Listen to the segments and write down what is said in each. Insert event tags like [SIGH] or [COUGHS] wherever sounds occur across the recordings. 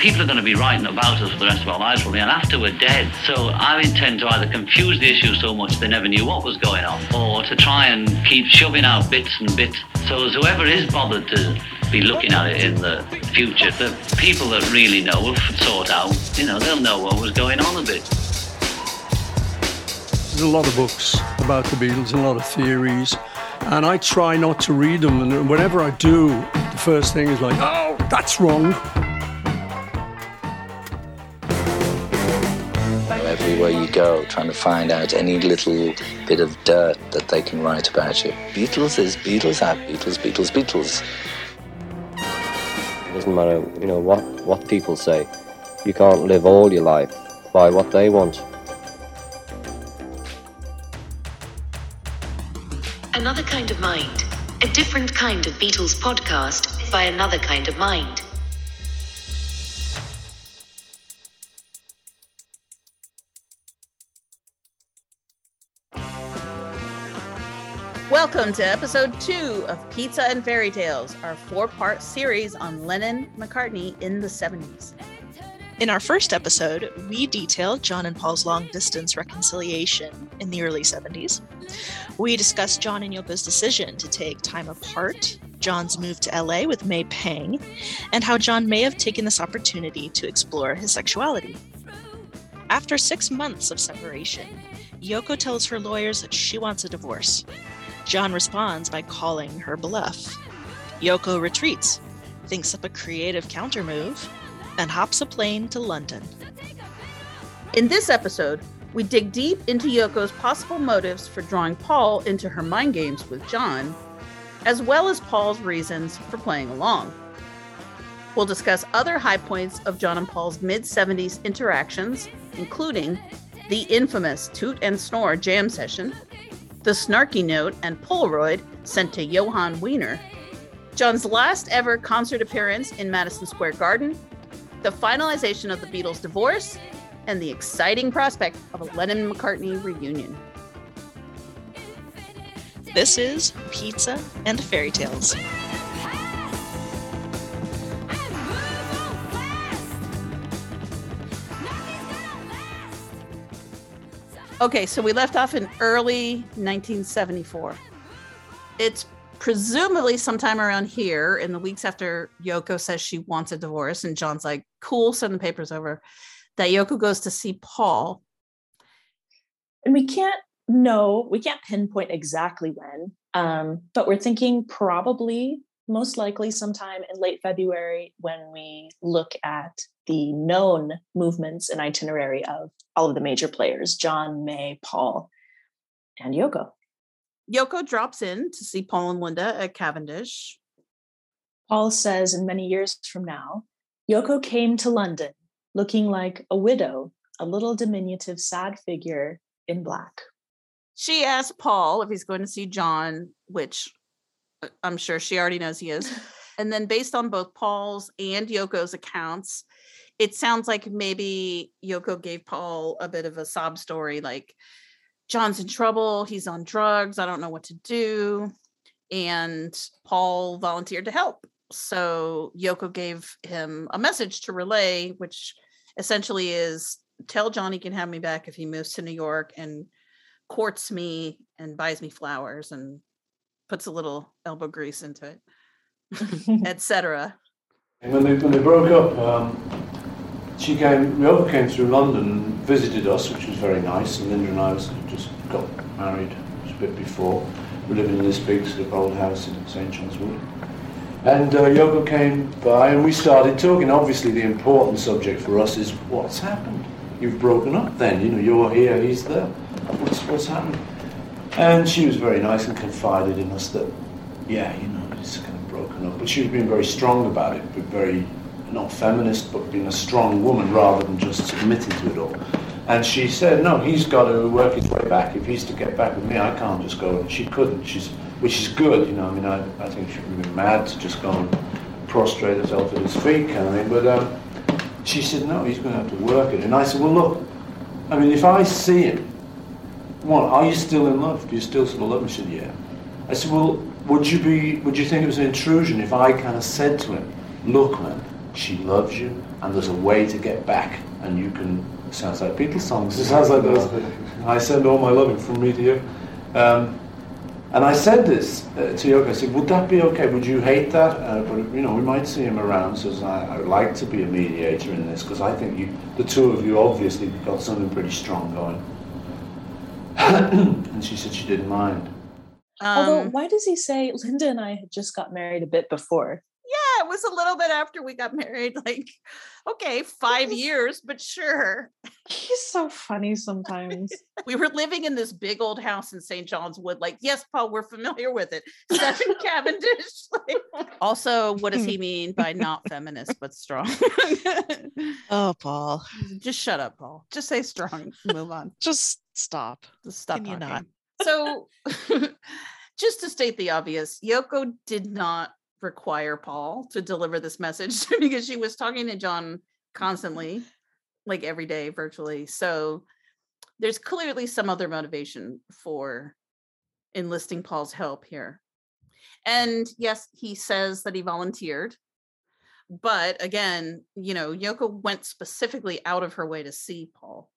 people are going to be writing about us for the rest of our lives, probably, and after we're dead. So I intend to either confuse the issue so much they never knew what was going on, or to try and keep shoving out bits and bits. So as whoever is bothered to be looking at it in the future, the people that really know will sort out, you know, they'll know what was going on a bit. There's a lot of books about the Beatles, and a lot of theories, and I try not to read them. And whenever I do, the first thing is like, oh, that's wrong. Everywhere you go, trying to find out any little bit of dirt that they can write about you. Beatles is Beatles are Beatles, Beatles, Beatles. It doesn't matter, you know, what, what people say. You can't live all your life by what they want. Another kind of mind. A different kind of Beatles podcast by another kind of mind. Welcome to episode two of Pizza and Fairy Tales, our four part series on Lennon McCartney in the 70s. In our first episode, we detailed John and Paul's long distance reconciliation in the early 70s. We discussed John and Yoko's decision to take time apart, John's move to LA with May Pang, and how John may have taken this opportunity to explore his sexuality. After six months of separation, Yoko tells her lawyers that she wants a divorce. John responds by calling her bluff. Yoko retreats, thinks up a creative countermove, and hops a plane to London. In this episode, we dig deep into Yoko's possible motives for drawing Paul into her mind games with John, as well as Paul's reasons for playing along. We'll discuss other high points of John and Paul's mid 70s interactions, including the infamous Toot and Snore jam session, the snarky note and Polaroid sent to Johann Wiener, John's last ever concert appearance in Madison Square Garden, the finalization of the Beatles' divorce, and the exciting prospect of a Lennon McCartney reunion. This is Pizza and Fairy Tales. Okay, so we left off in early 1974. It's presumably sometime around here in the weeks after Yoko says she wants a divorce, and John's like, cool, send the papers over, that Yoko goes to see Paul. And we can't know, we can't pinpoint exactly when, um, but we're thinking probably most likely sometime in late February when we look at the known movements and itinerary of all of the major players John, May, Paul, and Yoko. Yoko drops in to see Paul and Linda at Cavendish. Paul says, in many years from now, Yoko came to London looking like a widow, a little diminutive, sad figure in black. She asked Paul if he's going to see John, which uh, I'm sure she already knows he is. [LAUGHS] And then, based on both Paul's and Yoko's accounts, it sounds like maybe Yoko gave Paul a bit of a sob story like, John's in trouble, he's on drugs, I don't know what to do. And Paul volunteered to help. So Yoko gave him a message to relay, which essentially is tell John he can have me back if he moves to New York and courts me and buys me flowers and puts a little elbow grease into it, [LAUGHS] etc. When they when they broke up, um, she came. Yoko came through London and visited us, which was very nice. And Linda and I was, just got married a bit before. We lived in this big sort of old house in St John's Wood. And uh, Yoko came by and we started talking. Obviously, the important subject for us is what's happened. You've broken up then, you know, you're here, he's there. What's, what's happened? And she was very nice and confided in us that, yeah, you know, it's kind of broken up. But she was being very strong about it, but very, not feminist, but being a strong woman rather than just submitting to it all. And she said, no, he's got to work his way back. If he's to get back with me, I can't just go. And she couldn't, She's, which is good, you know. I mean, I, I think she would be mad to just go and prostrate herself at his feet, kind of thing. But um, she said, no, he's going to have to work it. And I said, well, look, I mean, if I see him one, are you still in love? Do you still sort of love him? She said, yeah. I said, well, would you be, would you think it was an intrusion if I kind of said to him, look, man, she loves you, and there's a way to get back, and you can. It sounds like Beatles songs. It sounds like those. I send all my loving from me to you. Um, and I said this uh, to Yoko. I said, "Would that be okay? Would you hate that? Uh, but you know, we might see him around. So I, I would like to be a mediator in this because I think you, the two of you, obviously got something pretty strong going." [COUGHS] and she said she didn't mind. Although, Um, why does he say Linda and I had just got married a bit before? Yeah, it was a little bit after we got married. [LAUGHS] Like, okay, five years, but sure. He's so funny sometimes. [LAUGHS] We were living in this big old house in St. John's Wood. Like, yes, Paul, we're familiar with it. [LAUGHS] Seven Cavendish. Like, also, what does he mean by not feminist but strong? Oh, Paul, Just shut up, Paul. Just say strong. Move on. just stop. Just stop Can you not? So, just to state the obvious, Yoko did not require Paul to deliver this message [LAUGHS] because she was talking to John mm-hmm. constantly, like every day, virtually. So, there's clearly some other motivation for enlisting Paul's help here. And yes, he says that he volunteered. But again, you know, Yoko went specifically out of her way to see Paul.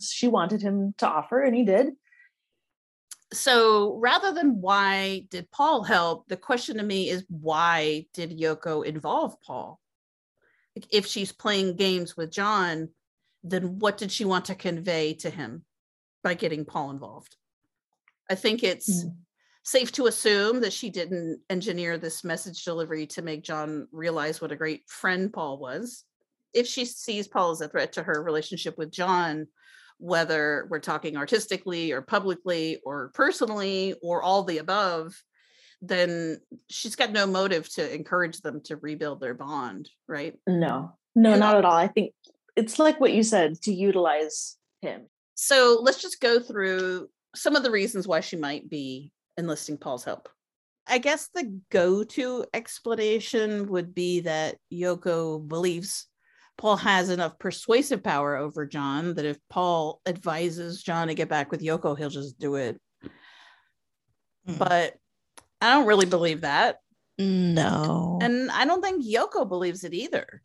She wanted him to offer, and he did. So rather than why did Paul help, the question to me is why did Yoko involve Paul? Like, if she's playing games with John, then what did she want to convey to him by getting Paul involved? I think it's Mm. safe to assume that she didn't engineer this message delivery to make John realize what a great friend Paul was. If she sees Paul as a threat to her relationship with John, whether we're talking artistically or publicly or personally or all the above, then she's got no motive to encourage them to rebuild their bond, right? No, no, not at all. I think it's like what you said to utilize him. So let's just go through some of the reasons why she might be enlisting Paul's help. I guess the go to explanation would be that Yoko believes Paul has enough persuasive power over John that if Paul advises John to get back with Yoko, he'll just do it. Mm. But I don't really believe that. No, And I don't think Yoko believes it either.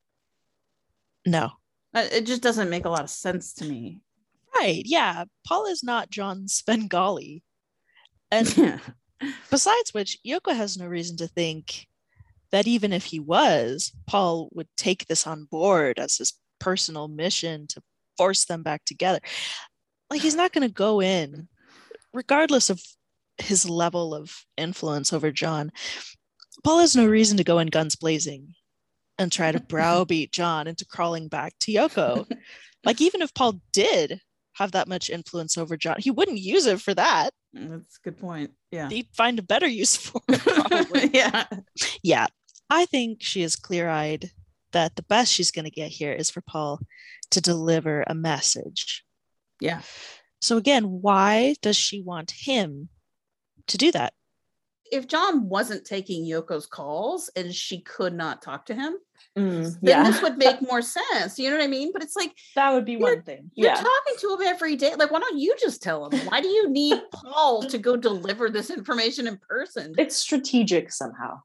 no. It just doesn't make a lot of sense to me. Right? Yeah, Paul is not John Svengali. and [LAUGHS] besides which, Yoko has no reason to think that even if he was, Paul would take this on board as his personal mission to force them back together. Like he's not going to go in, regardless of his level of influence over John. Paul has no reason to go in guns blazing and try to [LAUGHS] browbeat John into crawling back to Yoko. like even if Paul did have that much influence over John, he wouldn't use it for that. That's a good point. Yeah. He'd find a better use for it. [LAUGHS] Probably. yeah. yeah, I think she is clear eyed that the best she's going to get here is for Paul to deliver a message. Yeah. So, again, why does she want him to do that? If John wasn't taking Yoko's calls and she could not talk to him, Mm, then this would make [LAUGHS] more sense. You know what I mean? But it's like that would be one thing. you're Yeah, talking to him every day. Like, why don't you just tell him? Why do you need [LAUGHS] Paul to go deliver this information in person? it's strategic somehow.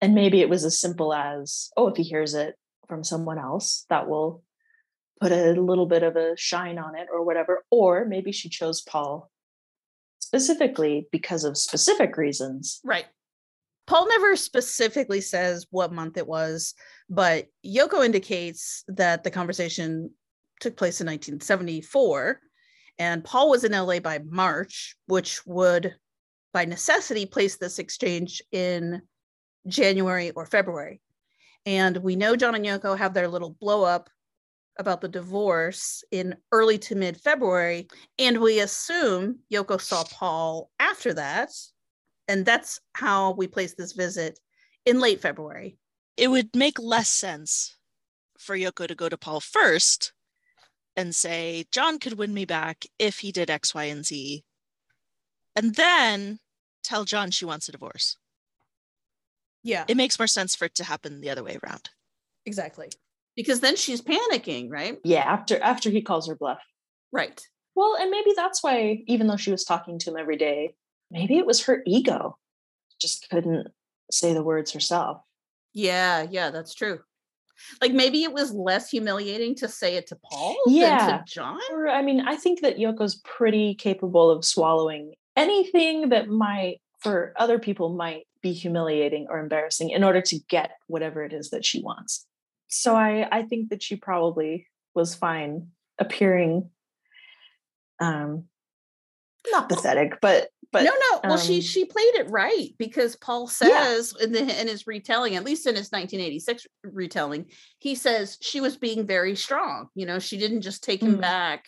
And maybe it was as simple as, oh, if he hears it from someone else, that will put a little bit of a shine on it or whatever. Or maybe she chose Paul specifically because of specific reasons. Right. Paul never specifically says what month it was, but Yoko indicates that the conversation took place in 1974 and Paul was in LA by March, which would by necessity place this exchange in January or February. And we know John and Yoko have their little blow up about the divorce in early to mid February. And we assume Yoko saw Paul after that. And that's how we place this visit in late February. It would make less sense for Yoko to go to Paul first and say, John could win me back if he did X, Y, and Z. And then tell John she wants a divorce. Yeah, It makes more sense for it to happen the other way around. exactly. Because then she's panicking, right? Yeah, after after he calls her bluff. Right. Well, and maybe that's why, even though she was talking to him every day, maybe it was her ego. Just couldn't say the words herself. Yeah, yeah, that's true. Like maybe it was less humiliating to say it to Paul Yeah. than to John. Or, I mean, I think that Yoko's pretty capable of swallowing anything that might, for other people, might be humiliating or embarrassing in order to get whatever it is that she wants. So I, I think that she probably was fine appearing, um, not pathetic, but but no, no. Well, she um, she played it right because Paul says in the in his retelling, at least in his 1986 retelling, he says she was being very strong. You know, she didn't just take him Mm. back.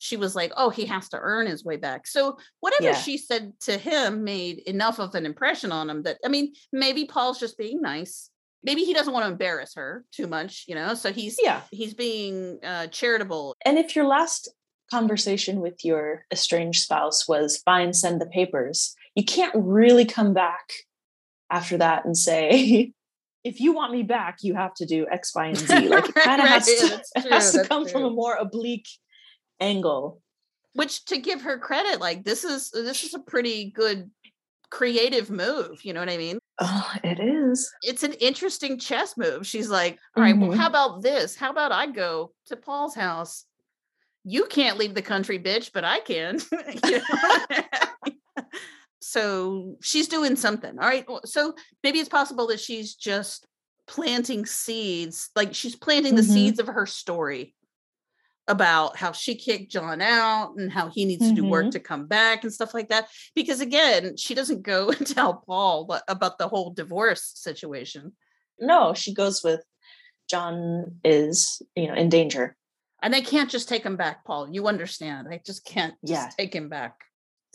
She was like, "Oh, he has to earn his way back." So whatever Yeah. she said to him made enough of an impression on him that I mean, maybe Paul's just being nice. Maybe he doesn't want to embarrass her too much, you know. So he's yeah. he's being uh, charitable. And if your last conversation with your estranged spouse was fine, send the papers, you can't really come back after that and say, [LAUGHS] if you want me back, you have to do X, Y, and Z. Like it [LAUGHS] kind of Right, has to, [LAUGHS] true, has to come from a more oblique angle. which to give her credit like this is this is a pretty good creative move you know what i mean Oh, it is. it's an interesting chess move she's like all right well Mhm. how about this how about i go to paul's house you can't leave the country bitch but i can [LAUGHS] [LAUGHS] so she's doing something all right so maybe it's possible that she's just planting seeds like she's planting the Mhm. seeds of her story about how she kicked John out and how he needs to do work Mhm. to come back and stuff like that. Because again, she doesn't go [LAUGHS] and tell Paul about the whole divorce situation. No, she goes with John is, you know, in danger. And they can't just take him back, Paul. You understand. They just can't just Yeah. take him back.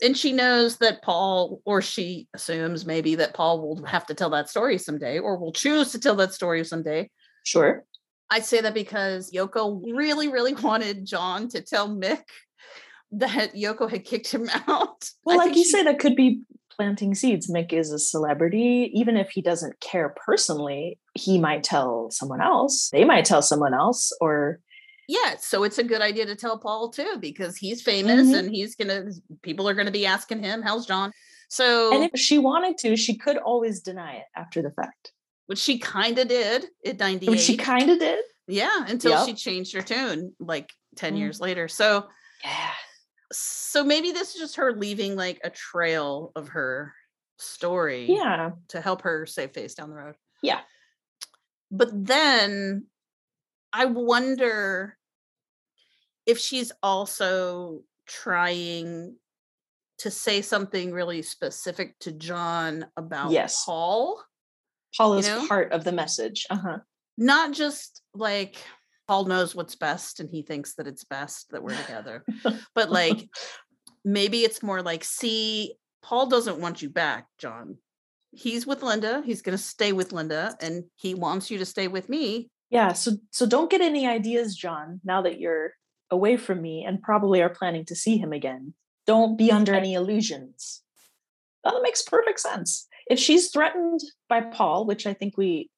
And she knows that Paul, or she assumes maybe that Paul will have to tell that story someday, or will choose to tell that story someday. Sure. I say that because Yoko really, really [LAUGHS] wanted John to tell Mick that Yoko had kicked him [LAUGHS] out. Well, like you she- say, that could be planting seeds. Mick is a celebrity. Even if he doesn't care personally, he might tell someone else. They might tell someone else, or yeah, so it's a good idea to tell Paul too, because he's famous Mhm. and he's gonna people are gonna be asking him, how's John? So and if she wanted to, she could always deny it after the fact, which she kind of did at 98. which she kind of did. yeah, until Yep. she changed her tune like 10 Mm. years later. So Yeah. so maybe this is just her leaving like a trail of her story. Yeah. to help her save face down the road. Yeah. But then I wonder if she's also trying to say something really specific to John about Yes. Paul, Paul You is know? part of the message. Uh huh. not just like Paul knows what's best and he thinks that it's best that we're together, [LAUGHS] but like maybe it's more like, see, Paul doesn't want you back, John. He's with Linda. He's going to stay with Linda and he wants you to stay with me. Yeah. So so don't get any ideas, John. Now that you're away from me and probably are planning to see him again, don't be under any illusions. That makes perfect sense. If she's threatened by Paul, which I think we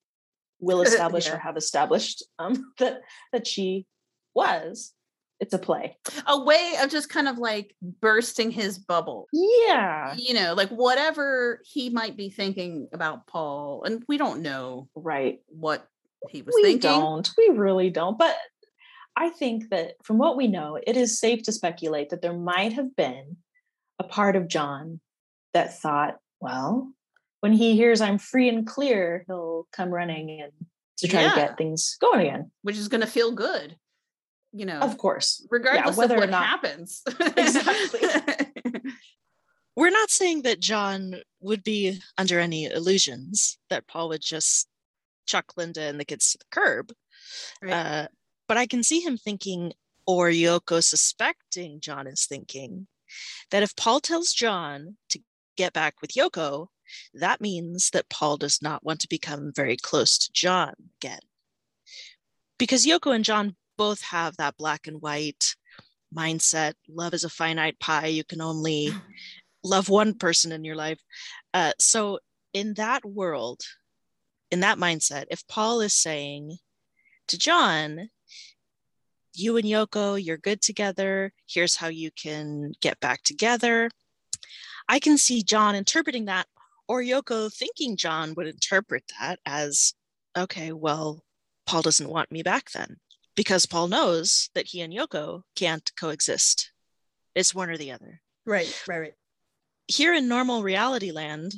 will [LAUGHS] establish Yeah. or have established um, [LAUGHS] that that she was, it's a play. A way of just kind of like bursting his bubble. Yeah. You know, like whatever he might be thinking about Paul. And we don't know Right. what he was we thinking. don't. We really don't. But I think that from what we know, it is safe to speculate that there might have been a part of John that thought, well, when he hears I'm free and clear, he'll come running and to try Yeah. to get things going again. which is going to feel good, you know, Of course. regardless whether of or what not- happens. [LAUGHS] [LAUGHS] Exactly. We're not saying that John would be under any illusions that Paul would just chuck Linda and the kids to the curb. Right. Uh, but I can see him thinking, or Yoko suspecting John is thinking, that if Paul tells John to get back with Yoko, that means that Paul does not want to become very close to John again. Because Yoko and John both have that black and white mindset love is a finite pie. You can only [SIGHS] love one person in your life. Uh, so, in that world, in that mindset, if Paul is saying to John, you and Yoko, you're good together. Here's how you can get back together. I can see John interpreting that, or Yoko thinking John would interpret that as okay, well, Paul doesn't want me back then because Paul knows that he and Yoko can't coexist. It's one or the other. Right, right, right. Here in normal reality land,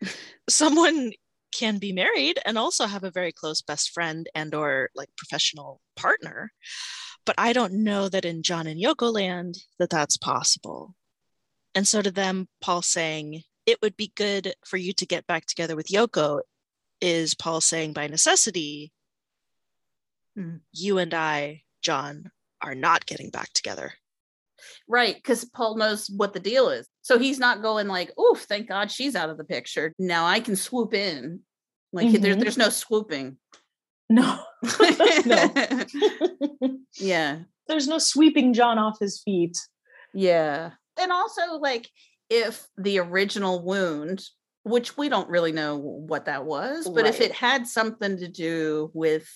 [LAUGHS] someone can be married and also have a very close best friend and or like professional partner but i don't know that in john and yoko land that that's possible and so to them paul saying it would be good for you to get back together with yoko is paul saying by necessity Hmm. you and i john are not getting back together Right, because Paul knows what the deal is. So he's not going like, "Oof, thank God she's out of the picture. Now I can swoop in." Like there, Mhm. there's no swooping. No. [LAUGHS] no. [LAUGHS] yeah, There's no sweeping John off his feet. yeah. And also, like, if the original wound, which we don't really know what that was, but if it had something to do with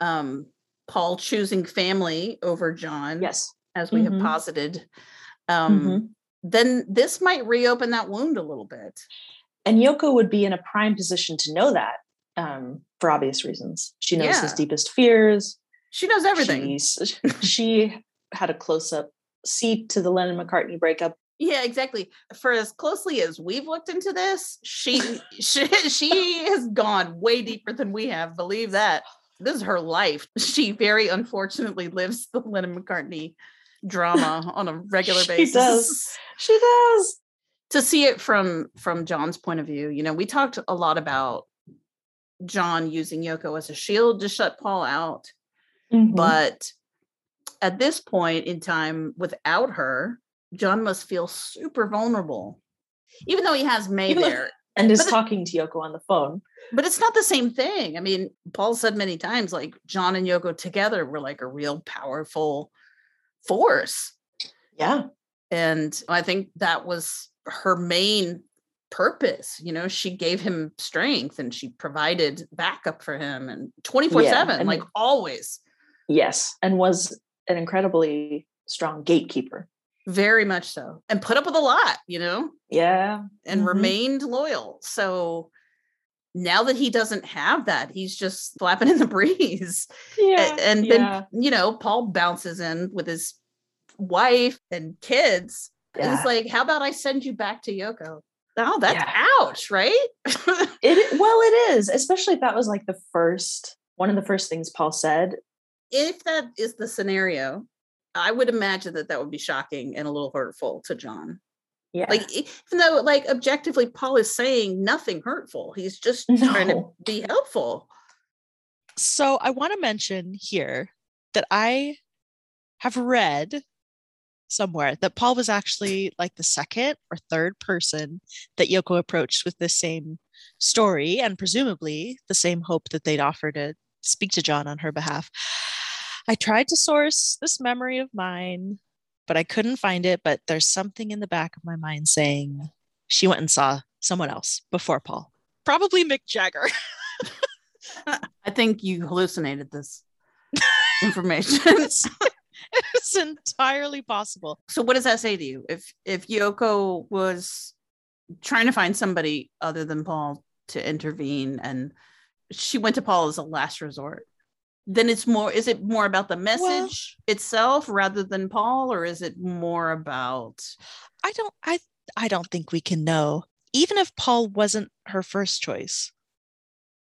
um Paul choosing family over John, Yes. as we Mhm. have posited, um, Mhm. then this might reopen that wound a little bit. And Yoko would be in a prime position to know that um, for obvious reasons. She knows his deepest fears. She knows everything. She's, [LAUGHS] she had a close up seat to the Lennon McCartney breakup. Yeah, exactly. For as closely as we've looked into this, she [LAUGHS] she, she has gone way deeper than we have. Believe that. This is her life. [LAUGHS] She very unfortunately lives the Lennon McCartney drama [LAUGHS] on a regular She basis. She does. She does. To see it from from John's point of view, you know, we talked a lot about John using Yoko as a shield to shut Paul out. Mhm. But at this point in time, without her, John must feel super vulnerable. Even though he has May Even there, [LAUGHS] and is but talking to Yoko on the phone. but it's not the same thing. I mean, Paul said many times, like John and Yoko together were like a real powerful force. Yeah. And I think that was her main purpose. You know, she gave him strength and she provided backup for him and 24 7, and- like always. Yes. And was an incredibly strong gatekeeper. Very much so. And put up with a lot, you know, Yeah. and Mhm. remained loyal. So now that he doesn't have that, he's just flapping in the [LAUGHS] breeze. Yeah. and yeah. then, you know, Paul bounces in with his wife and kids. And Yeah. It's like, how about I send you back to Yoko? Oh, that's Yeah. ouch, right? [LAUGHS] It well, it is, especially if that was like the first one of the first things Paul said. if that is the scenario, I would imagine that that would be shocking and a little hurtful to John. Yeah. Like, even though, like, objectively, Paul is saying nothing hurtful, he's just [LAUGHS] trying to be helpful. So I want to mention here that I have read somewhere that Paul was actually like the second or third person that Yoko approached with the same story and presumably the same hope that they'd offer to speak to John on her behalf. I tried to source this memory of mine, but I couldn't find it. But there's something in the back of my mind saying she went and saw someone else before Paul, probably Mick Jagger. [LAUGHS] I think you hallucinated this [LAUGHS] information. it's, it's entirely possible. so, what does that say to you? If if Yoko was trying to find somebody other than Paul to intervene, and she went to Paul as a last resort, then it's more. Is it more about the message itself rather than Paul, or is it more about? I don't I I don't think we can know. Even if Paul wasn't her first choice,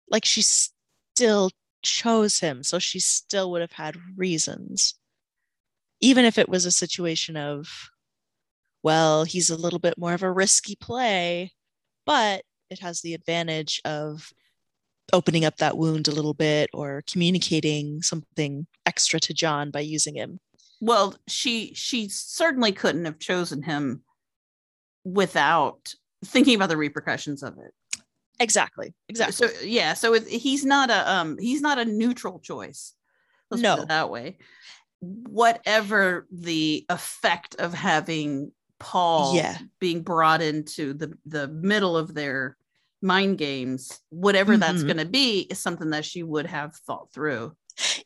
like she still chose him, so she still would have had reasons. Even if it was a situation of, well, he's a little bit more of a risky play, but it has the advantage of opening up that wound a little bit or communicating something extra to John by using him. Well, she she certainly couldn't have chosen him without thinking about the repercussions of it. Exactly. Exactly. So yeah, so it, he's not a um he's not a neutral choice. Let's put No. it that way. Whatever the effect of having Paul Yeah. being brought into the the middle of their mind games, whatever that's Mhm. going to be, is something that she would have thought through.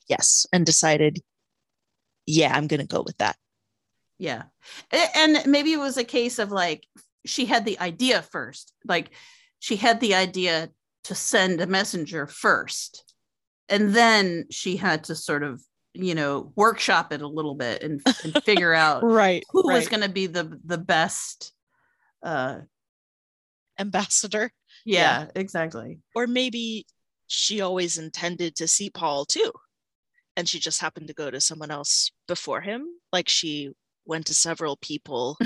yes and decided yeah i'm gonna go with that Yeah. And maybe it was a case of like she had the idea first. Like she had the idea to send a messenger first. And then she had to sort of, you know, workshop it a little bit and, and figure [LAUGHS] out right who was going to be the the best uh ambassador yeah, exactly. or maybe she always intended to see paul too and she just happened to go to someone else before him like she went to several people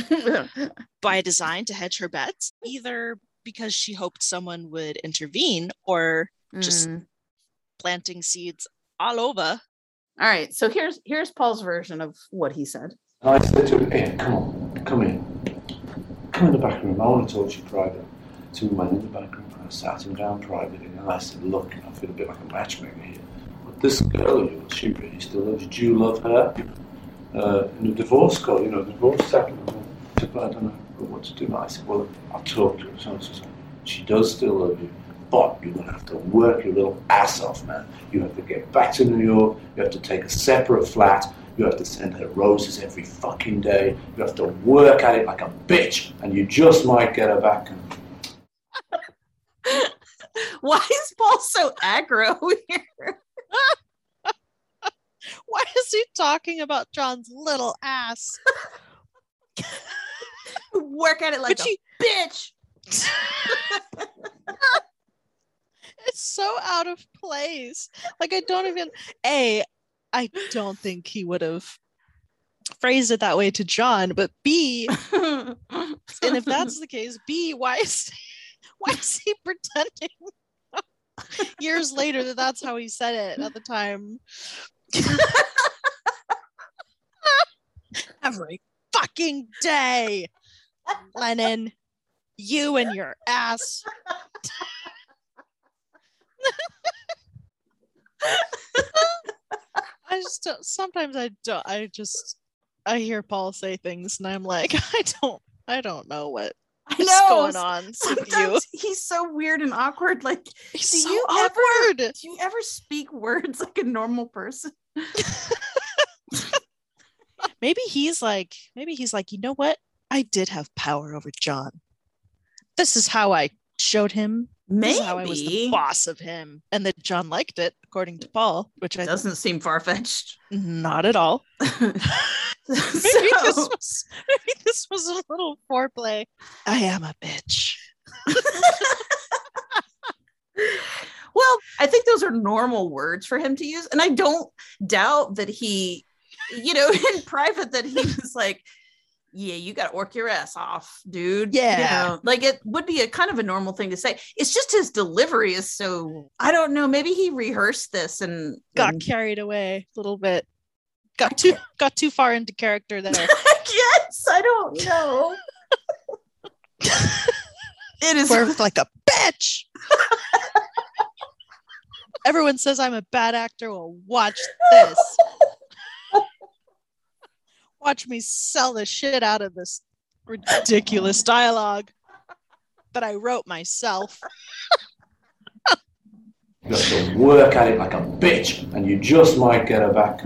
[LAUGHS] by design to hedge her bets either because she hoped someone would intervene or just Mm. planting seeds all over All right. So here's here's Paul's version of what he said. I said to him, Ian, come on, come in. Come in the back room. I want to talk to you private. So we went in the back room and I sat him down privately and I said, look, I feel a bit like a matchmaker here. But this girl of yours, she really still loves you. Do you love her? Uh, in a divorce court, you know, the divorce settlement. I don't know what to do. I said, well, I'll talk to her. So I said, she does still love you. But you're going to have to work your little ass off, man. You have to get back to New York. You have to take a separate flat. You have to send her roses every fucking day. You have to work at it like a bitch. And you just might get her back. And Why is Paul so aggro here? why is he talking about john's little ass Work at it like But a you- bitch. [LAUGHS] it's so out of place. Like I don't even a I don't think he would have phrased it that way to John, but B, [LAUGHS] and if that's the case, B, why is [LAUGHS] why is he pretending [LAUGHS] years later that that's how he said it at the time? [LAUGHS] Every fucking day, Lennon, you and your ass. I just don't, sometimes I don't I just I hear Paul say things and I'm like [LAUGHS] I don't I don't know what [LAUGHS] I know. going on. [LAUGHS] [LAUGHS] Sometimes he's so weird and awkward. Like, He's do so you awkward. ever do you ever speak words like a normal person? maybe he's like maybe he's like you know what I did have power over John. This is how I showed him. This is how I was the Maybe. boss of him, and that John liked it, according to Paul, which I Doesn't seem far fetched. not at all. [LAUGHS] maybe this was maybe this was a little foreplay. I am a bitch. [LAUGHS] Well, I think those are normal words for him to use. And I don't doubt that he, you know, [LAUGHS] in private, that he was like, yeah, you got to work your ass off, dude. You Yeah. know, like it would be a kind of a normal thing to say. It's just his delivery is so, I don't know. Maybe he rehearsed this and Got and- carried away a little bit. Got too got too far into character there. [LAUGHS] yes, I don't know. it is Worked like a bitch. Everyone says I'm a bad actor. Well, watch this. watch me sell the shit out of this ridiculous dialogue that I wrote myself. you have to work at it like a bitch. And you just might get her back.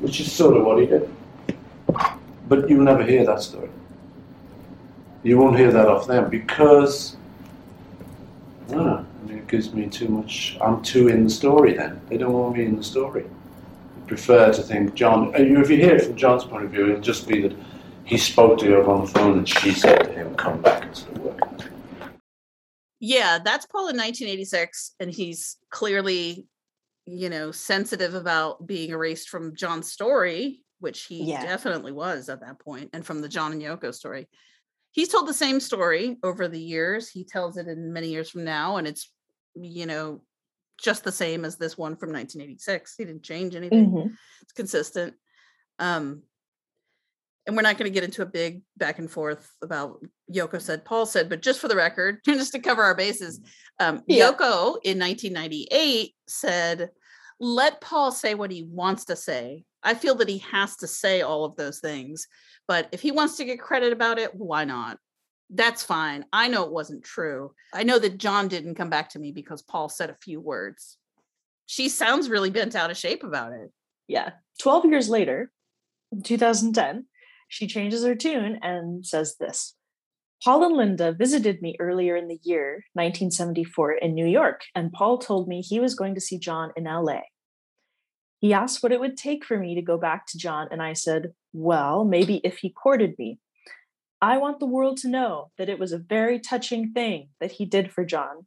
Which is sort of what he did. But you'll never hear that story. You won't hear that off them because I. I mean, it gives me too much. I'm too in the story. Then they don't want me in the story. They prefer to think John. Uh, if you hear it from John's point of view, it'll just be that he spoke to her on the phone and she said to him, "Come back and start working." yeah, that's Paul in 1986, and he's clearly, you know, sensitive about being erased from John's story, which he Yeah. definitely was at that point, and from the John and Yoko story. He's told the same story over the years. He tells it in many years from now, and it's, you know, just the same as this one from 1986. He didn't change anything. Mhm. It's consistent. Um, and we're not going to get into a big back and forth about Yoko said, Paul said, but just for the record, [LAUGHS] just to cover our bases, um, Yeah. Yoko in 1998 said, let Paul say what he wants to say. I feel that he has to say all of those things, but if he wants to get credit about it, why not? That's fine. I know it wasn't true. I know that John didn't come back to me because Paul said a few words. She sounds really bent out of shape about it. Yeah. 12 years later, in 2010, she changes her tune and says this Paul and Linda visited me earlier in the year 1974 in New York, and Paul told me he was going to see John in LA. He asked what it would take for me to go back to John, and I said, Well, maybe if he courted me. I want the world to know that it was a very touching thing that he did for John.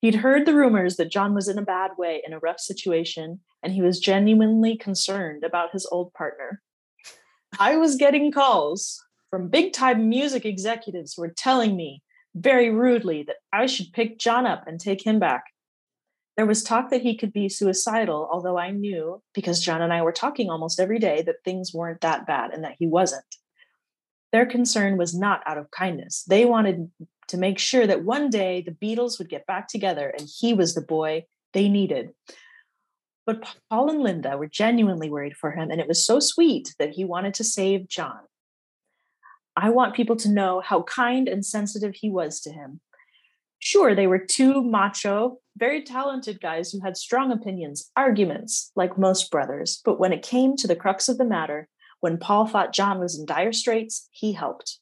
He'd heard the rumors that John was in a bad way in a rough situation, and he was genuinely concerned about his old partner. I was getting calls from big time music executives were telling me very rudely that I should pick John up and take him back. There was talk that he could be suicidal, although I knew, because John and I were talking almost every day, that things weren't that bad and that he wasn't. Their concern was not out of kindness. They wanted to make sure that one day the Beatles would get back together and he was the boy they needed. But Paul and Linda were genuinely worried for him, and it was so sweet that he wanted to save John. I want people to know how kind and sensitive he was to him. Sure, they were two macho, very talented guys who had strong opinions, arguments, like most brothers. But when it came to the crux of the matter, when Paul thought John was in dire straits, he helped.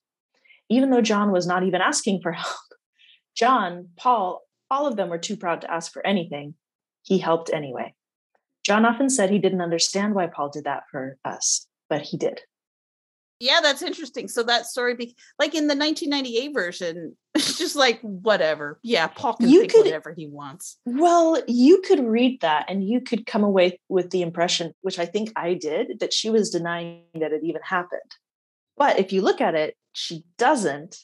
Even though John was not even asking for [LAUGHS] help, John, Paul, all of them were too proud to ask for anything. He helped anyway. John often said he didn't understand why Paul did that for us, but he did. Yeah, that's interesting. So that story, be- like in the 1998 version, [LAUGHS] it's just like whatever. Yeah, Paul can You think could- whatever he wants. Well, you could read that and you could come away with the impression, which I think I did, that she was denying that it even happened. But if you look at it, she doesn't.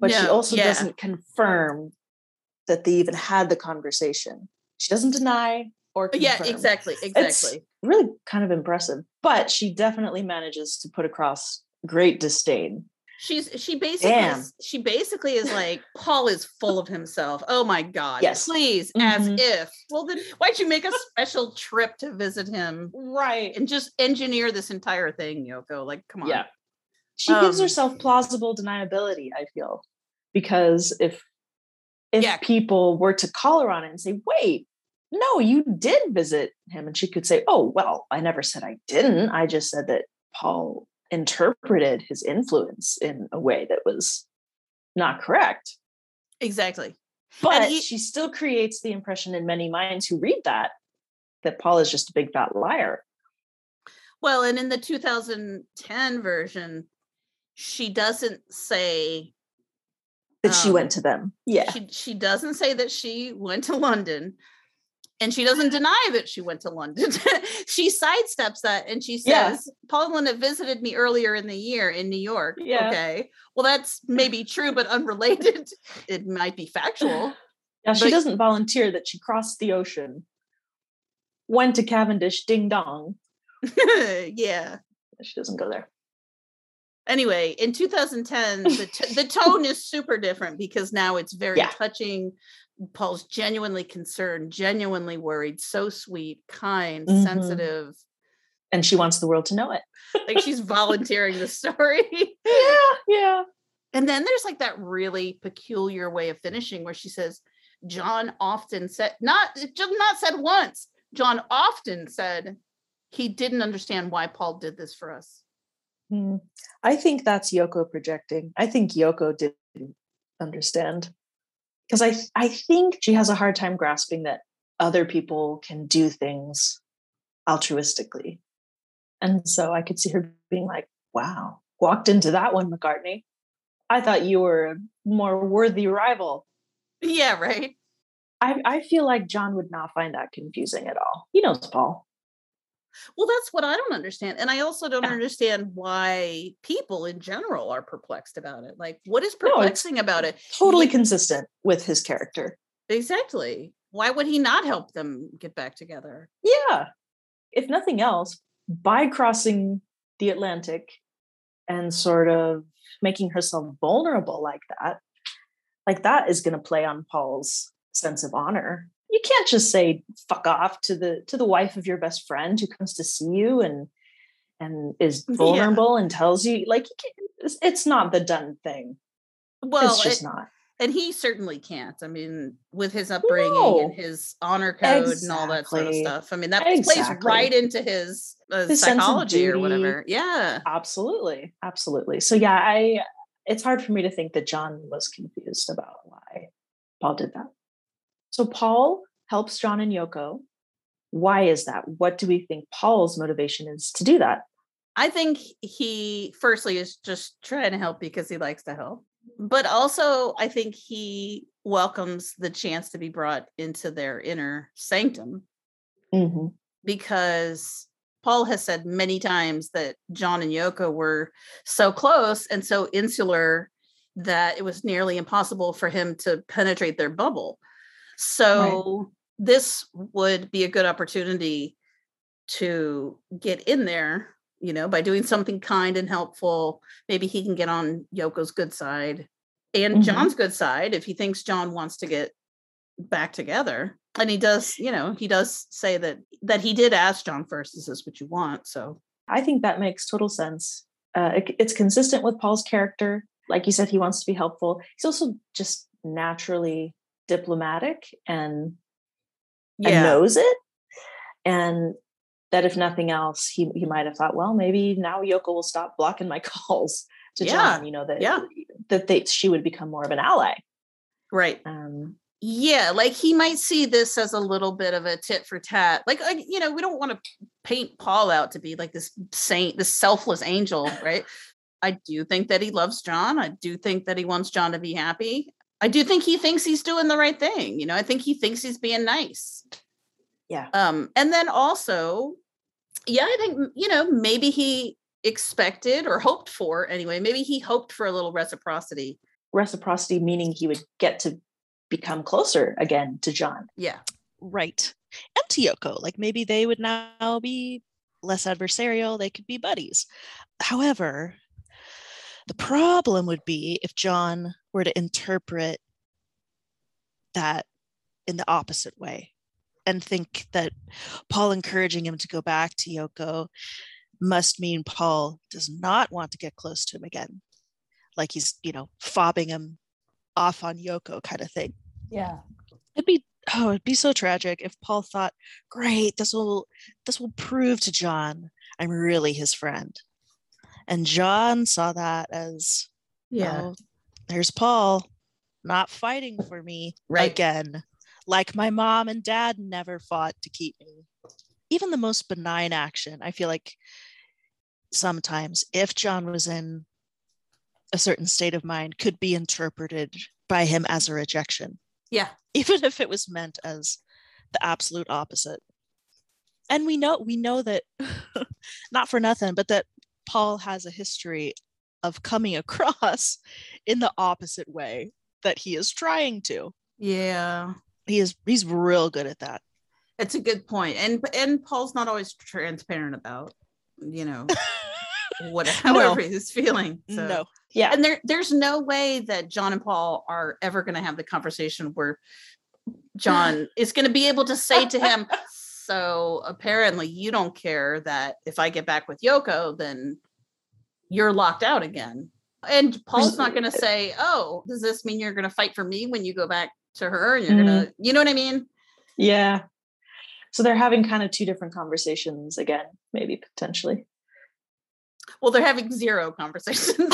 But she also yeah. doesn't confirm that they even had the conversation. She doesn't deny or confirm. Yeah, exactly, It's exactly. really kind of impressive. But she definitely manages to put across great disdain. She's she basically Damn. she basically is like Paul is full of himself. Oh my god. Yes. Please, as Mhm. if. Well then why'd you make a special trip to visit him Right. and just engineer this entire thing, Yoko? Like, come on. Yeah. She gives Um, herself plausible deniability, I feel. Because if if Yeah. people were to call her on it and say, wait, no, you did visit him, and she could say, Oh, well, I never said I didn't. I just said that Paul interpreted his influence in a way that was not correct. Exactly. But he- she still creates the impression in many minds who read that that Paul is just a big fat liar. Well, and in the 2010 version, she doesn't say That she Um, went to them. Yeah. she she doesn't say that she went to London and she doesn't deny that she went to London. [LAUGHS] she sidesteps that and she Yeah. says, Paul and visited me earlier in the year in New York. Yeah. Okay. Well, that's maybe true, but unrelated. [LAUGHS] It might be factual. [LAUGHS] Yeah, she But- doesn't volunteer that she crossed the ocean, went to Cavendish, ding dong. yeah. She doesn't go there. Anyway, in 2010, the, t- the tone is super different because now it's very Yeah. touching. Paul's genuinely concerned, genuinely worried, so sweet, kind, Mhm. sensitive. And she wants the world to know it. like she's volunteering the [LAUGHS] story. Yeah, yeah. And then there's like that really peculiar way of finishing where she says, John often said, not just not said once, John often said he didn't understand why Paul did this for us. Hmm. I think that's Yoko projecting. I think Yoko didn't understand. Because I I think she has a hard time grasping that other people can do things altruistically. And so I could see her being like, wow, walked into that one, McCartney. I thought you were a more worthy rival. Yeah, right. I, I feel like John would not find that confusing at all. He knows Paul. Well, that's what I don't understand. And I also don't Yeah. understand why people in general are perplexed about it. Like, what is No, perplexing about it? Totally consistent with his character. Exactly. Why would he not help them get back together? Yeah. If nothing else, by crossing the Atlantic and sort of making herself vulnerable like that, like that is going to play on Paul's sense of honor. You can't just say fuck off to the to the wife of your best friend who comes to see you and and is Yeah. vulnerable and tells you like you it's, it's not the done thing. Well, it's just it- not. and he certainly can't. I mean, with his upbringing No. and his honor code and all that sort of stuff. I mean, that plays right into his, uh, His psychology or whatever. Yeah. Absolutely. Absolutely. So yeah, I it's hard for me to think that John was confused about why Paul did that. So Paul helps John and Yoko. Why is that? What do we think Paul's motivation is to do that? I think he firstly is just trying to help because he likes to help. But also I think he welcomes the chance to be brought into their inner sanctum Mm-hmm. because Paul has said many times that John and Yoko were so close and so insular that it was nearly impossible for him to penetrate their bubble. So this would be a good opportunity to get in there, you know, by doing something kind and helpful. Maybe he can get on Yoko's good side and Mhm. John's good side if he thinks John wants to get back together. And he does, you know, he does say that that he did ask John first, is this what you want? So I think that makes total sense. Uh, it- it's consistent with Paul's character. Like you said, he wants to be helpful. He's also just naturally diplomatic and, and knows it. And that if nothing else, he, he might have thought, well, maybe now Yoko will stop blocking my [LAUGHS] calls to Yeah, John, you know, that, yeah. that they, she would become more of an ally. Right. Um, Yeah, like he might see this as a little bit of a tit for tat. Like, like, you know, we don't want to paint Paul out to be like this saint, this selfless angel, [LAUGHS] right? I do think that he loves John. I do think that he wants John to be happy. I do think he thinks he's doing the right thing. You know, I think he thinks he's being nice. Yeah. Um, and then also, yeah, I think, you know, maybe he expected or hoped for anyway, maybe he hoped for a little reciprocity. reciprocity meaning he would get to become closer again to John. Yeah. Right. And to Yoko, like maybe they would now be less adversarial, they could be buddies. However, the problem would be if John were to interpret that in the opposite way and think that Paul encouraging him to go back to Yoko must mean Paul does not want to get close to him again. Like he's, you know, fobbing him off on Yoko kind of thing. Yeah. It'd be oh, it'd be so tragic if Paul thought, great, this will this will prove to John I'm really his friend. And John saw that as oh, there's Paul not fighting for me Right. again, like my mom and dad never fought to keep me. Even the most benign action, I feel like sometimes if John was in a certain state of mind, could be interpreted by him as a rejection Yeah. even if it was meant as the absolute opposite. And we know we know that [LAUGHS] not for nothing, but that Paul has a history of coming [LAUGHS] across in the opposite way that he is trying to. Yeah. He is he's real good at that. It's a good point. And and Paul's not always transparent about, you know, [LAUGHS] what however he's feeling. So. No. Yeah. And there there's no way that John and Paul are ever going to have the conversation where John [LAUGHS] is going to be able to say to him, so apparently you don't care that if I get back with Yoko then you're locked out again. And Paul's not going to say, "Oh, does this mean you're going to fight for me when you go back to her and you're Mm. going to you know what I mean?" Yeah. So they're having kind of two different conversations again, maybe potentially. Well, they're having zero conversations. [LAUGHS] [LAUGHS]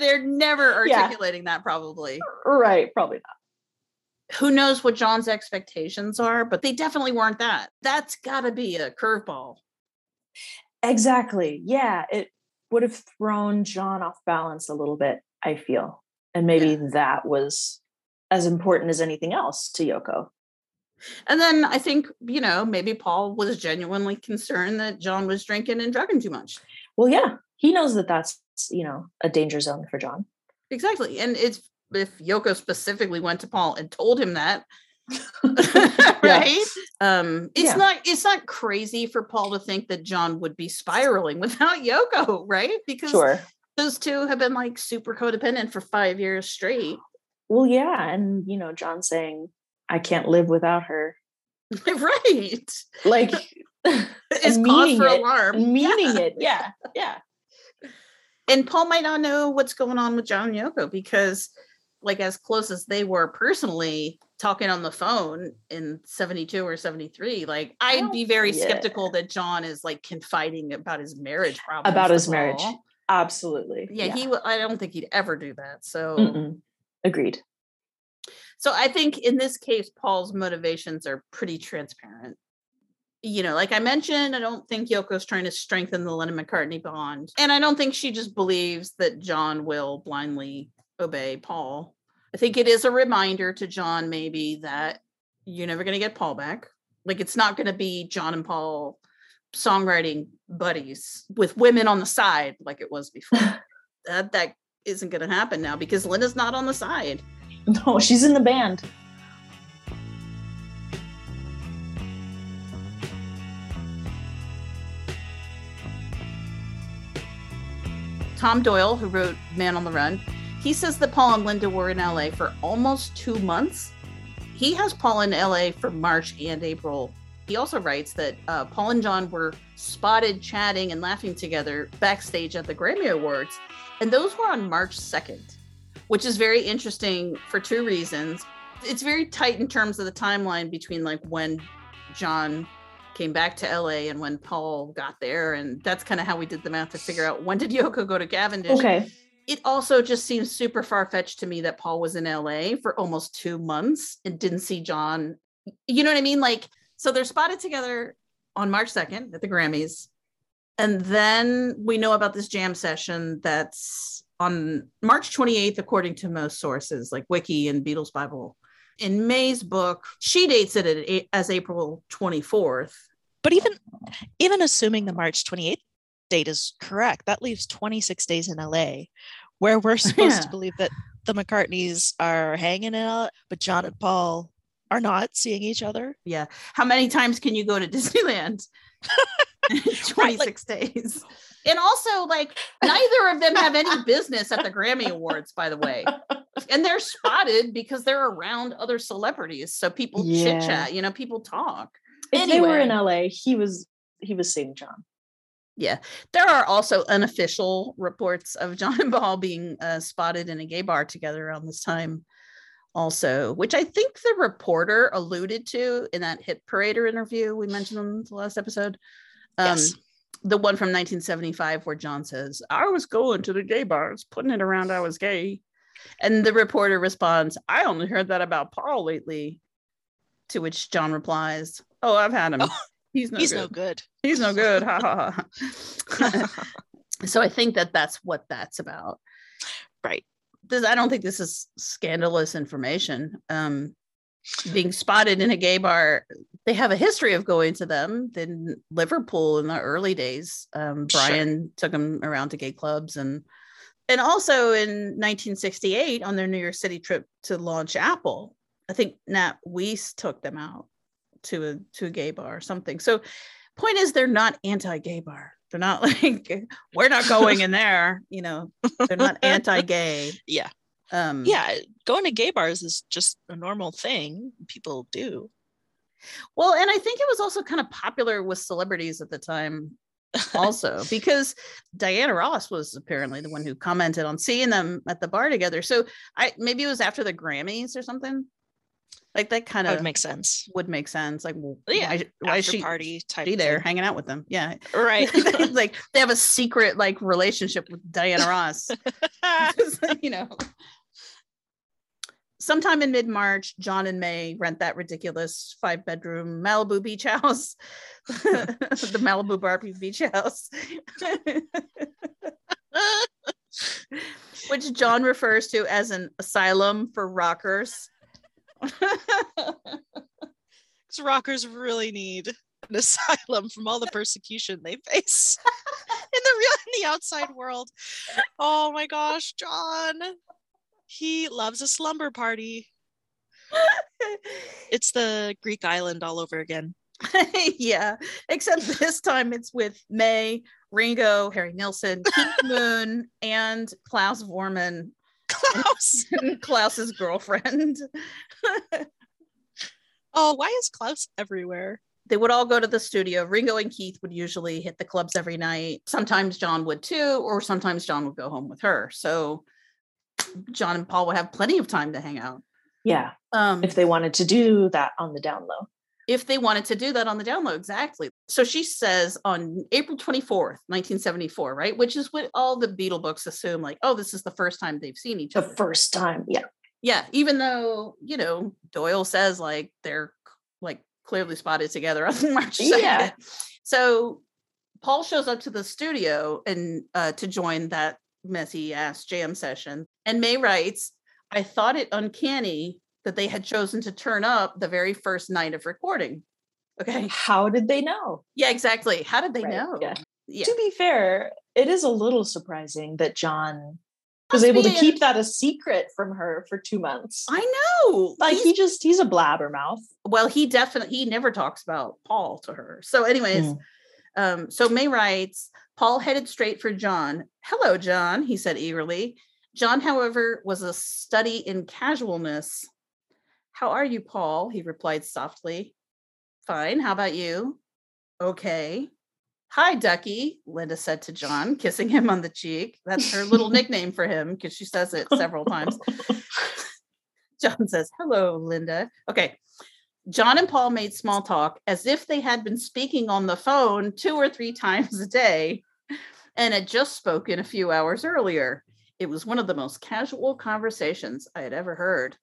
they're never Yeah. articulating that probably. Right. Probably not. Who knows what John's expectations are, but they definitely weren't that. That's got to be a curveball. Exactly. Yeah. It would have thrown John off balance a little bit, I feel. And maybe that was as important as anything else to Yoko. And then I think, you know, maybe Paul was genuinely concerned that John was drinking and drugging too much. Well, yeah, he knows that that's, you know, a danger zone for John. Exactly. And it's if Yoko specifically went to Paul and told him that, [LAUGHS] right? Um, it's Yeah. not it's not crazy for Paul to think that John would be spiraling [LAUGHS] without Yoko, right? Because Sure. those two have been like super codependent for five years straight. Well, yeah. And, you know, John saying, I can't live without her. [LAUGHS] right. Like, is cause meaning for it, alarm. Meaning Yeah. it. Yeah. Yeah. And Paul might not know what's going on with John and Yoko because, like, as close as they were personally talking on the phone in 72 or 73, like, I'd be very yeah. skeptical that John is like confiding about his marriage problems. About his marriage. Absolutely. Yeah, he. w- I don't think he'd ever do that. So, Mm-mm. Agreed. so I think in this case, Paul's motivations are pretty transparent. You know, like I mentioned, I don't think Yoko's trying to strengthen the Lennon McCartney bond, and I don't think she just believes that John will blindly obey Paul. I think it is a reminder to John, maybe that you're never going to get Paul back. Like it's not going to be John and Paul songwriting buddies with women on the side like it was before. [LAUGHS] that that isn't going to happen now because Linda's not on the side. No, she's in the band. Tom Doyle, who wrote Man on the Run, he says that Paul and Linda were in LA for almost two months. He has Paul in LA for March and April. He also writes that uh, Paul and John were spotted chatting and laughing together backstage at the Grammy Awards. And those were on March 2nd, which is very interesting for two reasons. It's very tight in terms of the timeline between like when John came back to LA and when Paul got there. And that's kind of how we did the math to figure out when did Yoko go to Cavendish. Okay. It also just seems super far fetched to me that Paul was in LA for almost two months and didn't see John. You know what I mean? Like, so they're spotted together on March 2nd at the Grammys. And then we know about this jam session that's on March 28th, according to most sources like Wiki and Beatles Bible. In May's book, she dates it as April 24th. But even even assuming the March 28th date is correct, that leaves 26 days in LA, where we're [LAUGHS] oh, supposed Yeah. to believe that the McCartneys are hanging out, but John and Paul are not seeing each other. Yeah. How many times can you go to [LAUGHS] Disneyland? in [LAUGHS] 26 days. And also, like, neither of them have any business at the Grammy Awards, by the way. And they're spotted because they're around other celebrities. So people Yeah. chit chat, you know, people talk. If they were in LA, he was he was seeing John. Yeah. There are also unofficial reports of John and Paul being uh, spotted in a gay bar together around this time, also, which I think the reporter alluded to in that Hit Parader interview we mentioned in the last episode. Um, Yes. The one from 1975, where John says, I was going to the gay bars, putting it around I was gay. And the reporter responds, I only heard that about Paul lately. To which John replies, Oh, I've had him. He's no He's good no good. [LAUGHS] he's no good. Ha ha ha. [LAUGHS] So i think that that's what that's about. Right. this i don't think this is scandalous information. Um being spotted in a gay bar they have a history of going to them in liverpool in the early days. Um Sure. brian took them around to gay clubs and and also in 1968 on their new york city trip to launch apple. I think nat weiss took them out to a to a gay bar or something so point is they're not anti-gay bar they're not [LAUGHS] like we're not going in there you know they're not anti-gay [LAUGHS] Yeah. um Yeah. Going to gay bars is just a normal thing. People do. well and i think it was also kind of popular with celebrities at the time [LAUGHS] also because diana ross was apparently the one who commented on seeing them at the bar together so i maybe it was after the grammys or something like that kind of would make sense. would make sense like well, Yeah, why, why is she party type she there thing. hanging out with them yeah Right. [LAUGHS] [LAUGHS] like they have a secret like relationship with Diana Ross. [LAUGHS] You know. Sometime in mid-March, John and May rent that ridiculous five-bedroom Malibu beach house, the Malibu Barbie beach house, which John refers to as an asylum for rockers. Because rockers really need an asylum from all the persecution they face [LAUGHS] in the real in the outside world. Oh my gosh, John. He loves a slumber party. It's the Greek island all over again. [LAUGHS] yeah, except this time it's with May, Ringo, Harry Nilsson, Keith [LAUGHS] Moon, and Klaus Voormann, Klaus. Klaus's girlfriend. [LAUGHS] Oh, why is Klaus everywhere? they would all go to the studio. Ringo and Keith would usually hit the clubs every night. Sometimes John would too, or sometimes John would go home with her. So John and Paul would have plenty of time to hang out. Yeah. Um, If they wanted to do that on the down low. If they wanted to do that on the download. Exactly. So she says on April 24th, 1974, right? Which is what all the Beatle books assume, like, oh, this is the first time they've seen each other. The first time. Yeah. Yeah. Even though, you know, Doyle says like they're like clearly spotted together [LAUGHS] on March 2nd. Yeah. So Paul shows up to the studio and uh, to join that messy ass jam session. And May writes, I thought it uncanny that they had chosen to turn up the very first night of recording. Okay. How did they know? Yeah, exactly. How did they Right, know? yeah. Yeah. To be fair, it is a little surprising that John was able to keep that a secret from her for two months. I know. Like He's- he just he's a blabbermouth. well, he definitely he never talks about Paul to her. So, anyways, Mm. um, so May writes, Paul headed straight for John. Hello, John, he said eagerly. John, however, was a study in casualness. How are you, Paul? He replied softly. Fine. How about you? Okay. Hi, Ducky, Linda said to John, kissing him on the cheek. That's her little [LAUGHS] nickname for him because she says it several times. [LAUGHS] John says, Hello, Linda. Okay. John and Paul made small talk as if they had been speaking on the phone two or three times a day and had just spoken a few hours earlier. It was one of the most casual conversations I had ever heard.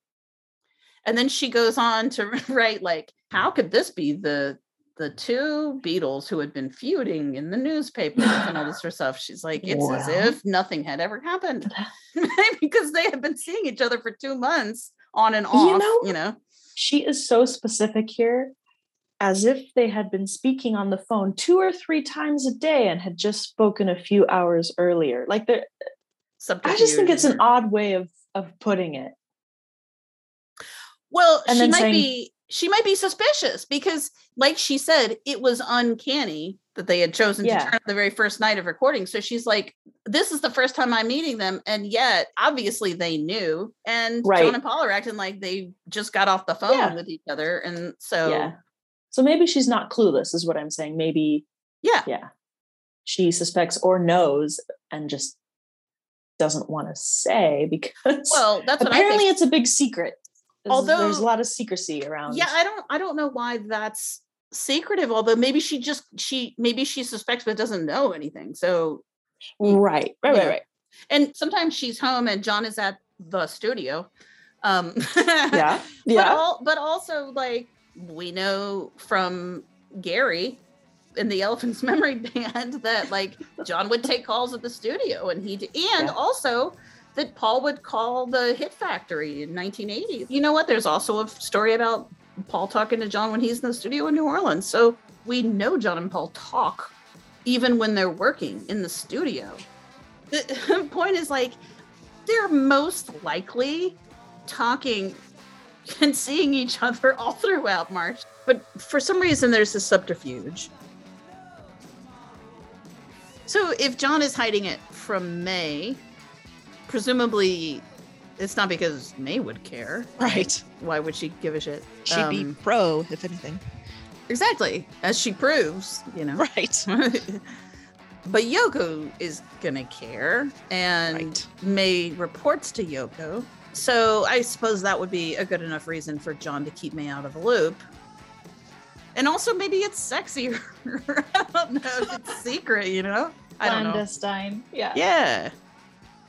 And then she goes on to [LAUGHS] write, like, how could this be the the two Beatles who had been feuding in the newspapers and all this sort of stuff? She's like, it's as if nothing had ever happened [LAUGHS] because they had been seeing each other for two months on and off, you know- you know? She is so specific here, as if they had been speaking on the phone two or three times a day and had just spoken a few hours earlier. Like there I just think it's an odd way of of putting it. Well, and she might saying- be she might be suspicious because, like she said, it was uncanny that they had chosen Yeah. to turn up the very first night of recording. So she's like, "This is the first time I'm meeting them," and yet obviously they knew. And Right. John and Paul are acting like they just got off the phone Yeah. with each other, and so Yeah. So maybe she's not clueless, is what I'm saying. Maybe, yeah, yeah, she suspects or knows and just doesn't want to say [LAUGHS] because Well, that's what I apparently it's a big secret. There's- there's a lot of secrecy around. yeah i don't i don't know why that's secretive although maybe she just she maybe she suspects but doesn't know anything so right, right, you right, right. and sometimes she's home and john is at the studio um Yeah, [LAUGHS] but, yeah. all, but also like we know from gary in the elephant's [LAUGHS] memory band that like john would take calls at the studio and he and Yeah. also that paul would call the hit factory in 1980 you know what there's also a story about paul talking to john when he's in the studio in new orleans so we know john and paul talk even when they're working in the studio the [LAUGHS] point is like they're most likely talking and seeing each other all throughout March. But for some reason, there's a subterfuge. So if John is hiding it from May, presumably it's not because May would care. Right. Why would she give a shit? She'd be Um, pro, if anything. exactly as she proves, you know. Right. [LAUGHS] but Yoko is gonna care, and Right. May reports to Yoko. So I suppose that would be a good enough reason for John to keep May out of the loop. And also, maybe it's sexier. [LAUGHS] I don't know if it's secret, you know. I don't know. Clandestine. Yeah. Yeah,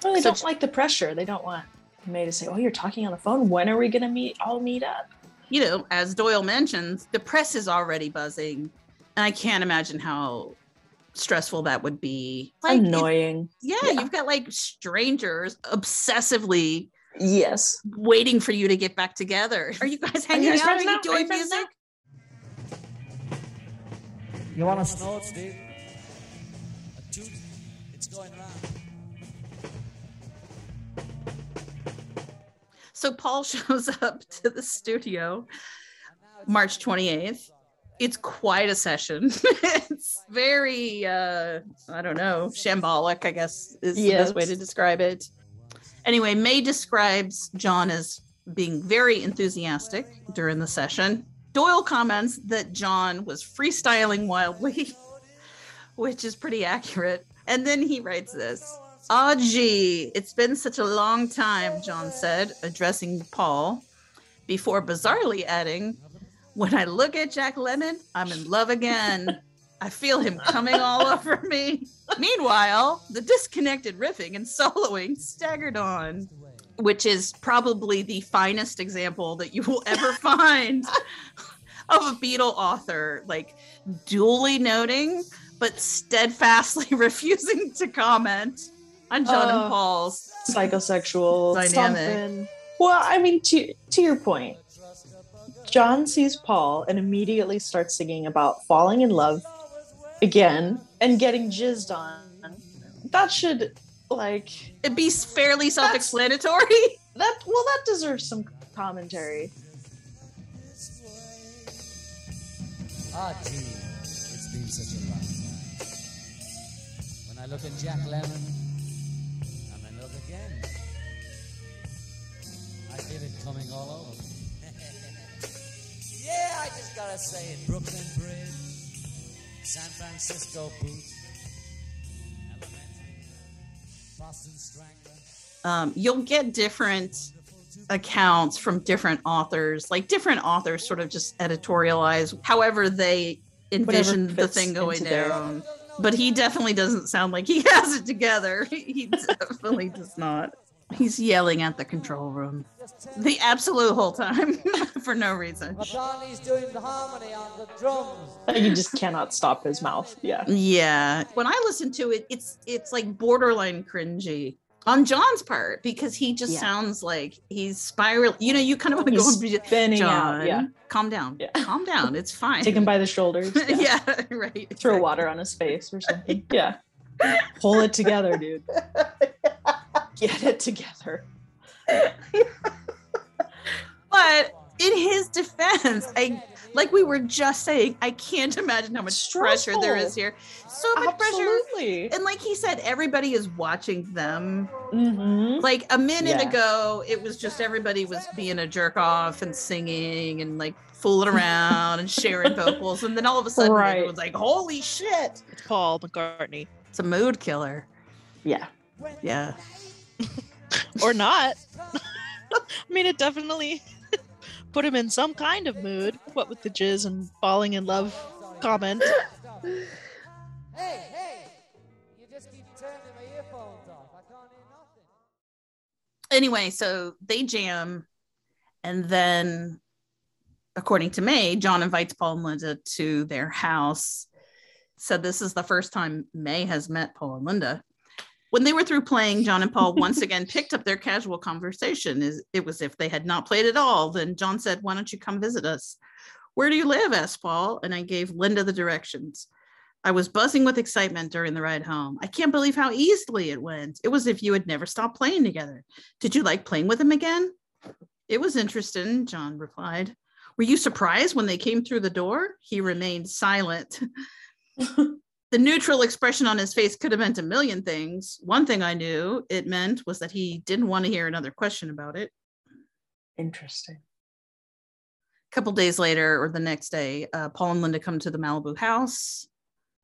Well, they So- don't like the pressure. They don't want May to say, "Oh, you're talking on the phone. When are we going to meet? All meet up." you know, as Doyle mentions, the press is already buzzing, and I can't imagine how stressful that would be. Like, it- Annoying. yeah, Yeah. you've got like strangers obsessively Yes. waiting for you to get back together. Are you guys hanging guys out? Are now? you Are doing you music? You want to know it, Steve? So Paul [LAUGHS] shows up to the studio March 28th. It's quite a session. [LAUGHS] it's very uh I don't know, shambolic, I guess is the best way to describe it. Anyway, May describes John as being very enthusiastic during the session. Doyle comments that John was freestyling wildly, [LAUGHS] which is pretty accurate. And then he writes this Ah, it's been such a long time, John said, addressing Paul, before bizarrely adding, When I look at Jack Lemmon, I'm in love again. I feel him coming all over me. Meanwhile, the disconnected riffing and soloing staggered on, which is probably the finest example that you will ever [LAUGHS] find of a Beatle author, like duly noting, but steadfastly [LAUGHS] refusing to comment on John Oh. and Paul's Psychosexual Dynamic. something. Well, I mean, to to your point, John sees Paul and immediately starts singing about falling in love again and getting jizzed on. That should like It'd be fairly self-explanatory. [LAUGHS] that. Well, that deserves some commentary. Ah, gee, it's been such a long time. When I look at Jack Lemmon, I feel it coming all over. [LAUGHS] Yeah, I just gotta say it. Brooklyn Bridge, San Francisco Boots, Elementary, Boston Strangler. um, you'll get different accounts from different authors like different authors sort of just editorialize however they envision the thing going down. but he definitely doesn't sound like he [LAUGHS] has it together. He [LAUGHS] definitely does not he's yelling at the control room the absolute whole time [LAUGHS] for no reason Madani's doing the harmony on the drums. You just cannot stop his mouth. Yeah. Yeah. When I listen to it, it's it's like borderline cringy on John's part because he just Yeah. sounds like he's spiral. You know, you kind of want to go and be spinning John, out. Yeah. calm down. Yeah. Calm down. It's fine. Take him by the [LAUGHS] shoulders. yeah. right. Throw water on his face or something. [LAUGHS] Yeah. Pull it together, dude. Get it together. [LAUGHS] But in his defense, I like we were just saying, I can't imagine how much pressure there is here. So much Absolutely. pressure. And like he said, everybody is watching them. Mm-hmm. Like a minute Yeah. ago, it was just everybody was being a jerk off and singing and like fooling [LAUGHS] around and sharing vocals. And then all of a sudden, Right. it was like, holy shit. It's Paul McCartney. It's a mood killer. Yeah. Yeah. [LAUGHS] Or not. [LAUGHS] I mean, it definitely [LAUGHS] put him in some kind of mood. What with the jizz and falling in love comment. Hey, hey! You just keep turning my earphones off. I can't hear nothing. Anyway, so they jam. And then, according to May, John invites Paul and Linda to their house. So this is the first time May has met Paul and Linda. When they were through playing, John and Paul once again [LAUGHS] picked up their casual conversation. It was if they had not played at all. Then John said, Why don't you come visit us? Where do you live? asked Paul. And I gave Linda the directions. I was buzzing with excitement during the ride home. I can't believe how easily it went. It was if you had never stopped playing together. Did you like playing with him again? It was interesting, John replied. Were you surprised when they came through the door? He remained silent. [LAUGHS] the neutral expression on his face could have meant a million things. One thing I knew it meant was that he didn't want to hear another question about it. Interesting. A couple days later, or the next day, uh, Paul and Linda come to the Malibu house.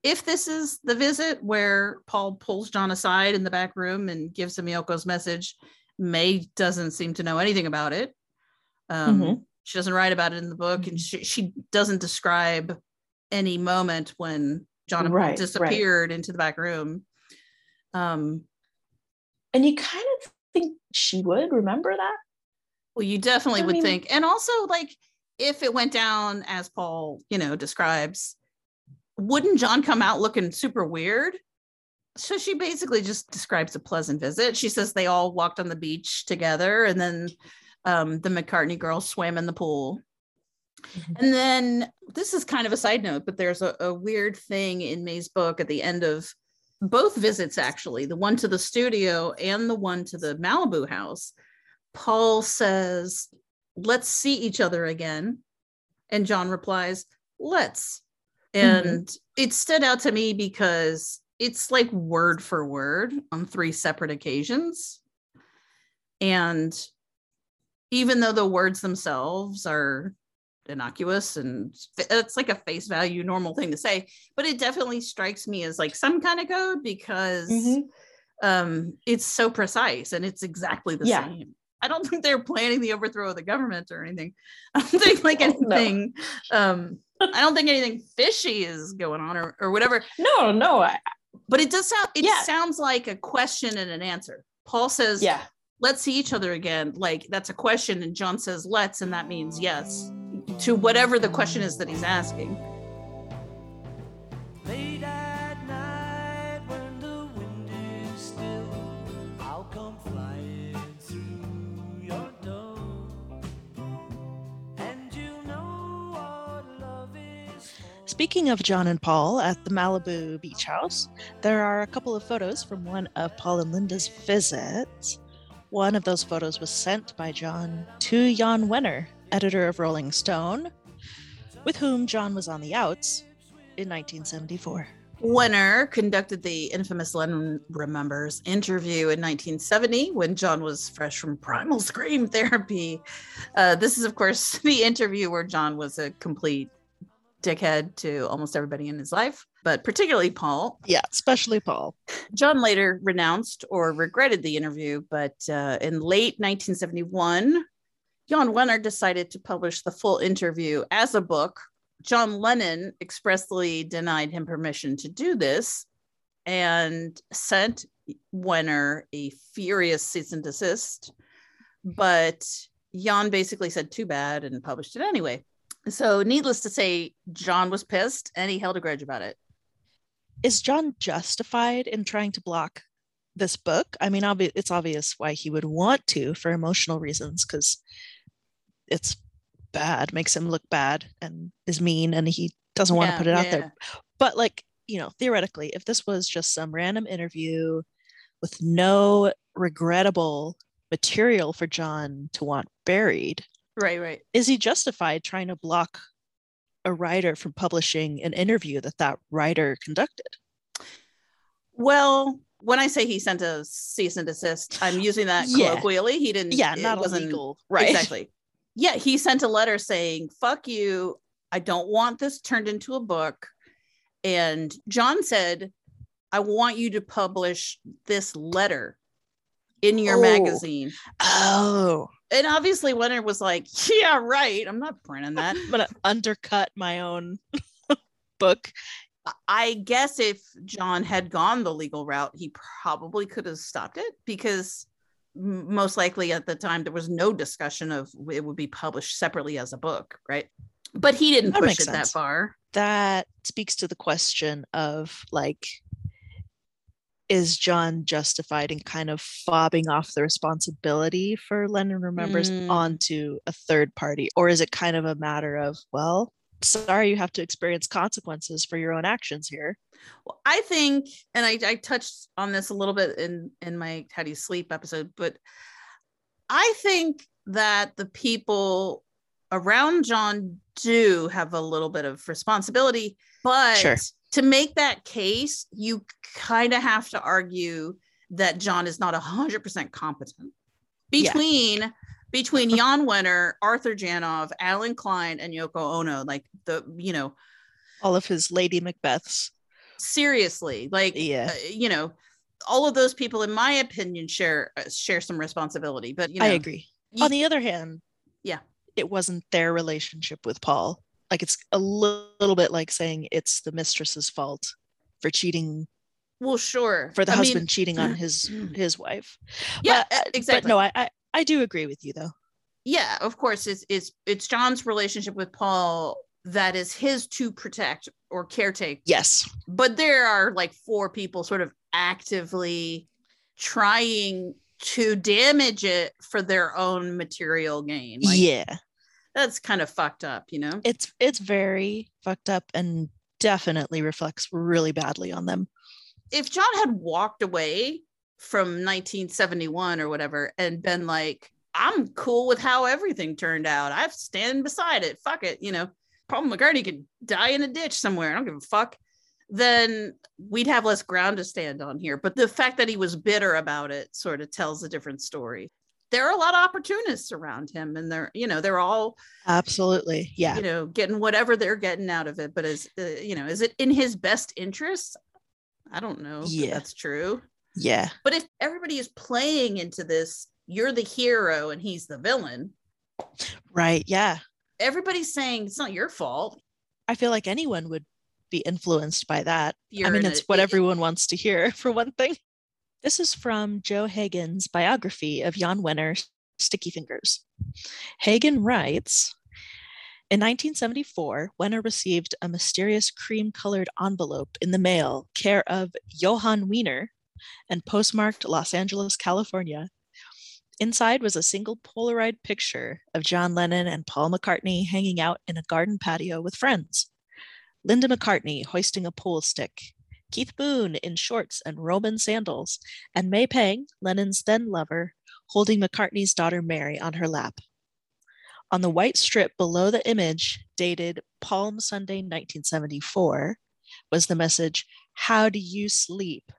If this is the visit where Paul pulls John aside in the back room and gives him Yoko's message, May doesn't seem to know anything about it. Um, Mhm. She doesn't write about it in the book, and she, she doesn't describe any moment when John Right, right. disappeared into the back room. Um, And you kind of think she would remember that? Well, you definitely I would mean- think. And also, like, if it went down as Paul, you know, describes, wouldn't John come out looking super weird? So she basically just describes a pleasant visit. She says they all walked on the beach together and then um, the McCartney girls swam in the pool. Mm-hmm. And then this is kind of a side note, but there's a, a weird thing in May's book at the end of both visits, actually, the one to the studio and the one to the Malibu house. Paul says, Let's see each other again. And John replies, Let's. Mm-hmm. And it stood out to me because it's like word for word on three separate occasions. And even though the words themselves are innocuous and it's like a face value normal thing to say, but it definitely strikes me as like some kind of code because Mhm. um it's so precise and it's exactly the Yeah. same. I don't [LAUGHS] think they're planning the overthrow of the government or anything. [LAUGHS] I don't think like Oh, no. anything. Um, I don't think anything fishy is going on or or whatever. No, no. I, But it does sound. It Yeah. sounds like a question and an answer. Paul says, yeah. let's see each other again. Like that's a question, and John says, let's, and that means yes to whatever the question is that he's asking. Late at night when the wind is still, I'll come flying through your door. And you know what love is for. Speaking of John and Paul at the Malibu beach house, there are a couple of photos from one of Paul and Linda's visits. One of those photos was sent by John to Jann Wenner, editor of Rolling Stone, with whom John was on the outs in 1974. Wenner conducted the infamous Lennon Remembers interview in 1970 when John was fresh from primal [LAUGHS] scream therapy. Uh, this is, of course, [LAUGHS] the interview where John was a complete dickhead to almost everybody in his life, but particularly Paul. Yeah, especially Paul. John later renounced or regretted the interview, but uh, in late 1971, Jann Wenner decided to publish the full interview as a book. John Lennon expressly denied him permission to do this and sent Wenner a furious cease and desist. But Jann basically said, too bad, and published it anyway. So, needless to say, John was pissed and he held a grudge about it. Is John justified in trying to block this book? I mean, obvi- it's obvious why he would want to for emotional reasons, because it's bad, makes him look bad and is mean, and he doesn't want to Yeah, put it out there. But, like, you know, theoretically, if this was just some random interview with no regrettable material for John to want buried, Right, right. is he justified trying to block a writer from publishing an interview that that writer conducted? Well, when I say he sent a cease and desist, I'm using that [LAUGHS] Yeah. colloquially. He didn't. Yeah, it not wasn't- illegal, right? Exactly. [LAUGHS] Yeah, he sent a letter saying, "Fuck you. I don't want this turned into a book." And John said, "I want you to publish this letter in your Oh. magazine." Oh, And obviously, Leonard was like, "Yeah, right. I'm not printing that." [LAUGHS] I'm gonna undercut my own [LAUGHS] book. I guess if John had gone the legal route, he probably could have stopped it because most likely at the time there was no discussion of it would be published separately as a book, right? But he didn't That push it that far. That speaks to the question of like, is John justified in kind of fobbing off the responsibility for Lennon Remembers Mm. onto a third party? Or is it kind of a matter of, well, sorry, you have to experience consequences for your own actions here? Well, I think, and I, I touched on this a little bit in in my How Do You Sleep episode, but I think that the people around John do have a little bit of responsibility, but Sure. to make that case, you kind of have to argue that John is not hundred percent competent Yeah. Between Jann Wenner, Arthur Janov, Allen Klein, and Yoko Ono. Like the you know All of his Lady Macbeths. seriously like Yeah. uh, you know all of those people in my opinion share uh, share some responsibility but you know I agree. you- On the other hand, Yeah. it wasn't their relationship with Paul. Like it's a li- little bit like saying it's the mistress's fault for cheating well sure for the I mean, husband cheating on [CLEARS THROAT] his his wife. yeah But, uh, exactly But no, I, I I do agree with you though. yeah of course it's it's it's john's relationship with paul that is his to protect or caretake Yes. but there are like four people sort of actively trying to damage it for their own material gain like yeah. that's kind of fucked up you know It's it's very fucked up and definitely reflects really badly on them. if John had walked away from 1971 or whatever and been like, I'm cool with how everything turned out. I stand beside it. Fuck it. You know, Paul McCartney could die in a ditch somewhere. I don't give a fuck. Then we'd have less ground to stand on here. But the fact that he was bitter about it sort of tells a different story. There are a lot of opportunists around him, and they're, you know, they're all, Absolutely. Yeah. you know, getting whatever they're getting out of it. But is, uh, you know, is it in his best interest? I don't know. if Yeah. that's true. Yeah. But if everybody is playing into this you're the hero and he's the villain. Right. Yeah. Everybody's saying it's not your fault. I feel like anyone would be influenced by that. You're I mean, it's a- what everyone wants to hear, [LAUGHS] for one thing. This is from Joe Hagen's biography of Jann Wenner, Sticky Fingers. Hagen writes In 1974, Wenner received a mysterious cream colored envelope in the mail, care of Jann Wenner, and postmarked Los Angeles, California. Inside was a single Polaroid picture of John Lennon and Paul McCartney hanging out in a garden patio with friends. Linda McCartney hoisting a pool stick, Keith Moon in shorts and Roman sandals, and May Pang, Lennon's then lover, holding McCartney's daughter Mary on her lap. On the white strip below the image, dated Palm Sunday 1974, was the message, How do you sleep?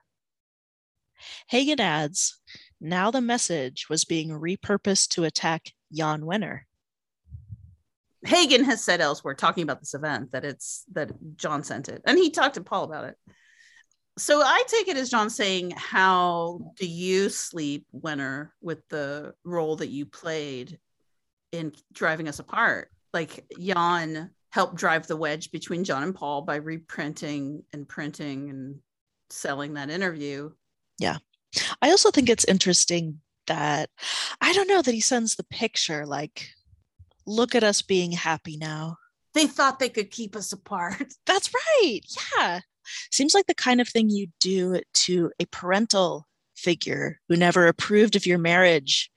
Hagen adds, now the message was being repurposed to attack Jann Wenner. Hagen has said elsewhere, talking about this event, that it's that John sent it, and he talked to Paul about it. So I take it as John saying, "How do you sleep, Wenner, with the role that you played in driving us apart?" Like Jann helped drive the wedge between John and Paul by reprinting and printing and selling that interview. Yeah. I also think it's interesting that I don't know that he sends the picture like, look at us being happy now. They thought they could keep us apart. [LAUGHS] That's right. Yeah. Seems like the kind of thing you do to a parental figure who never approved of your marriage,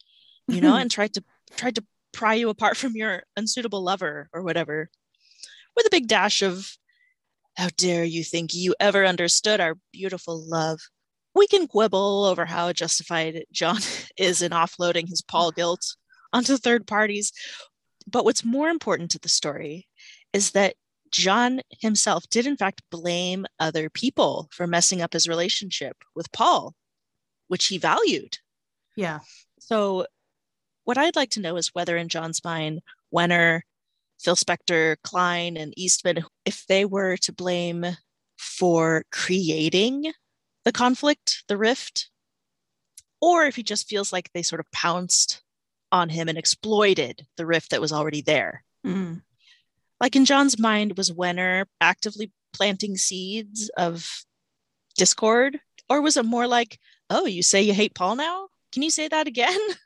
you know, [LAUGHS] and tried to tried to pry you apart from your unsuitable lover or whatever. With a big dash of how dare you think you ever understood our beautiful love? We can quibble over how justified John [LAUGHS] is in offloading his mm. Paul guilt onto third parties. But what's more important to the story is that John himself did, in fact, blame other people for messing up his relationship with Paul, which he valued. Yeah. So, what I'd like to know is whether, in John's mind, Wenner, Phil Spector, Klein, and Eastman, if they were to blame for creating the conflict, the rift, or if he just feels like they sort of pounced on him and exploited the rift that was already there. Mhm. Like in John's mind, was Wenner actively planting seeds of discord? Or was it more like, oh, you say you hate Paul now? Can you say that again? [LAUGHS]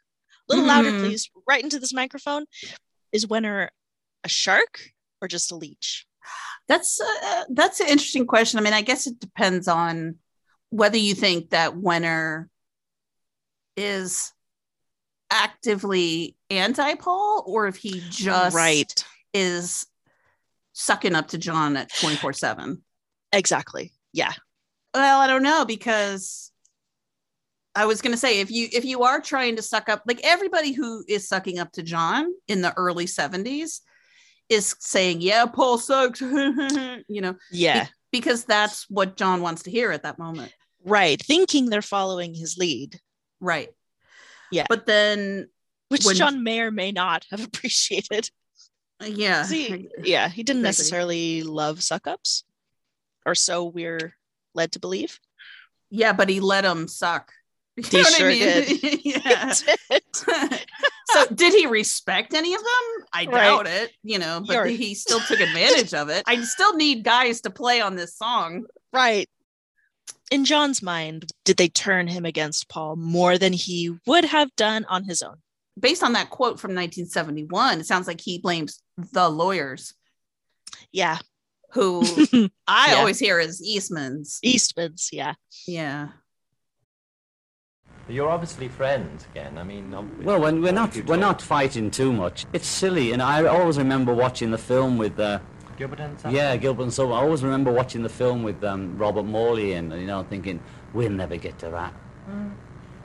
A little louder, Mhm. please, right into this microphone. Is Wenner a shark or just a leech? That's uh, that's an interesting question. I mean, I guess it depends on whether you think that Wenner is actively anti-Paul or if he just Right. is sucking up to John at 24/7. Exactly. Yeah. Well, I don't know because I was going to say if you if you are trying to suck up like everybody who is sucking up to John in the early 70s is saying, "Yeah, Paul sucks." [LAUGHS] you know, Yeah. because that's what John wants to hear at that moment. Right. Thinking they're following his lead, Right. Yeah. But then which When- John may or may not have [LAUGHS] appreciated. uh, yeah. See, yeah, he didn't Exactly. necessarily love suck ups, or so we're led to believe. Yeah, but he let him suck. [LAUGHS] You He know what I mean? did. [LAUGHS] yeah. so did he respect any of them? I Right. doubt it, you know, but You're- he still took advantage of it. I still need guys to play on this song. Right. In John's mind, did they turn him against Paul more than he would have done on his own? Based on that quote from 1971, it sounds like he blames the lawyers Yeah. who [LAUGHS] I Yeah. always hear is Eastman's. Eastman's, yeah. Yeah. You're obviously friends again. I mean, ob- Well, when we're not we're talk. not fighting too much. It's silly, and I always remember watching the film with. Uh, Gilbert and Sullivan? yeah, Gilbert and Sullivan. I always remember watching the film with um, Robert Morley and you know thinking we'll never get to that.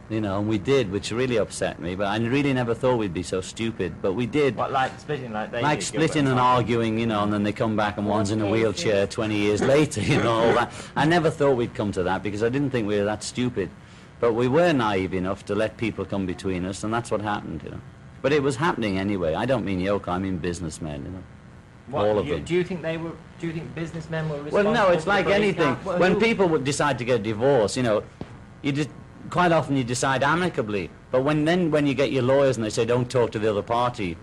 You know, and we did, which really upset me. But I really never thought we'd be so stupid. But we did. What, like splitting like they like did, Gilbert splitting and Sullivan? arguing, you know, and then they come back and one's in a wheelchair 20 years later, you know, all that. I never thought we'd come to that because I didn't think we were that stupid. But we were naive enough to let people come between us, and that's what happened, you know. But it was happening anyway. I don't mean Yoko, I mean businessmen, you know. What, all of you- them. Do you think they were? Do you think businessmen were responsible? Well, no, it's for like anything. Well, when who- people would decide to get a divorce, you know, you just quite often you decide amicably. But when then when you get your lawyers and they say don't talk to the other party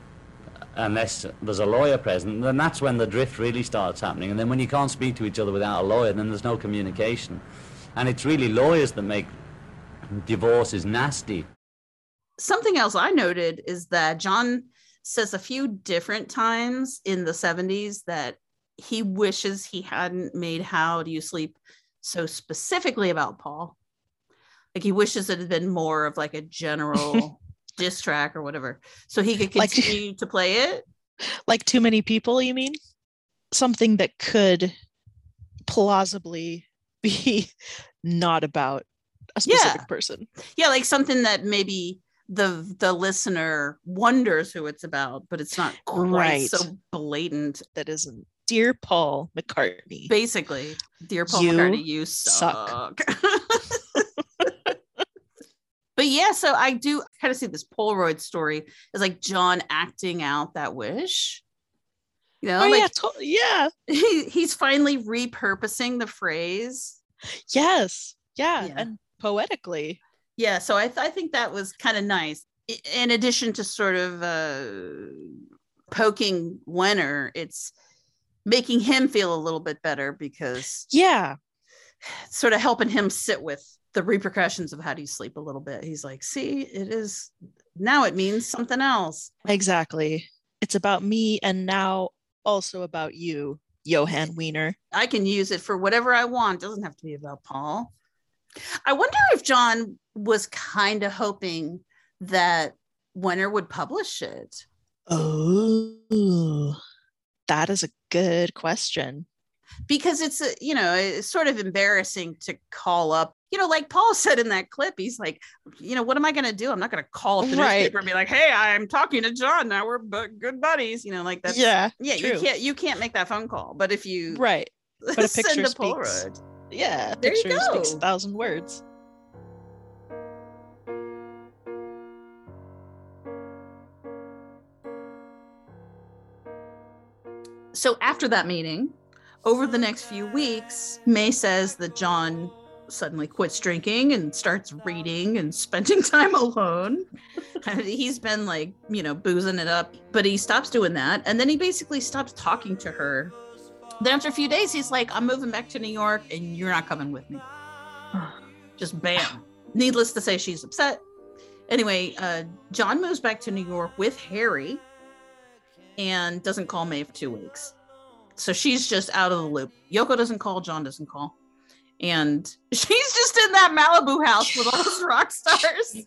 unless there's a lawyer present, then that's when the drift really starts happening. And then when you can't speak to each other without a lawyer, then there's no communication. And it's really lawyers that make divorces nasty. Something else I noted is that John says a few different times in the 70s that he wishes he hadn't made How Do You Sleep so specifically about Paul. Like he wishes it had been more of like a general [LAUGHS] diss track or whatever, so he could Like- [LAUGHS] continue to play it. Like too many people, you mean? Something that could plausibly be [LAUGHS] not about a specific Yeah. person. Yeah, like something that maybe the the listener wonders who it's about, but it's not quite Right. so blatant. That isn't Dear Paul McCartney. Basically, dear Paul You McCartney, you suck. suck. [LAUGHS] but yeah, so I do kind of see this Polaroid story as like John acting out that wish. You know, Oh, like yeah, to- yeah. [LAUGHS] he, he's finally repurposing the phrase. Yes. Yeah. Yeah. And poetically. Yeah, so I, th- I think that was kind of nice. In addition to sort of uh, poking Wenner, it's making him feel a little bit better because Yeah. sort of helping him sit with the repercussions of how do you sleep a little bit. He's like, see, it is now it means something else. Exactly. It's about me and now also about you, Jann Wenner. I can use it for whatever I want. It doesn't have to be about Paul. I wonder if John was kind of hoping that Wenner would publish it. Oh, that is a good question. because it's a, you know it's sort of embarrassing to call up you know like paul [LAUGHS] said in that clip he's like you know what am i going to do i'm not going to call up the Right. newspaper and be like hey i'm talking to john now we're good buddies you know like that's Yeah, yeah you can't you can't make that phone call but if you Right. But a [LAUGHS] send picture a speaks. Polaroid, Yeah. There Picture speaks a thousand words. so after that meeting over the next few weeks may says that john suddenly quits drinking and starts reading and [LAUGHS] spending time alone he's been like you know boozing it up but he stops doing that and then he basically stops talking to her then after a few days he's like i'm moving back to new york and you're not coming with me [SIGHS] just bam needless to say she's upset anyway uh, john moves back to new york with harry and doesn't call May for two weeks. So she's just out of the loop. Yoko doesn't call, John doesn't call. And [LAUGHS] she's just in that Malibu house with all those rock stars.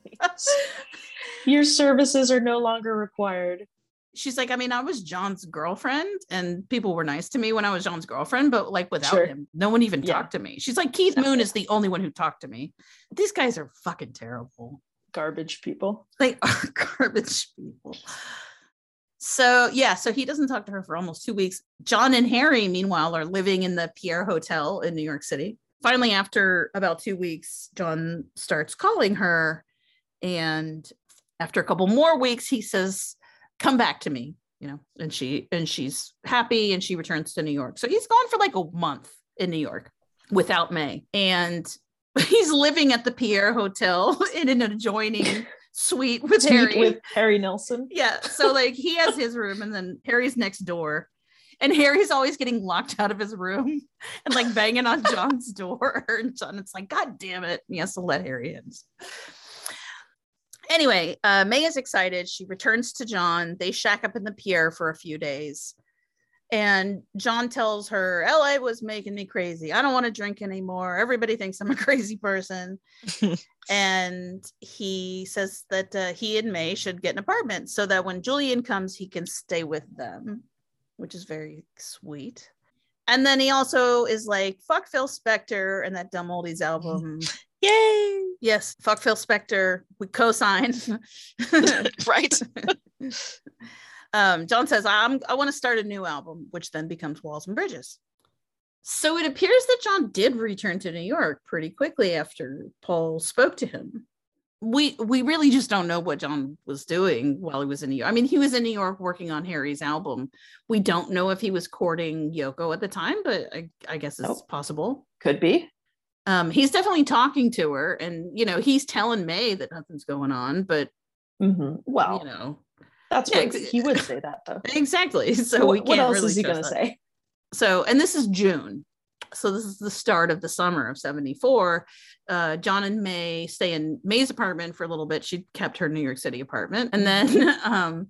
[LAUGHS] Your services are no longer required. She's like, I mean, I was John's girlfriend and people were nice to me when I was John's girlfriend, but like without Sure. him, no one even Yeah. talked to me. She's like, Keith Moon is the only one who talked to me. These guys are fucking terrible. Garbage people. They [LAUGHS] are garbage people. So yeah, so he doesn't talk to her for almost two weeks. John and Harry, meanwhile, are living in the Pierre Hotel in New York City. Finally, after about two weeks, John starts calling her, and after a couple more weeks, he says, "Come back to me," you know, and she and she's happy, and she returns to New York. So he's gone for like a month in New York without May, and [LAUGHS] he's living at the Pierre Hotel [LAUGHS] in an adjoining [LAUGHS] suite with Suite Harry. with Harry Nilsson. Yeah. So like he has his room and then Harry's next door. And Harry's always getting locked out of his room and like banging on John's door. And John, it's like, God damn it. And he has to let Harry in. Anyway, uh, May is excited. She returns to John. They shack up in the Pierre for a few days. And John tells her, LA was making me crazy. I don't want to drink anymore. Everybody thinks I'm a [LAUGHS] crazy person. [LAUGHS] and he says that uh, he and May should get an apartment so that when Julian comes, he can stay with them, which is very sweet. And then he also is like, fuck Phil Spector and that dumb oldies album. [LAUGHS] Yay! Yes, fuck Phil Spector. We co-sign. [LAUGHS] right. [LAUGHS] um, John says, I'm, I want to start a new album, which then becomes Walls and Bridges. So it appears that John did return to New York pretty quickly after Paul spoke to him. We we really just don't know what John was doing while he was in New York. I mean, he was in New York working on Harry's album. We don't know if he was courting Yoko at the time, but I, I guess it's possible. Could be. Um, he's definitely talking to her, and you know, he's telling May that nothing's going on, but Mhm. Well, you know, that's yeah, what ex- he would say that though. [LAUGHS] exactly. So what, we can't else really is he going to say? so and this is june so this is the start of the summer of 74 uh, john and may stay in may's apartment for a little bit she kept her new york city apartment and then [LAUGHS] um,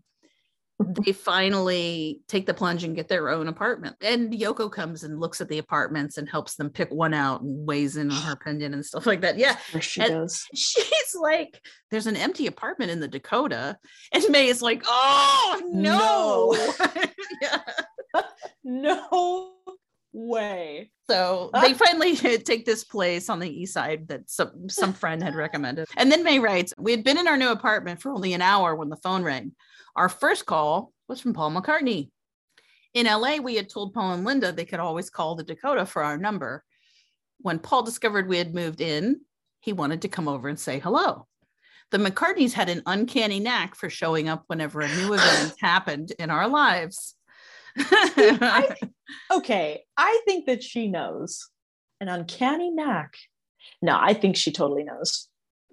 they finally take the plunge and get their own apartment and yoko comes and looks at the apartments and helps them pick one out and weighs in on her opinion and stuff like that yeah she And goes. she's like there's an empty apartment in the dakota and may is like oh no, [LAUGHS] yeah No way. So ah. they finally [LAUGHS] take this place on the east side that some some friend had recommended. And then May writes, "We had been in our new apartment for only an hour when the phone rang. Our first call was from Paul McCartney. In LA, we had told Paul and Linda they could always call the Dakota for our number. When Paul discovered we had moved in, he wanted to come over and say hello. The McCartneys had an uncanny knack for showing up whenever a new [COUGHS] event happened in our lives. I, [LAUGHS] okay, I think that she knows an uncanny knack. No, I think she totally knows [LAUGHS]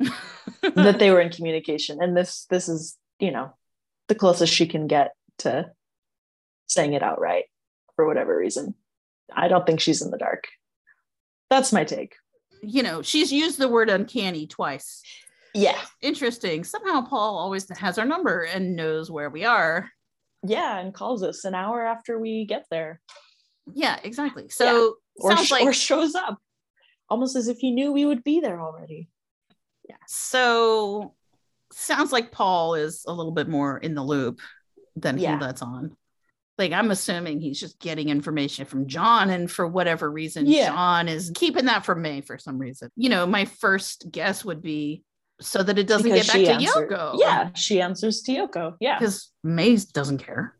that they were in communication, and this this is you know the closest she can get to saying it outright for whatever reason. I don't think she's in the dark. That's my take. you know, she's used the word uncanny twice. Yeah. Interesting. Somehow Paul always has our number and knows where we are. Yeah, and calls us an hour after we get there, Yeah, exactly. So or sounds sh- like or shows up, almost as if he knew we would be there already. Yeah. So sounds like Paul is a little bit more in the loop than Yeah. he lets on. Like I'm assuming he's just getting information from John, and for whatever reason, Yeah. John is keeping that from May for some reason. You know, my first guess would be so that it doesn't Because get back to answered- Yoko. Yeah, she answers to Yoko. Yeah, because May doesn't care.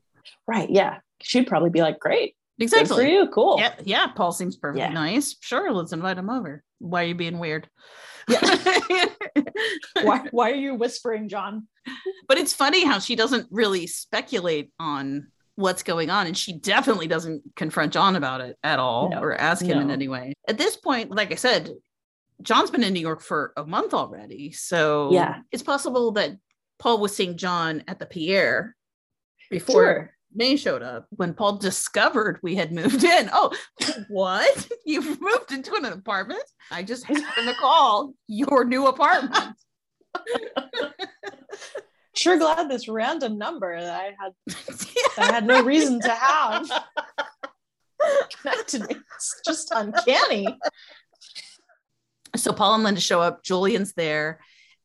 right. Yeah, she'd probably be like, "Great, Exactly. good for you, cool." Yeah, yeah. Paul seems perfectly Yeah. nice. Sure, let's invite him over. Why are you being weird? [LAUGHS] why, why are you whispering, John? but it's funny how she doesn't really speculate on what's going on, and she definitely doesn't confront John about it at all No, or ask him in any way. At this point, like I said, John's been in New York for a month already, so Yeah. it's possible that Paul was seeing John at the Pierre before Sure. May showed up when Paul discovered we had moved in. Oh, [LAUGHS] what? You've moved into an apartment? I just happened to call your new apartment. [LAUGHS] [LAUGHS] Sure glad this random number that I had that I had no reason to have connected me. It's just uncanny. So Paul and Linda show up. Julian's there.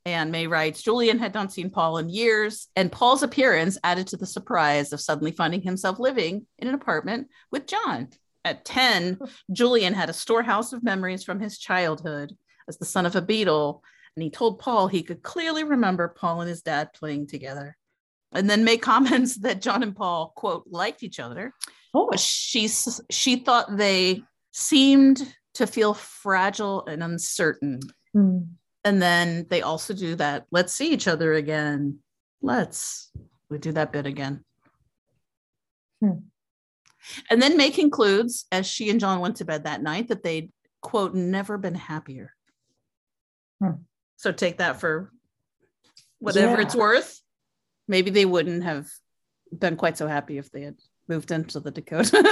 And May writes, Julian had not seen Paul in years, and Paul's appearance added to the surprise of suddenly finding himself living in an apartment with John. At 10, Julian had a storehouse of memories from his childhood as the son of a Beatle, and he told Paul he could clearly remember Paul and his dad playing together. And then May comments that John and Paul, quote, liked each other, Oh, but she, she thought they seemed to feel fragile and uncertain. Hmm. And then they also do that. Let's see each other again. Let's. We do that bit again. Hmm. And then May concludes, as she and John went to bed that night, that they'd, quote, never been happier. Hmm. So take that for whatever it's worth. Maybe they wouldn't have been quite so happy if they had moved into the Dakota.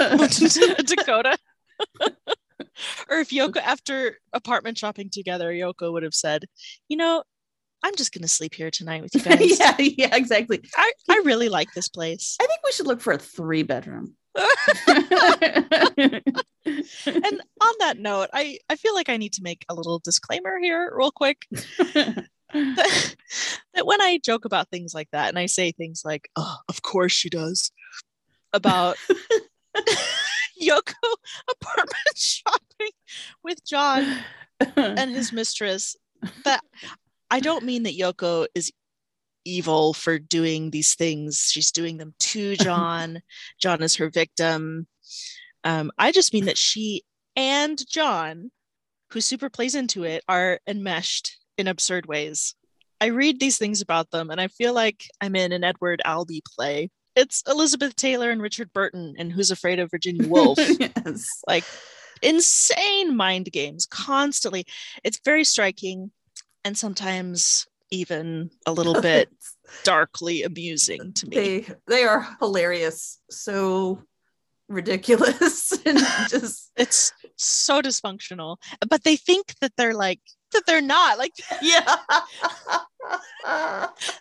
[LAUGHS] Dakota. [LAUGHS] or if Yoko, after apartment shopping together, Yoko would have said, you know, I'm just going to sleep here tonight with you [LAUGHS] guys. yeah, yeah, exactly. I, I really like this place. I think we should look for a three bedroom. [LAUGHS] and on that note, I, I feel like I need to make a little disclaimer here, real quick. that, [LAUGHS] that when I joke about things like that, and I say things like, oh, of course she does, about Yoko [LAUGHS] apartment [LAUGHS] shopping with John [LAUGHS] and his mistress, that I don't mean that Yoko is evil for doing these things. She's doing them to John. John is her victim. Um, I just mean that she and John, who super plays into it, are enmeshed in absurd ways. I read these things about them and I feel like I'm in an Edward Albee play. It's Elizabeth Taylor and Richard Burton and Who's Afraid of Virginia [LAUGHS] Woolf. yes. Like insane mind games constantly. It's very striking and sometimes even a little [LAUGHS] bit darkly amusing to me. They they are hilarious. So ridiculous [LAUGHS] and just it's so dysfunctional. But they think that they're like that they're not like yeah.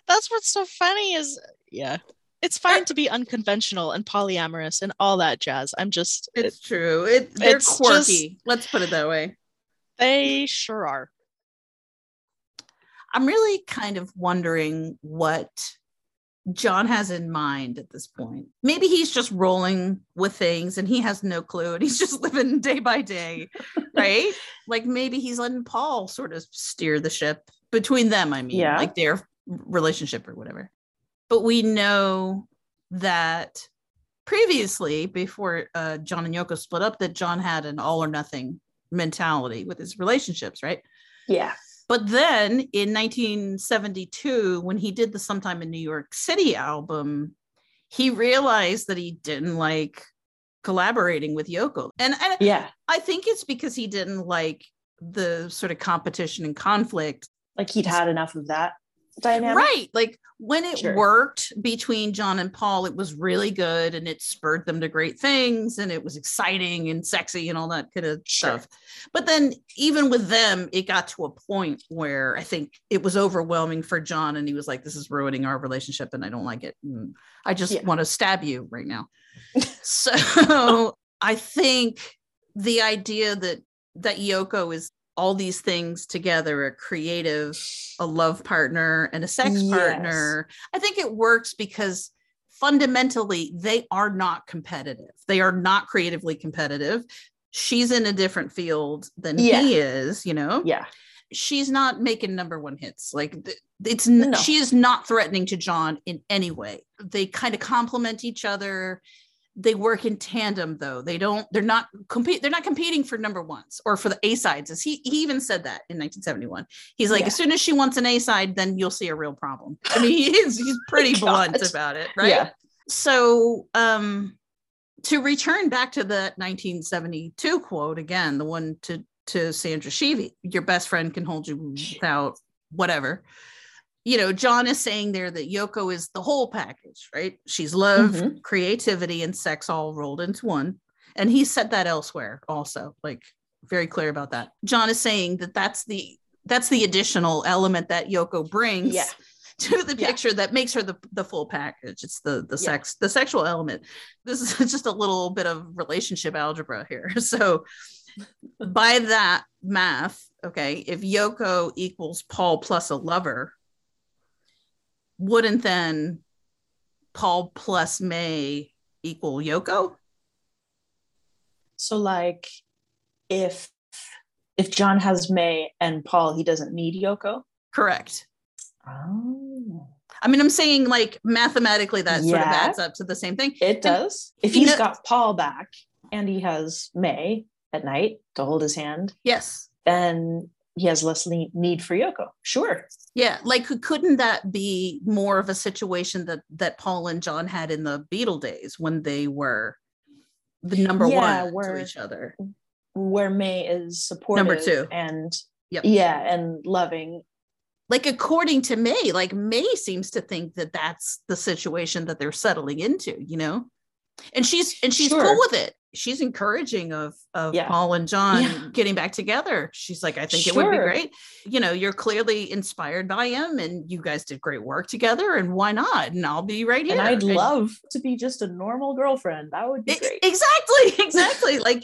that's what's so funny is yeah. It's fine to be unconventional and polyamorous and all that jazz. I'm just It's true. It they're it's quirky. Let's put it that way. they sure are. I'm really kind of wondering what John has in mind at this point. Maybe he's just rolling with things and he has no clue and he's [LAUGHS] just living day by day, [LAUGHS] right? like maybe he's letting Paul sort of steer the ship between them, I mean, Yeah. like their relationship or whatever. But we know that previously, before uh, John and Yoko split up, that John had an all or nothing mentality with his relationships, right? Yeah. But then in 1972, when he did the Sometime in New York City album, he realized that he didn't like collaborating with Yoko. And, and Yeah. I think it's because he didn't like the sort of competition and conflict. Like he'd had enough of that dynamic. Right. Like when it Sure. worked between John and Paul, it was really good and it spurred them to great things and it was exciting and sexy and all that kind of stuff. But then even with them, it got to a point where I think it was overwhelming for John and he was like, This is ruining our relationship and I don't like it. And I just Yeah. want to stab you right now. [LAUGHS] so I think the idea that that Yoko is all these things together a creative a love partner and a sex Yes. partner i think it works because fundamentally they are not competitive they are not creatively competitive she's in a different field than Yeah. he is you know Yeah. she's not making number one hits like it's No. she is not threatening to john in any way they kind of complement each other they work in tandem though. They don't they're not compete they're not competing for number ones or for the a sides as he he even said that in 1971 he's like Yeah. as soon as she wants an a side then you'll see a real problem. I mean [LAUGHS] he is he's [LAUGHS] pretty blunt about it right? Yeah. so um to return back to the 1972 quote again the one to to sandra Shevey, your best friend can hold you without whatever you know john is saying there that yoko is the whole package right she's love Mhm. creativity and sex all rolled into one and he said that elsewhere also like very clear about that john is saying that that's the that's the additional element that yoko brings Yeah. [LAUGHS] to the Yeah. picture that makes her the, the full package it's the the Yeah. sex the sexual element this is [LAUGHS] just a little bit of relationship algebra here [LAUGHS] so by that math okay if yoko equals paul plus a lover wouldn't then paul plus may equal yoko So like if if John has May and Paul, he doesn't need Yoko. correct Oh. i mean i'm saying like mathematically that sort of adds up to the same thing It does. If he's know- got Paul back and he has May at night to hold his hand, yes then he has less need for Yoko. Sure. Yeah, like couldn't that be more of a situation that that Paul and John had in the Beatle days when they were the number Yeah, one where- to each other? Where May is supportive number two. and Yep. yeah, and loving. Like according to May, like May seems to think that that's the situation that they're settling into, you know, and she's and she's Sure. cool with it. She's encouraging of of Yeah. Paul and John Yeah. getting back together. She's like, I think it would be great. You know, you're clearly inspired by him, and you guys did great work together, and why not? And I'll be right here. And I'd love to be just a normal girlfriend. That would be E- great. Exactly, [LAUGHS] exactly. like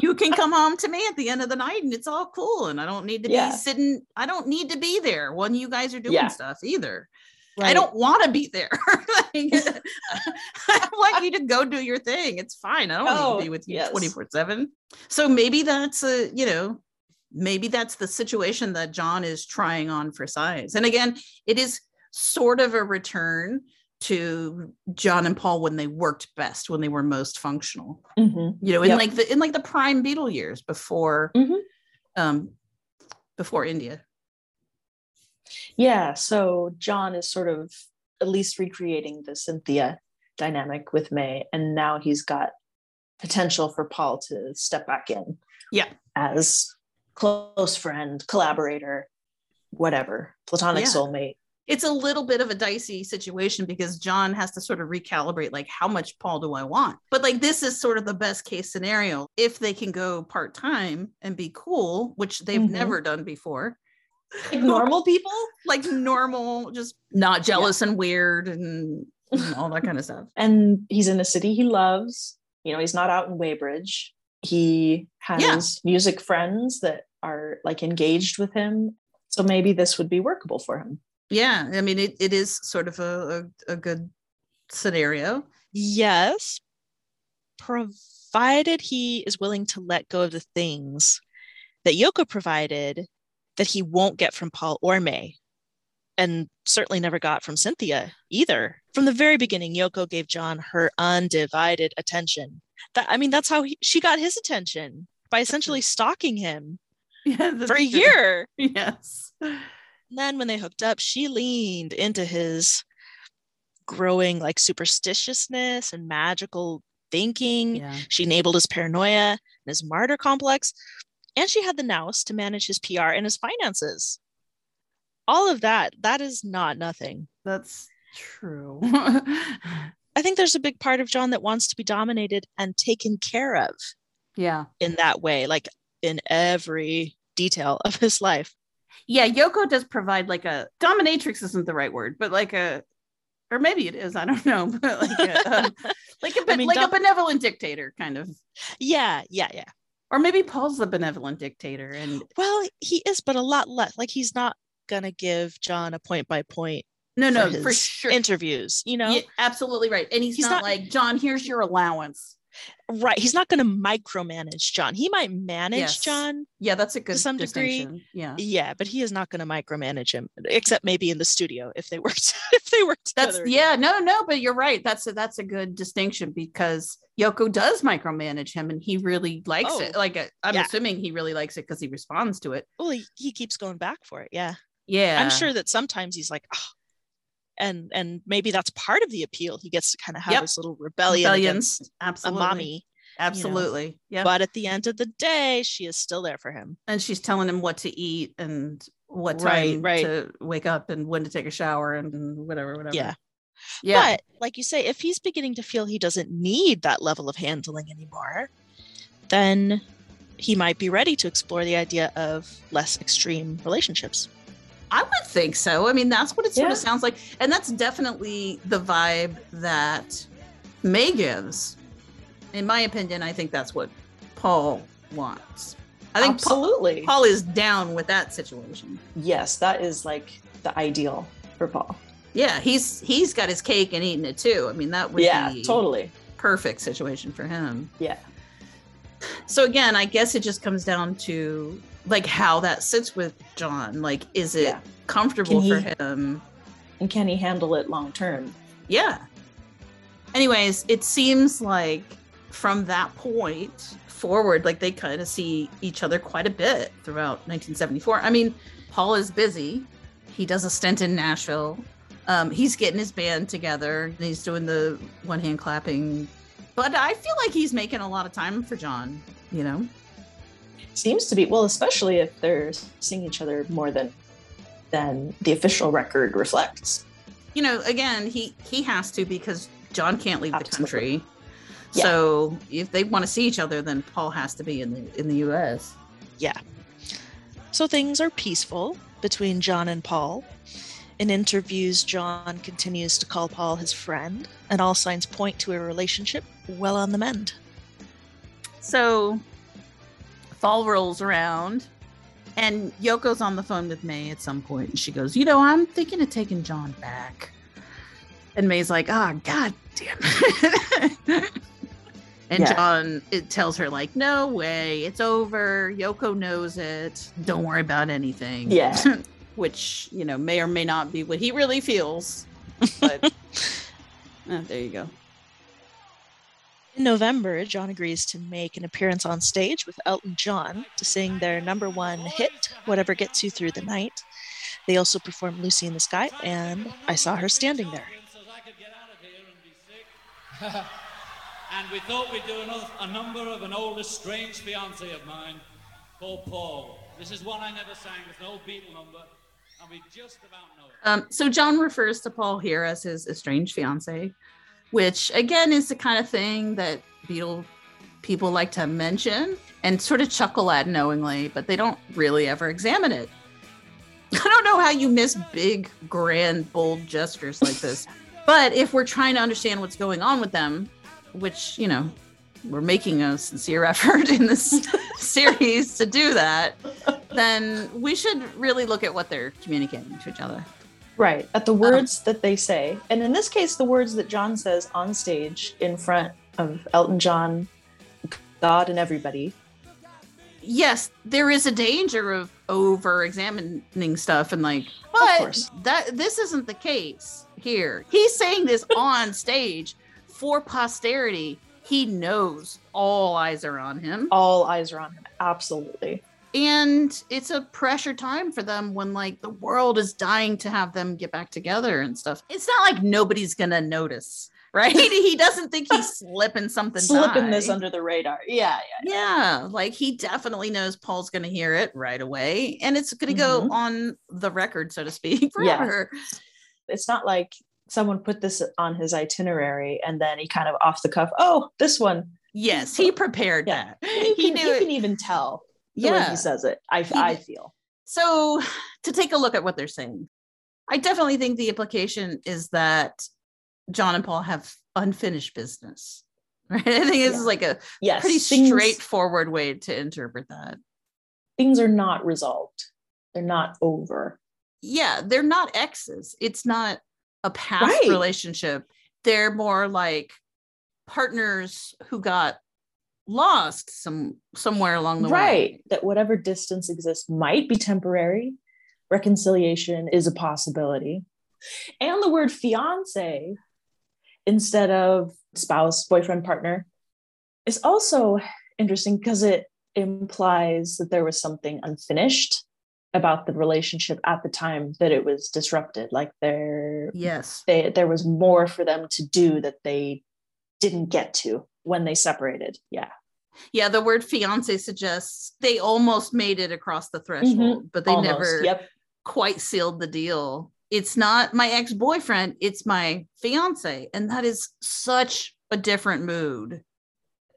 you can come home to me at the end of the night and it's all cool. And I don't need to Yeah. be sitting, I don't need to be there when you guys are doing stuff either. I don't want to be there. [LAUGHS] Like, [LAUGHS] I want you to go do your thing. It's fine. I don't Oh, need to be with you yes. 24 7. So maybe that's a, you know, maybe that's the situation that John is trying on for size. And again, it is sort of a return to John and Paul when they worked best, when they were most functional. Mhm. You know, in Yep. like the in like the prime Beatle years before Mhm. um before India. Yeah. So John is sort of at least recreating the Cynthia dynamic with May, and now he's got potential for Paul to step back in Yeah. as close friend, collaborator, whatever, platonic Yeah. soulmate. It's a little bit of a dicey situation because John has to sort of recalibrate like how much Paul do I want? But like this is sort of the best case scenario if they can go part-time and be cool, which they've Mhm. never done before. Like normal people, Like normal, just not jealous and weird and you all that kind of stuff. [LAUGHS] and he's in a city he loves. You know, he's not out in Weybridge. He has music friends that are like engaged with him. So maybe this would be workable for him. Yeah, I mean it, it is sort of a, a, a good scenario. Yes, provided he is willing to let go of the things that Yoko provided that he won't get from Paul or May, and certainly never got from Cynthia either. From the very beginning, Yoko gave John her undivided attention. That I mean, that's how he, she got his attention by essentially stalking him [LAUGHS] Yeah, for a year. Yes. And then when they hooked up, she leaned into his growing like superstitiousness and magical thinking. Yeah. She enabled his paranoia and his martyr complex. And she had the nous to manage his PR and his finances. All of that, that is not nothing. That's true. [LAUGHS] [LAUGHS] I think there's a big part of John that wants to be dominated and taken care of yeah. in that way, like in every detail of his life. Yeah, Yoko does provide like a dominatrix isn't the right word, but like a or maybe it is, I don't know, [LAUGHS] but like a um, like a I mean, like dom- a benevolent dictator kind of. Yeah, yeah, yeah. Or maybe Paul's the benevolent dictator and Well, he is, but a lot less. Like he's not gonna give John a point by point. no, no, his for sure. Interviews, you know, Yeah, absolutely right. And he's, He's not, not- like, John, here's your allowance. Right? He's not gonna micromanage John. He might manage Yes. John, Yeah, that's a good to some degree. Yeah. yeah, but he is not gonna micromanage him, except maybe in the studio if they worked [LAUGHS] if they worked That's together. yeah, no, no, but you're right. That's a that's a good distinction because Yoko does micromanage him and he really likes it. Oh, Like uh, I'm yeah. assuming he really likes it because he responds to it. Well, he, he keeps going back for it. Yeah. Yeah. I'm sure that sometimes he's like, oh. And and maybe that's part of the appeal. He gets to kind of have Yep. this little rebellion Rebellions. against Absolutely. a mommy. Absolutely. Yeah. But at the end of the day, she is still there for him. and she's telling him what to eat and what Right, time right. to wake up and when to take a shower and whatever, whatever. Yeah. Yeah. But like you say, if he's beginning to feel he doesn't need that level of handling anymore, then he might be ready to explore the idea of less extreme relationships. I would think so. I mean, that's what it sort Yeah. of sounds like. And that's definitely the vibe that May gives. In my opinion, I think that's what Paul wants. I think Paul, Absolutely. Paul is down with that situation. yes, that is like the ideal for Paul. Yeah, he's he's got his cake and eating it too. I mean, that would yeah, be totally. perfect situation for him. Yeah. So again, I guess it just comes down to like how that sits with John. Like, is it Yeah. comfortable Can for him? And can he handle it long term? Yeah. Anyways, it seems like from that point forward, like they kind of see each other quite a bit throughout 1974. I mean, Paul is busy. He does a stint in Nashville. Um, he's getting his band together. And he's doing the one hand clapping. But I feel like he's making a lot of time for John, you know? Seems to be well, especially if they're seeing each other more than than the official record reflects. you know, again, he he has to because John can't leave the country. Yeah. So if they want to see each other, then Paul has to be in the in the U.S. Yeah. So things are peaceful between John and Paul. In interviews, John continues to call Paul his friend, and all signs point to a relationship well on the mend. So fall rolls around, and Yoko's on the phone with May at some point, and she goes, "You know, I'm thinking of taking John back." And May's like, "Ah, god damn it." [LAUGHS] And Yeah. John it tells her like, "No way, it's over. Yoko knows it. Don't worry about anything." Yeah. [LAUGHS] Which you know may or may not be what he really feels. But uh, [LAUGHS] there you go. In November, John agrees to make an appearance on stage with Elton John to sing their number one hit, Whatever Gets You Through the Night. They also perform Lucy in the Sky, and I saw her standing there. [LAUGHS] And we thought we'd do another, a number of an old estranged fiance of mine called Paul. This is one I never sang. It's an old Beatle number, and we just about know it. Um, so John refers to Paul here as his estranged fiance, which again is the kind of thing that Beatle people like to mention and sort of chuckle at knowingly, but they don't really ever examine it. [LAUGHS] I don't know how you miss big, grand, bold gestures like [LAUGHS] this. But if we're trying to understand what's going on with them, which, you know, we're making a sincere [LAUGHS] effort in this series to do that, then we should really look at what they're communicating to each other. Right. At the uh-huh. words that they say. And in this case, the words that John says on stage in front of Elton John, God, and everybody. Yes, there is a danger of over examining stuff and like, but that this isn't the case here. He's saying this on [LAUGHS] stage for posterity. He knows all eyes are on him. All eyes are on him. Absolutely. And it's a pressure time for them when like the world is dying to have them get back together and stuff. It's not like nobody's gonna notice, [LAUGHS] right? he doesn't think he's [LAUGHS] slipping something Slipping by. this under the radar. Yeah, yeah. Yeah, like he definitely knows Paul's to hear it right away, and it's going to go mm-hmm. on the record, so to speak, [LAUGHS] Yeah. It's not like someone put this on his itinerary and then he kind of off the cuff, oh, this one. Yes, he prepared that. He, He can, knew he it. can even tell Yeah. he says it. I, He I feel. So, [SIGHS] to take a look at what they're saying, I definitely think the implication is that John and Paul have unfinished business. [LAUGHS] Right? I think this is like a Yes, pretty things- straightforward way to interpret that. Things are not resolved. They're not over. yeah, they're not exes. It's not a past Right. relationship. They're more like partners who got lost some somewhere along the right. Way. that whatever distance exists might be temporary. Reconciliation is a possibility. And the word fiance instead of spouse boyfriend partner is also interesting because it implies that there was something unfinished about the relationship at the time that it was disrupted. Like there Yes. they, there was more for them to do that they didn't get to when they separated. Yeah Yeah, the word fiance suggests they almost made it across the mm-hmm. threshold, but they Almost, never yep. quite sealed the deal. It's not my ex-boyfriend, it's my fiance, and that is such a different mood.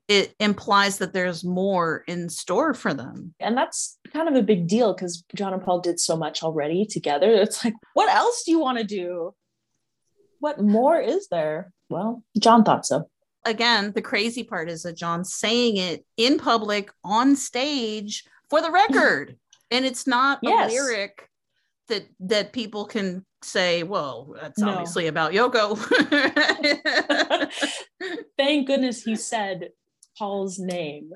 It implies that there's more in store for them. and that's kind of a big deal because John and Paul did so much already together. It's like, what else do you want to do? What more is there? Well, John thought so. Again, the crazy part is that John's saying it in public on stage for the record. [LAUGHS] and it's not Yes. a lyric that that people can say, well, that's No. obviously about Yoko. [LAUGHS] Thank goodness he said Paul's name.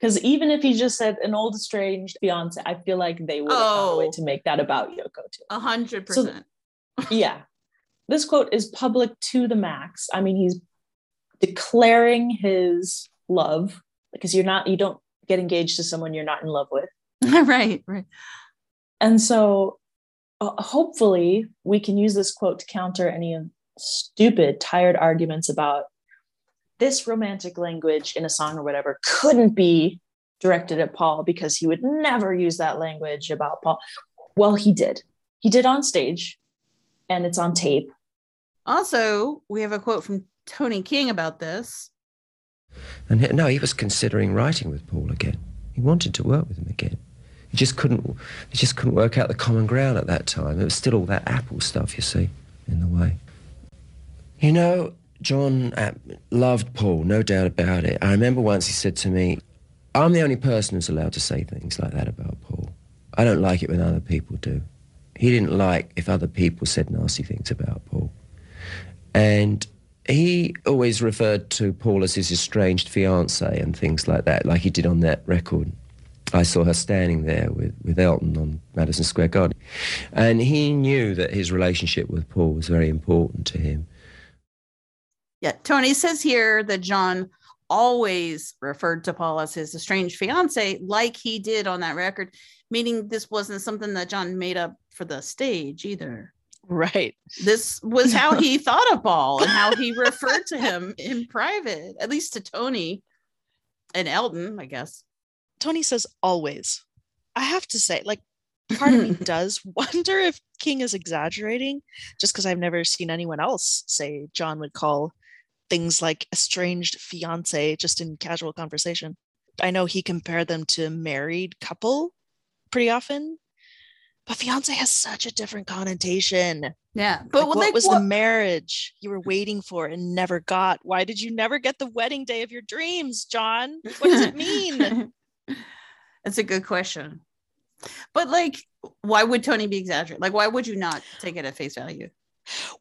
Because even if he just said an old estranged fiance, I feel like they would have found a way Oh. to make that about Yoko too. A hundred percent. [LAUGHS] yeah. This quote is public to the max. I mean, he's declaring his love because you're not, you don't get engaged to someone you're not in love with. [LAUGHS] right, right. And so uh, hopefully we can use this quote to counter any stupid, tired arguments about this romantic language in a song or whatever couldn't be directed at Paul because he would never use that language about Paul. Well, he did. He did on stage and it's on tape. Also, we have a quote from Tony King about this. And he, no, he was considering writing with Paul again. He wanted to work with him again. He just couldn't. He just couldn't work out the common ground at that time. It was still all that Apple stuff, you see, in the way. You know, John uh, loved Paul, no doubt about it. I remember once he said to me, "I'm the only person who's allowed to say things like that about Paul. I don't like it when other people do." He didn't like if other people said nasty things about Paul. And he always referred to Paul as his estranged fiance and things like that, like he did on that record. I saw her standing there with, with Elton on Madison Square Garden. And he knew that his relationship with Paul was very important to him. Yeah, Tony says here that John always referred to Paul as his estranged fiance, like he did on that record, meaning this wasn't something that John made up for the stage either. Right. This was how he thought of Paul and how he referred to him in private, at least to Tony and Elton, I guess. Tony says always. I have to say, like, part of me [LAUGHS] does wonder if King is exaggerating, just because I've never seen anyone else say John would call things like estranged fiance just in casual conversation. I know he compared them to married couple pretty often, but fiance has such a different connotation. Yeah, But but what like, was what- the marriage you were mm. waiting for and never got? Why did you never get the wedding day of your dreams, John? What does it mean? [LAUGHS] That's a good question. But like, why would Tony be exaggerating? Like, why would you not take it at face value?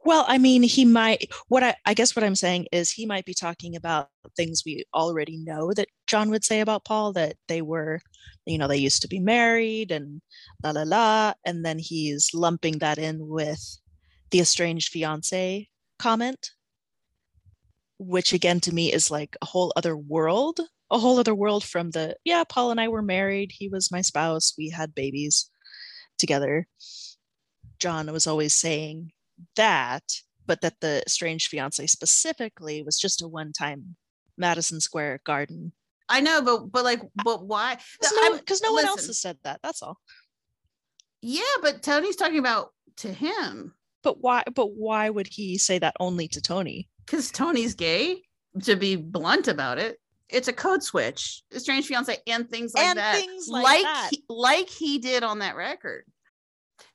Well, I mean, he might. What I, I guess what I'm saying is he might be talking about things we already know that John would say about Paul that they were, you know, they used to be married and la la la. And then he's lumping that in with the estranged fiance comment, which again to me is like a whole other world, a whole other world from the, yeah, Paul and I were married. He was my spouse. We had babies together. John was always saying that, but that the strange fiance specifically was just a one time Madison Square Garden. I know, but but like, but why? Because no, no one else has said that. That's all. Yeah, but Tony's talking about to him But why? But why would he say that only to Tony? because Tony's gay. To be blunt about it, it's a code switch. Strange fiance and things like And that. things like that. He, like he did on that record.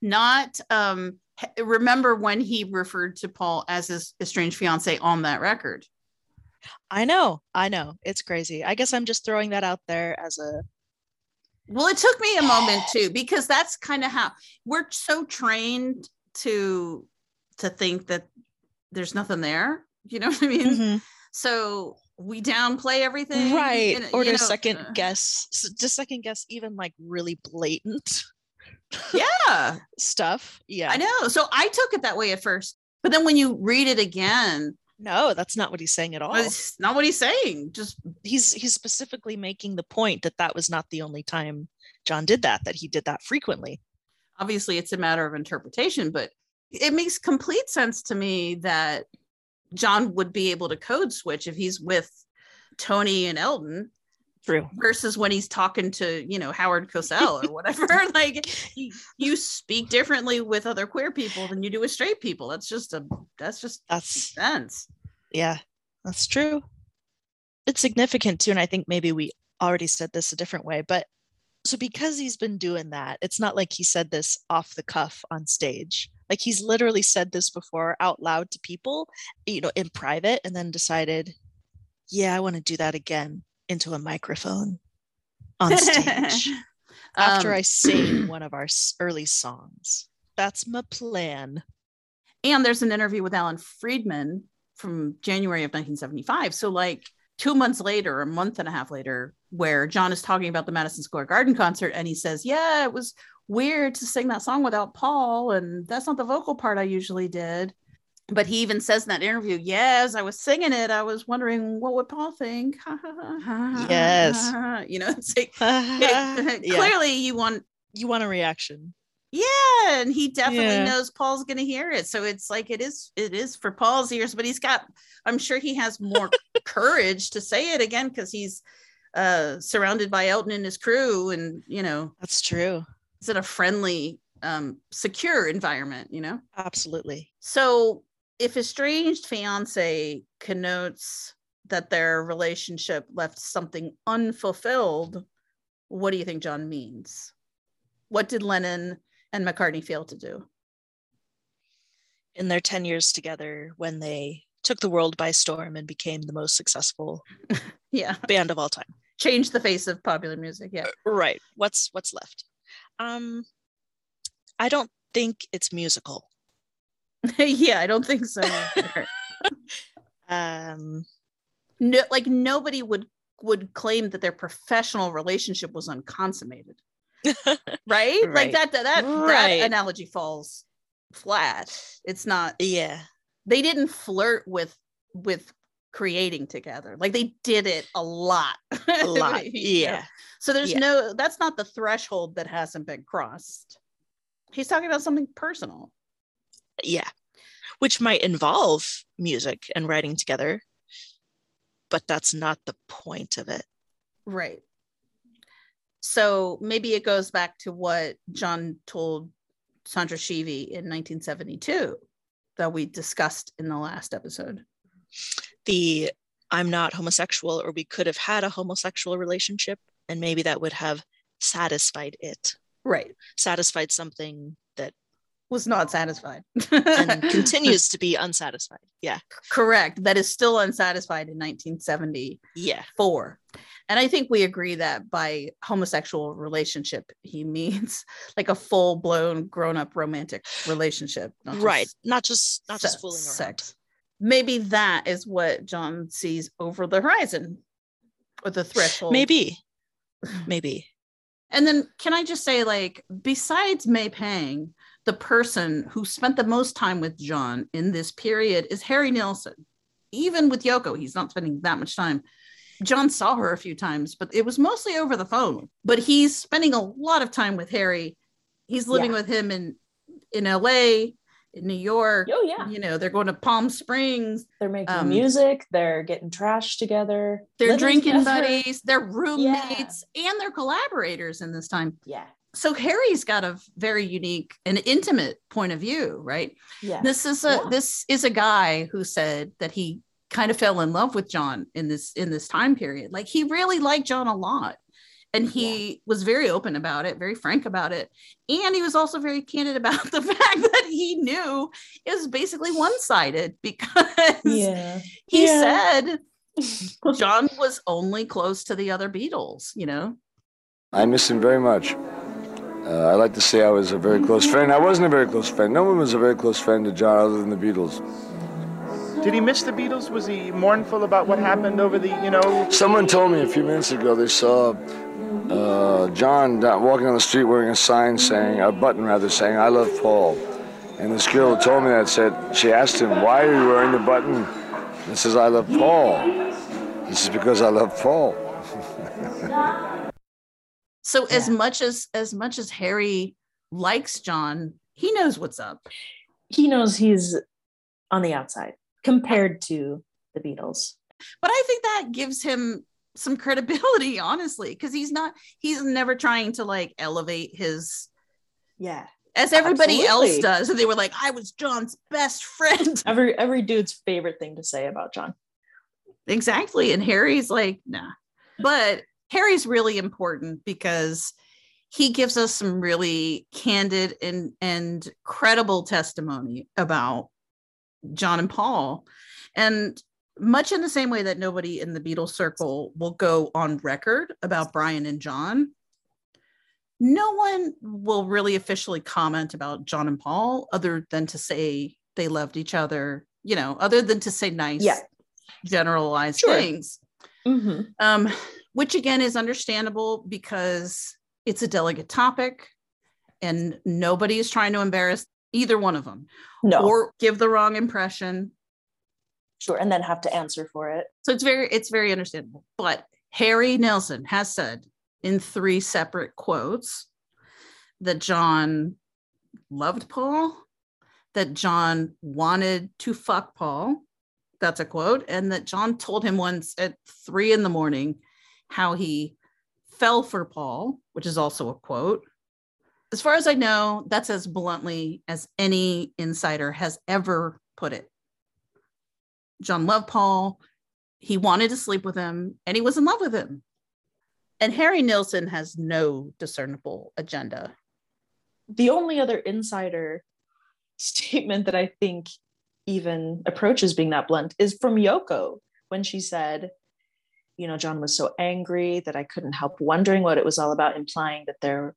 Not um. Remember when he referred to Paul as his estranged fiance on that record? I know, I know, it's crazy. I guess I'm just throwing that out there as a Well, it took me a moment too because that's kind of how we're so trained to to think that there's nothing there. You know what I mean? Mhm. So we downplay everything, right and, or to know, second uh, guess, to second guess even like really blatant Yeah, [LAUGHS] stuff. Yeah, I know. So I took it that way at first, but then when you read it again, No, that's not what he's saying at all. it's not what he's saying. Just he's he's specifically making the point that that was not the only time John did that; that he did that frequently. obviously it's a matter of interpretation, but it makes complete sense to me that John would be able to code switch if he's with Tony and Elton True. versus when he's talking to, you know, Howard Cosell or whatever. [LAUGHS] [LAUGHS] like you, you speak differently with other queer people than you do with straight people. That's just a that's just That's sense. yeah, that's true. It's significant too, and I think maybe we already said this a different way, but so because he's been doing that, it's not like he said this off the cuff on stage. Like he's literally said this before out loud to people, you know, in private, and then decided, yeah, I want to do that again into a microphone on stage [LAUGHS] after Um, I sing one of our early songs. That's my plan. And there's an interview with Alan Friedman from January of 1975. So, like two months later, a month and a half later, where John is talking about the Madison Square Garden concert and he says, Yeah, it was weird to sing that song without Paul. And that's not the vocal part I usually did. But he even says in that interview, Yes, I was singing it. I was wondering what would Paul think. Yes. You know, [LAUGHS] it's like, yeah, [LAUGHS] [LAUGHS] Yeah. clearly you want You want a reaction. yeah, and he definitely Yeah. knows Paul's going to hear it. So it's like it is it is for Paul's ears, but he's got I'm sure he has more courage to say it again cuz he's uh surrounded by Elton and his crew and, you know, That's true. it's in a friendly um secure environment, you know. Absolutely. So if estranged fiance connotes that their relationship left something unfulfilled, what do you think John means? What did Lennon and McCartney fail to do? In their 10 years together, when they took the world by storm and became the most successful [LAUGHS] Yeah, band of all time. change the face of popular music. Yeah. Right. What's what's left? Um I don't think it's musical. [LAUGHS] yeah, I don't think so. [LAUGHS] Um no, like nobody would would claim that their professional relationship was unconsummated. [LAUGHS] Right? Like that that that, Right. that analogy falls flat. It's not yeah. they didn't flirt with with creating together. Like they did it a lot. A lot. Yeah. So there's Yeah. no that's not the threshold that hasn't been crossed. He's talking about something personal. Yeah. Which might involve music and writing together, but that's not the point of it. Right. So maybe it goes back to what John told Sandra Shevey in 1972 that we discussed in the last episode. The I'm not homosexual, or we could have had a homosexual relationship, and maybe that would have satisfied it. Right. Satisfied something Was not satisfied. and [LAUGHS] continues to be unsatisfied. Yeah. Correct. That is still unsatisfied in 1974. Yeah. And I think we agree that by homosexual relationship, he means [LAUGHS] like a full blown grown up romantic relationship. not just Right. Not just not just fooling around. sex. Maybe that is what John sees over the horizon or the threshold. Maybe. [SIGHS] Maybe. And then can I just say, like, besides May Pang, the person who spent the most time with John in this period is Harry Nilsson. Even with Yoko, he's not spending that much time. John saw her a few times, but it was mostly over the phone. But he's spending a lot of time with Harry. He's living Yeah. with him in in LA, in New York. Oh, yeah. You know, they're going to Palm Springs. They're making Um, music, they're getting trash together. They're drinking together. buddies, they're roommates, and they're collaborators in this time. Yeah. So Harry's got a very unique and intimate point of view, right? Yeah. This is a Yeah. this is a guy who said that he kind of fell in love with John in this in this time period. Like he really liked John a lot. And he was very open about it, very frank about it. And he was also very candid about [LAUGHS] the fact that he knew it was basically one-sided because Yeah. he Yeah. said [LAUGHS] John was only close to the other Beatles, you know? I miss him very much. Uh, I like to say I was a very close friend. I wasn't a very close friend. No one was a very close friend to John other than the Beatles. Did he miss the Beatles? Was he mournful about what happened over the, you know? Someone told me a few minutes ago they saw uh, John walking down the street wearing a sign saying, a button rather, saying, I love Paul. And this girl told me that said, she asked him, why are you wearing the button? And says, I love Paul. He says, because I love Paul. [LAUGHS] So as much as as much as Harry likes John, he knows what's up. He knows he's on the outside compared to the Beatles. But I think that gives him some credibility, [LAUGHS] honestly, because he's not he's never trying to like elevate his Yeah. as everybody else does. And they were like, I was John's best friend. [LAUGHS] Every every dude's favorite thing to say about John. Exactly. And Harry's like, nah. But Harry's really important because he gives us some really candid and, and credible testimony about John and Paul. And much in the same way that nobody in the Beatles circle will go on record about Brian and John, no one will really officially comment about John and Paul other than to say they loved each other, you know, other than to say nice, Yeah. generalized Sure. things Mm-hmm. um, which again is understandable because it's a delicate topic and nobody is trying to embarrass either one of them No. or give the wrong impression. Sure. And then have to answer for it. So it's very it's very understandable. But Harry Nilsson has said in three separate quotes that John loved Paul, that John wanted to fuck Paul. That's a quote. And that John told him once at three in the morning how he fell for Paul, which is also a quote. As far as I know, that's as bluntly as any insider has ever put it. John loved Paul. He wanted to sleep with him and he was in love with him. And Harry Nilsson has no discernible agenda. The only other insider [LAUGHS] statement that I think even approaches being that blunt is from Yoko when she said, you know, John was so angry that I couldn't help wondering what it was all about, implying that there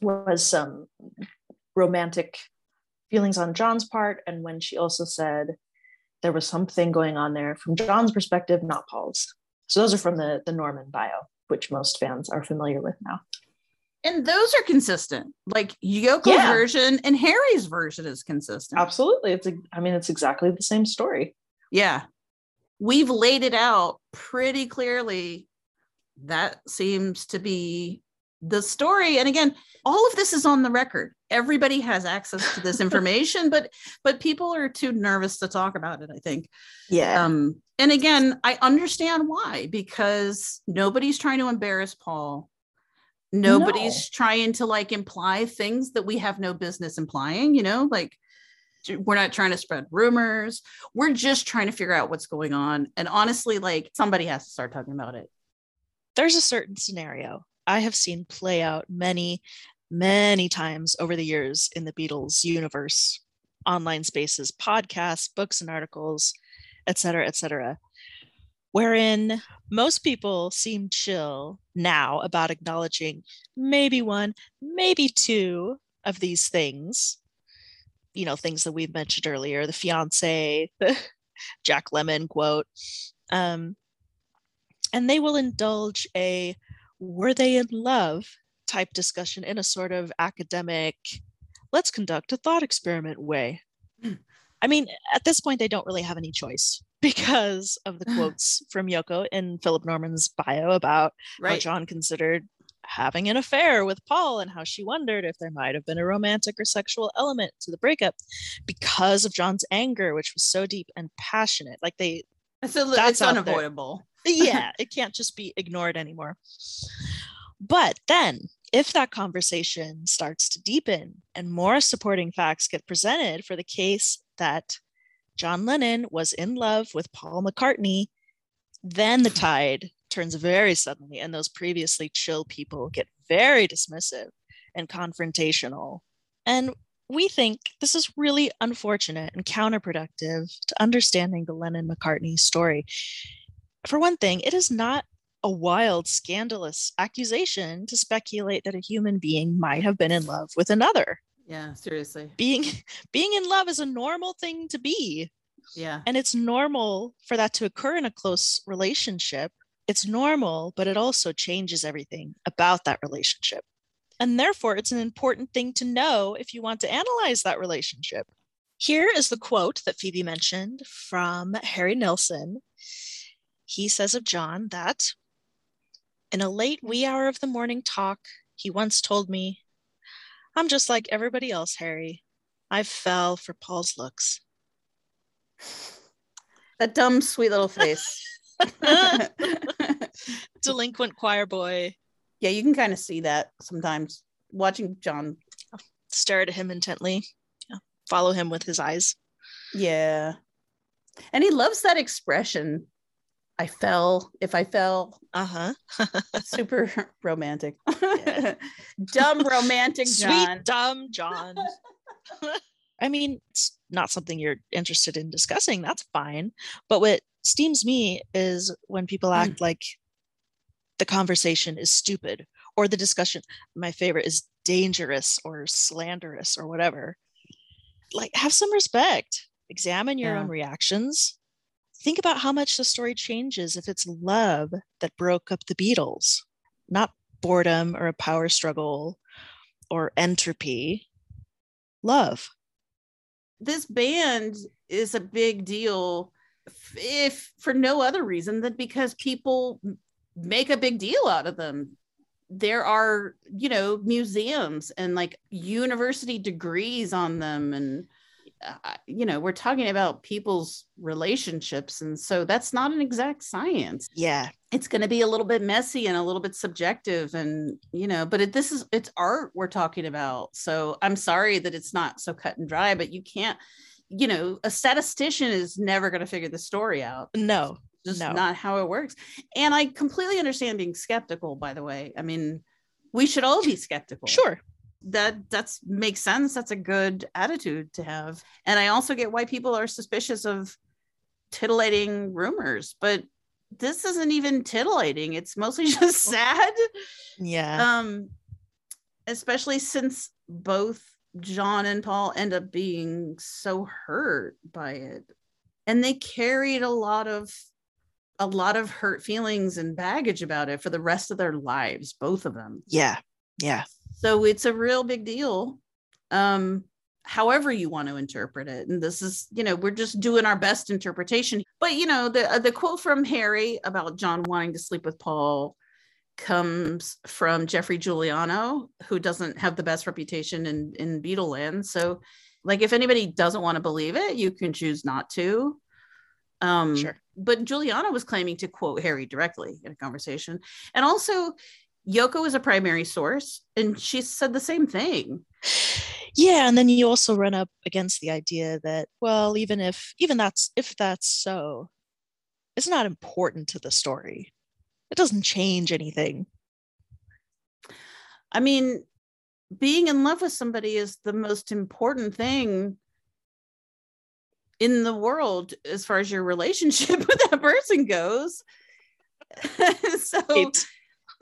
was some romantic feelings on John's part. And when she also said there was something going on there from John's perspective, not Paul's. So those are from the, the Norman bio, which most fans are familiar with now. And those are consistent. Like Yoko's Yeah. version and Harry's version is consistent. Absolutely. It's, a, I mean, it's exactly the same story. Yeah. We've laid it out pretty clearly. That seems to be the story. And again all of this is on the record. Everybody has access to this [LAUGHS] information but but people are too nervous to talk about it i think. Yeah. Um and again i understand why because nobody's trying to embarrass paul. Nobody's No. trying to like imply things that we have no business implying you know like we're not trying to spread rumors. We're just trying to figure out what's going on. And honestly like somebody has to start talking about it. There's a certain scenario. I have seen play out many, many times over the years in the Beatles universe, online spaces, podcasts, books and articles, et cetera, et cetera, wherein most people seem chill now about acknowledging maybe one, maybe two of these things. You know, things that we've mentioned earlier, the fiance, [LAUGHS] the Jack Lemmon quote. Um, and they will indulge a were they in love type discussion in a sort of academic let's conduct a thought experiment way i mean at this point they don't really have any choice [LAUGHS] because of the [SIGHS] quotes from yoko in philip norman's bio about how john considered having an affair with paul and how she wondered if there might have been a romantic or sexual element to the breakup because of john's anger which was so deep and passionate. Like they it's, a, it's unavoidable. [LAUGHS] Yeah, [LAUGHS] it can't just be ignored anymore. But then, if that conversation starts to deepen and more supporting facts get presented for the case that John Lennon was in love with Paul McCartney, then the [LAUGHS] tide turns very suddenly, and those previously chill people get very dismissive and confrontational. And we think this is really unfortunate and counterproductive to understanding the Lennon McCartney story for one thing, it is not a wild, scandalous accusation to speculate that a human being might have been in love with another. yeah seriously Being [LAUGHS] being in love is a normal thing to be, yeah and it's normal for that to occur in a close relationship. It's normal, but it also changes everything about that relationship. And therefore, it's an important thing to know if you want to analyze that relationship. Here is the quote that Phoebe mentioned from Harry Nilsson. He says of John that in a late wee hour of the morning talk, he once told me, I'm just like everybody else, Harry. I fell for Paul's looks. that dumb sweet little face [LAUGHS] [LAUGHS] Delinquent choir boy. yeah you can kind of see that sometimes watching john Stare at him intently. Yeah. Follow him with his eyes. yeah and he loves that expression i fell if i fell uh-huh super [LAUGHS] romantic [LAUGHS] dumb romantic Sweet john dumb John. I mean, it's not something you're interested in discussing. That's fine. But what steams me is when people act mm. like the conversation is stupid or the discussion, my favorite is dangerous or slanderous or whatever. Like, have some respect, examine your Yeah. own reactions. Think about how much the story changes if it's love that broke up the Beatles, not boredom or a power struggle or entropy. Love. this band is a big deal if for no other reason than because people make a big deal out of them. There are you know museums and like university degrees on them. And uh, you know we're talking about people's relationships. And so that's not an exact science. Yeah. it's going to be a little bit messy and a little bit subjective. And you know but it, this is it's art we're talking about. So i'm sorry that it's not so cut and dry but you can't you know a statistician is never going to figure the story out No. just no. not how it works and i completely understand being skeptical by the way i mean we should all be skeptical Sure. that that's makes sense that's a good attitude to have and i also get why people are suspicious of titillating rumors but this isn't even titillating it's mostly [LAUGHS] just sad Yeah. um especially since both john and paul end up being so hurt by it and they carried a lot of a lot of hurt feelings and baggage about it for the rest of their lives both of them yeah. Yeah. so it's a real big deal um however you want to interpret it and this is you know we're just doing our best interpretation but you know the uh, the quote from harry about john wanting to sleep with paul comes from Geoffrey Giuliano, who doesn't have the best reputation in in Beatleland. So, like, if anybody doesn't want to believe it, you can choose not to. Um, Sure. But Giuliano was claiming to quote Harry directly in a conversation, and also Yoko is a primary source, and she said the same thing. Yeah, and then you also run up against the idea that, well, even if even that's if that's so, it's not important to the story. It doesn't change anything. I mean, being in love with somebody is the most important thing in the world as far as your relationship [LAUGHS] with that person goes. [LAUGHS] so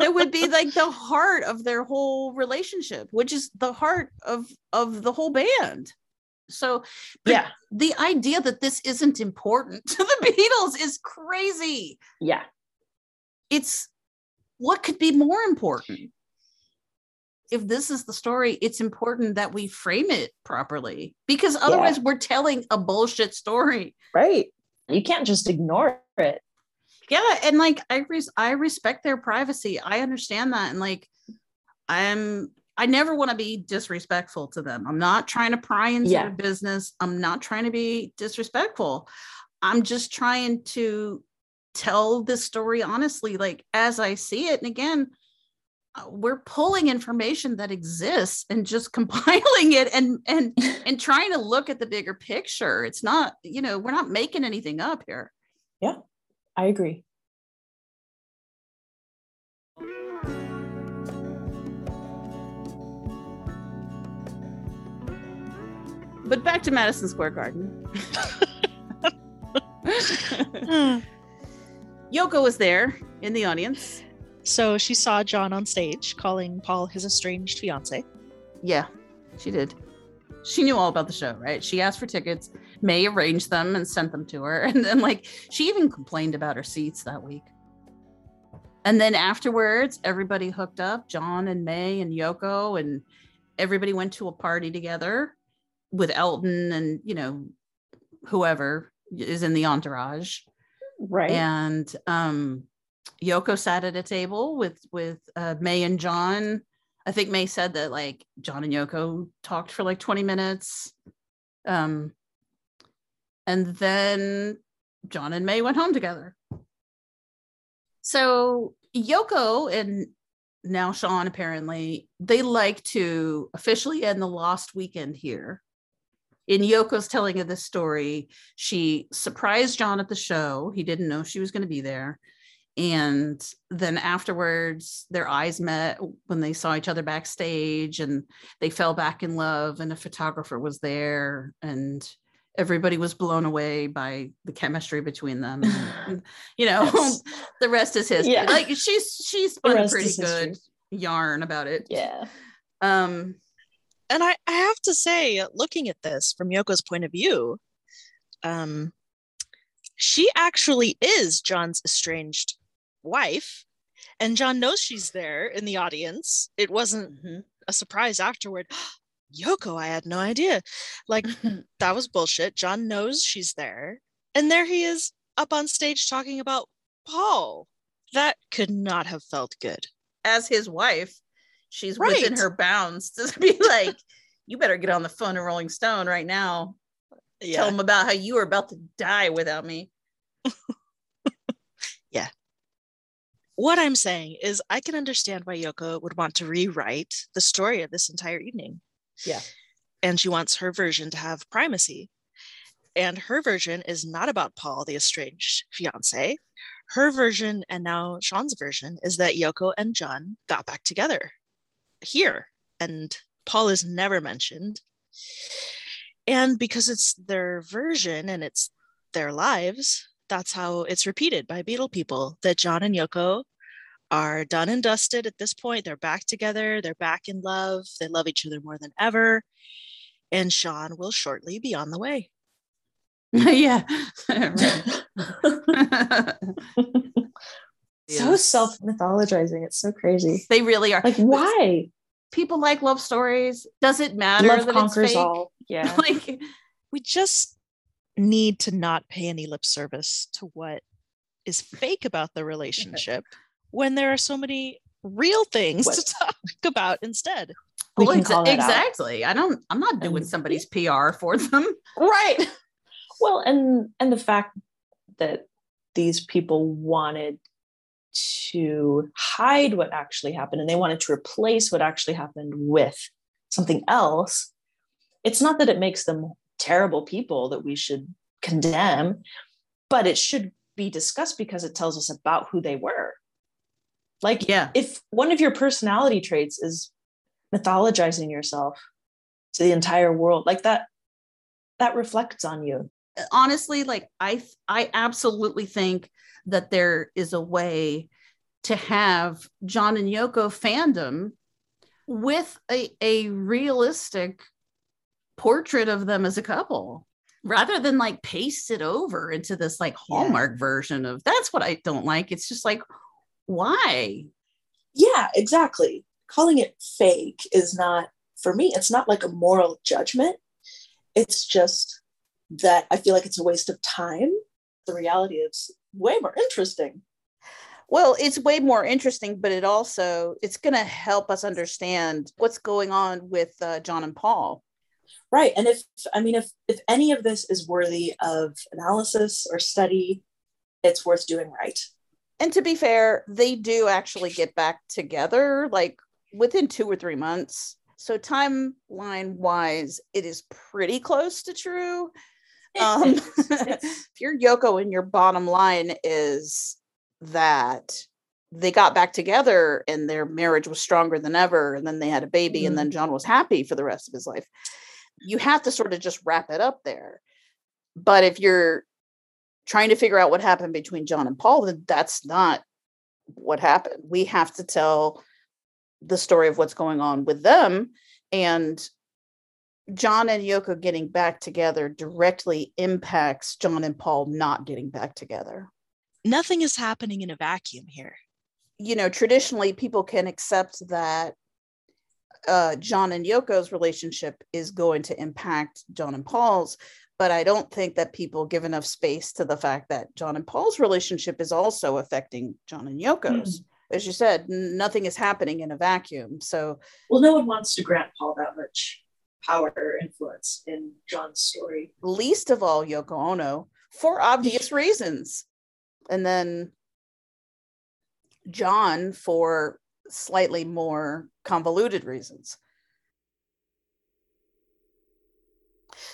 it would be like the heart of their whole relationship, which is the heart of of the whole band. So but Yeah. the idea that this isn't important [LAUGHS] to the Beatles is crazy. Yeah. It's what could be more important? Hmm. If this is the story, it's important that we frame it properly because otherwise we're telling a bullshit story. Right. You can't just ignore it. Yeah, and like I res- I respect their privacy. I understand that and like I'm I never want to be disrespectful to them. I'm not trying to pry into Yeah. their business. I'm not trying to be disrespectful. I'm just trying to tell this story honestly like as I see it and again uh, we're pulling information that exists and just [LAUGHS] compiling it and and [LAUGHS] and trying to look at the bigger picture. It's not, you know, we're not making anything up here. Yeah. I agree. But back to Madison Square Garden. [LAUGHS] Yoko was there in the audience. So she saw John on stage calling Paul his estranged fiance. Yeah, she did. She knew all about the show, right? She asked for tickets. May arranged them and sent them to her. [LAUGHS] And then, like, she even complained about her seats that week. And then afterwards, everybody hooked up John and May and Yoko, and everybody went to a party together with Elton and, you know, whoever is in the entourage. Right. And um, Yoko sat at a table with with uh, May and John. I think May said that like John and Yoko talked for like 20 minutes. Um, and then John and May went home together. So Yoko and now Sean apparently they like to officially end the lost weekend here. In Yoko's telling of this story, she surprised John at the show. He didn't know she was going to be there. And then afterwards, their eyes met when they saw each other backstage and they fell back in love. And a photographer was there, and everybody was blown away by the chemistry between them. And, [LAUGHS] you know, Yes. [LAUGHS] the rest is history. Yeah. Like she's she's spun a pretty history. good yarn about it. Yeah. Um, and I, I have to say, looking at this from Yoko's point of view, um, she actually is John's estranged wife, and John knows she's there in the audience. It wasn't a surprise afterward. [GASPS] Yoko, I had no idea. Like [LAUGHS] that was bullshit. John knows she's there, and there he is up on stage talking about Paul. That could not have felt good. as his wife, she's within her bounds [LAUGHS] to be like, you better get on the phone to Rolling Stone right now. Tell them about how you are about to die without me. [LAUGHS] Yeah. What I'm saying is, I can understand why Yoko would want to rewrite the story of this entire evening. Yeah. And she wants her version to have primacy. And her version is not about Paul, the estranged fiance. Her version, and now Sean's version, is that Yoko and John got back together here. And Paul is never mentioned. And because it's their version and it's their lives, that's how it's repeated by Beatle people that John and Yoko are done and dusted at this point. They're back together, they're back in love, they love each other more than ever. And Sean will shortly be on the way. [LAUGHS] yeah. [LAUGHS] [LAUGHS] So self mythologizing. It's so crazy. They really are. Like, why? People like love stories. Does it matter Love that conquers it's fake? all. Yeah. [LAUGHS] like We just need to not pay any lip service to what is fake about the relationship [LAUGHS] when there are so many real things What- to talk about instead. We Well, can exa- call that out. exactly. I don't. I'm not doing somebody's PR for them. [LAUGHS] right well and and the fact that these people wanted to hide what actually happened and they wanted to replace what actually happened with something else it's not that it makes them terrible people that we should condemn but it should be discussed because it tells us about who they were. Like yeah. if one of your personality traits is mythologizing yourself to the entire world like that that reflects on you. Honestly like i i absolutely think that there is a way to have john and yoko fandom with a, a realistic portrait of them as a couple rather than like paste it over into this like hallmark version of that's what i don't like it's just like why Yeah, exactly. Calling it fake is not, for me, it's not like a moral judgment. It's just that I feel like it's a waste of time. The reality is way more interesting. well it's way more interesting but it also it's going to help us understand what's going on with uh, john and paul Right. And if, I mean, if, if any of this is worthy of analysis or study, it's worth doing right. and to be fair they do actually get back together like within two or three months so timeline wise it is pretty close to true um [LAUGHS] if your [LAUGHS] yoko and your bottom line is that they got back together and their marriage was stronger than ever and then they had a baby and then john was happy for the rest of his life you have to sort of just wrap it up there but if you're trying to figure out what happened between John and Paul, then that's not what happened. We have to tell the story of what's going on with them. And John and Yoko getting back together directly impacts John and Paul not getting back together. Nothing is happening in a vacuum here. You know, traditionally, people can accept that uh, John and Yoko's relationship is going to impact John and Paul's, but I don't think that people give enough space to the fact that John and Paul's relationship is also affecting John and Yoko's. As you said, nothing is happening in a vacuum. So, Well, no one wants to grant Paul that much power or influence in John's story. least of all, Yoko Ono for obvious [LAUGHS] reasons. And then John for slightly more convoluted reasons.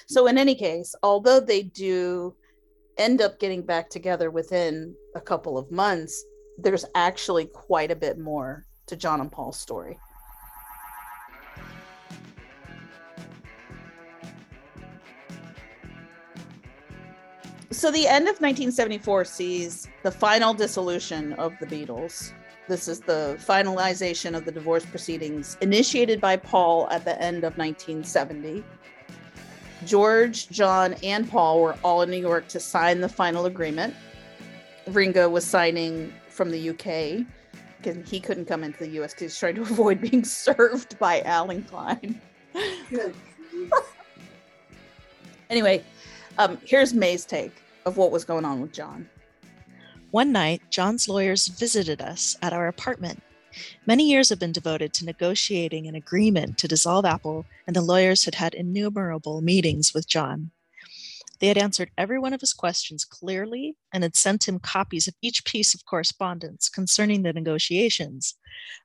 So, in any case, although they do end up getting back together within a couple of months, there's actually quite a bit more to John and Paul's story. So, the end of 1974 sees the final dissolution of the Beatles. This is the finalization of the divorce proceedings initiated by Paul at the end of 1970. George, John, and Paul were all in New York to sign the final agreement. Ringo was signing from the UK because he couldn't come into the US because he's trying to [LAUGHS] avoid being served by Allen Klein. [LAUGHS] anyway, um, here's May's take of what was going on with John. One night, John's lawyers visited us at our apartment. Many years have been devoted to negotiating an agreement to dissolve Apple, and the lawyers had had innumerable meetings with John. They had answered every one of his questions clearly and had sent him copies of each piece of correspondence concerning the negotiations.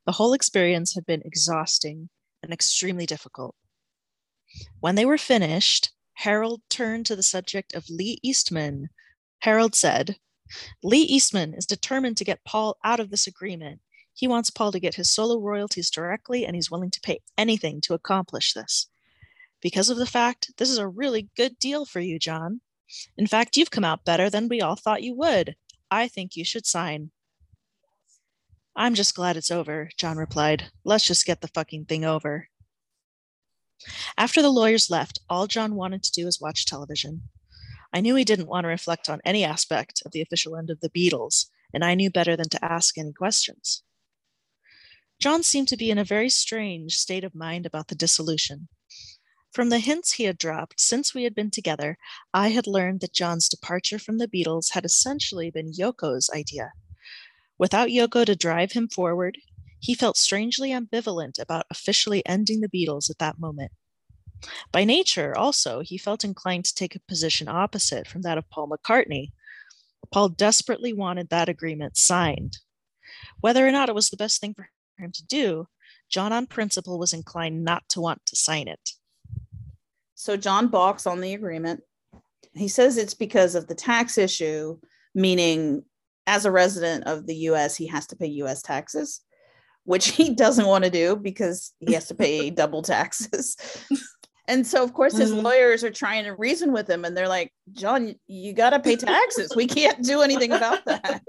The whole experience had been exhausting and extremely difficult. When they were finished, Harold turned to the subject of Lee Eastman. Harold said, Lee Eastman is determined to get Paul out of this agreement. He wants Paul to get his solo royalties directly, and he's willing to pay anything to accomplish this. Because of the fact this is a really good deal for you, John. In fact, you've come out better than we all thought you would. I think you should sign. I'm just glad it's over, John replied. Let's just get the fucking thing over. After the lawyers left, all John wanted to do was watch television. I knew he didn't want to reflect on any aspect of the official end of the Beatles, and I knew better than to ask any questions. John seemed to be in a very strange state of mind about the dissolution. From the hints he had dropped since we had been together, I had learned that John's departure from the Beatles had essentially been Yoko's idea. Without Yoko to drive him forward, He felt strangely ambivalent about officially ending the Beatles at that moment. By nature, also, he felt inclined to take a position opposite from that of Paul McCartney. Paul desperately wanted that agreement signed. Whether or not it was the best thing for him to do, John, on principle, was inclined not to want to sign it. So John balks on the agreement. He says it's because of the tax issue, meaning as a resident of the US, he has to pay US taxes, which he doesn't want to do because he has to pay [LAUGHS] double taxes. And so, of course, his Mhm. lawyers are trying to reason with him, and they're like, "John, you got to pay taxes. We can't do anything about that.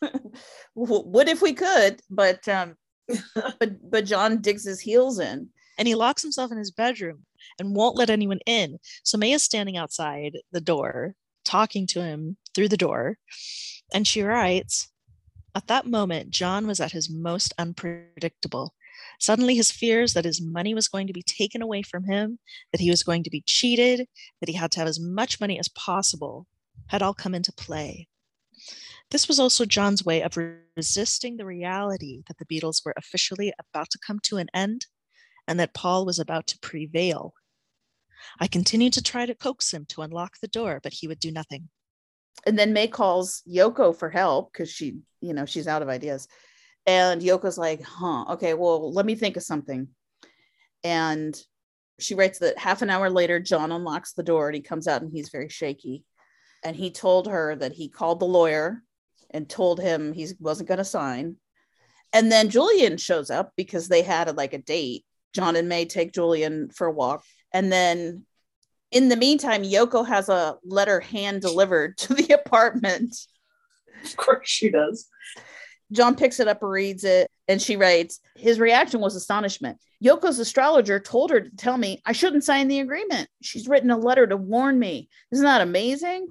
[LAUGHS] [LAUGHS] what if we could, but um, but but John digs his heels in, and he locks himself in his bedroom and won't let anyone in. So May is standing outside the door, talking to him through the door, and she writes, At that moment, John was at his most unpredictable. Suddenly, his fears that his money was going to be taken away from him, that he was going to be cheated, that he had to have as much money as possible, had all come into play. This was also John's way of re- resisting the reality that the Beatles were officially about to come to an end and that Paul was about to prevail. I continued to try to coax him to unlock the door, but he would do nothing. and then May calls Yoko for help because she, you know, she's out of ideas, and Yoko's like, "Huh, okay, well, let me think of something," and she writes that half an hour later, John unlocks the door and he comes out and he's very shaky, and he told her that he called the lawyer and told him he wasn't going to sign, and then Julian shows up because they had a, like a date. John and May take Julian for a walk, and then in the meantime, Yoko has a letter hand delivered to the [LAUGHS] apartment. [LAUGHS] Of course she does. John picks it up, reads it, and she writes, His reaction was astonishment. Yoko's astrologer told her to tell me I shouldn't sign the agreement. She's written a letter to warn me. Isn't that amazing?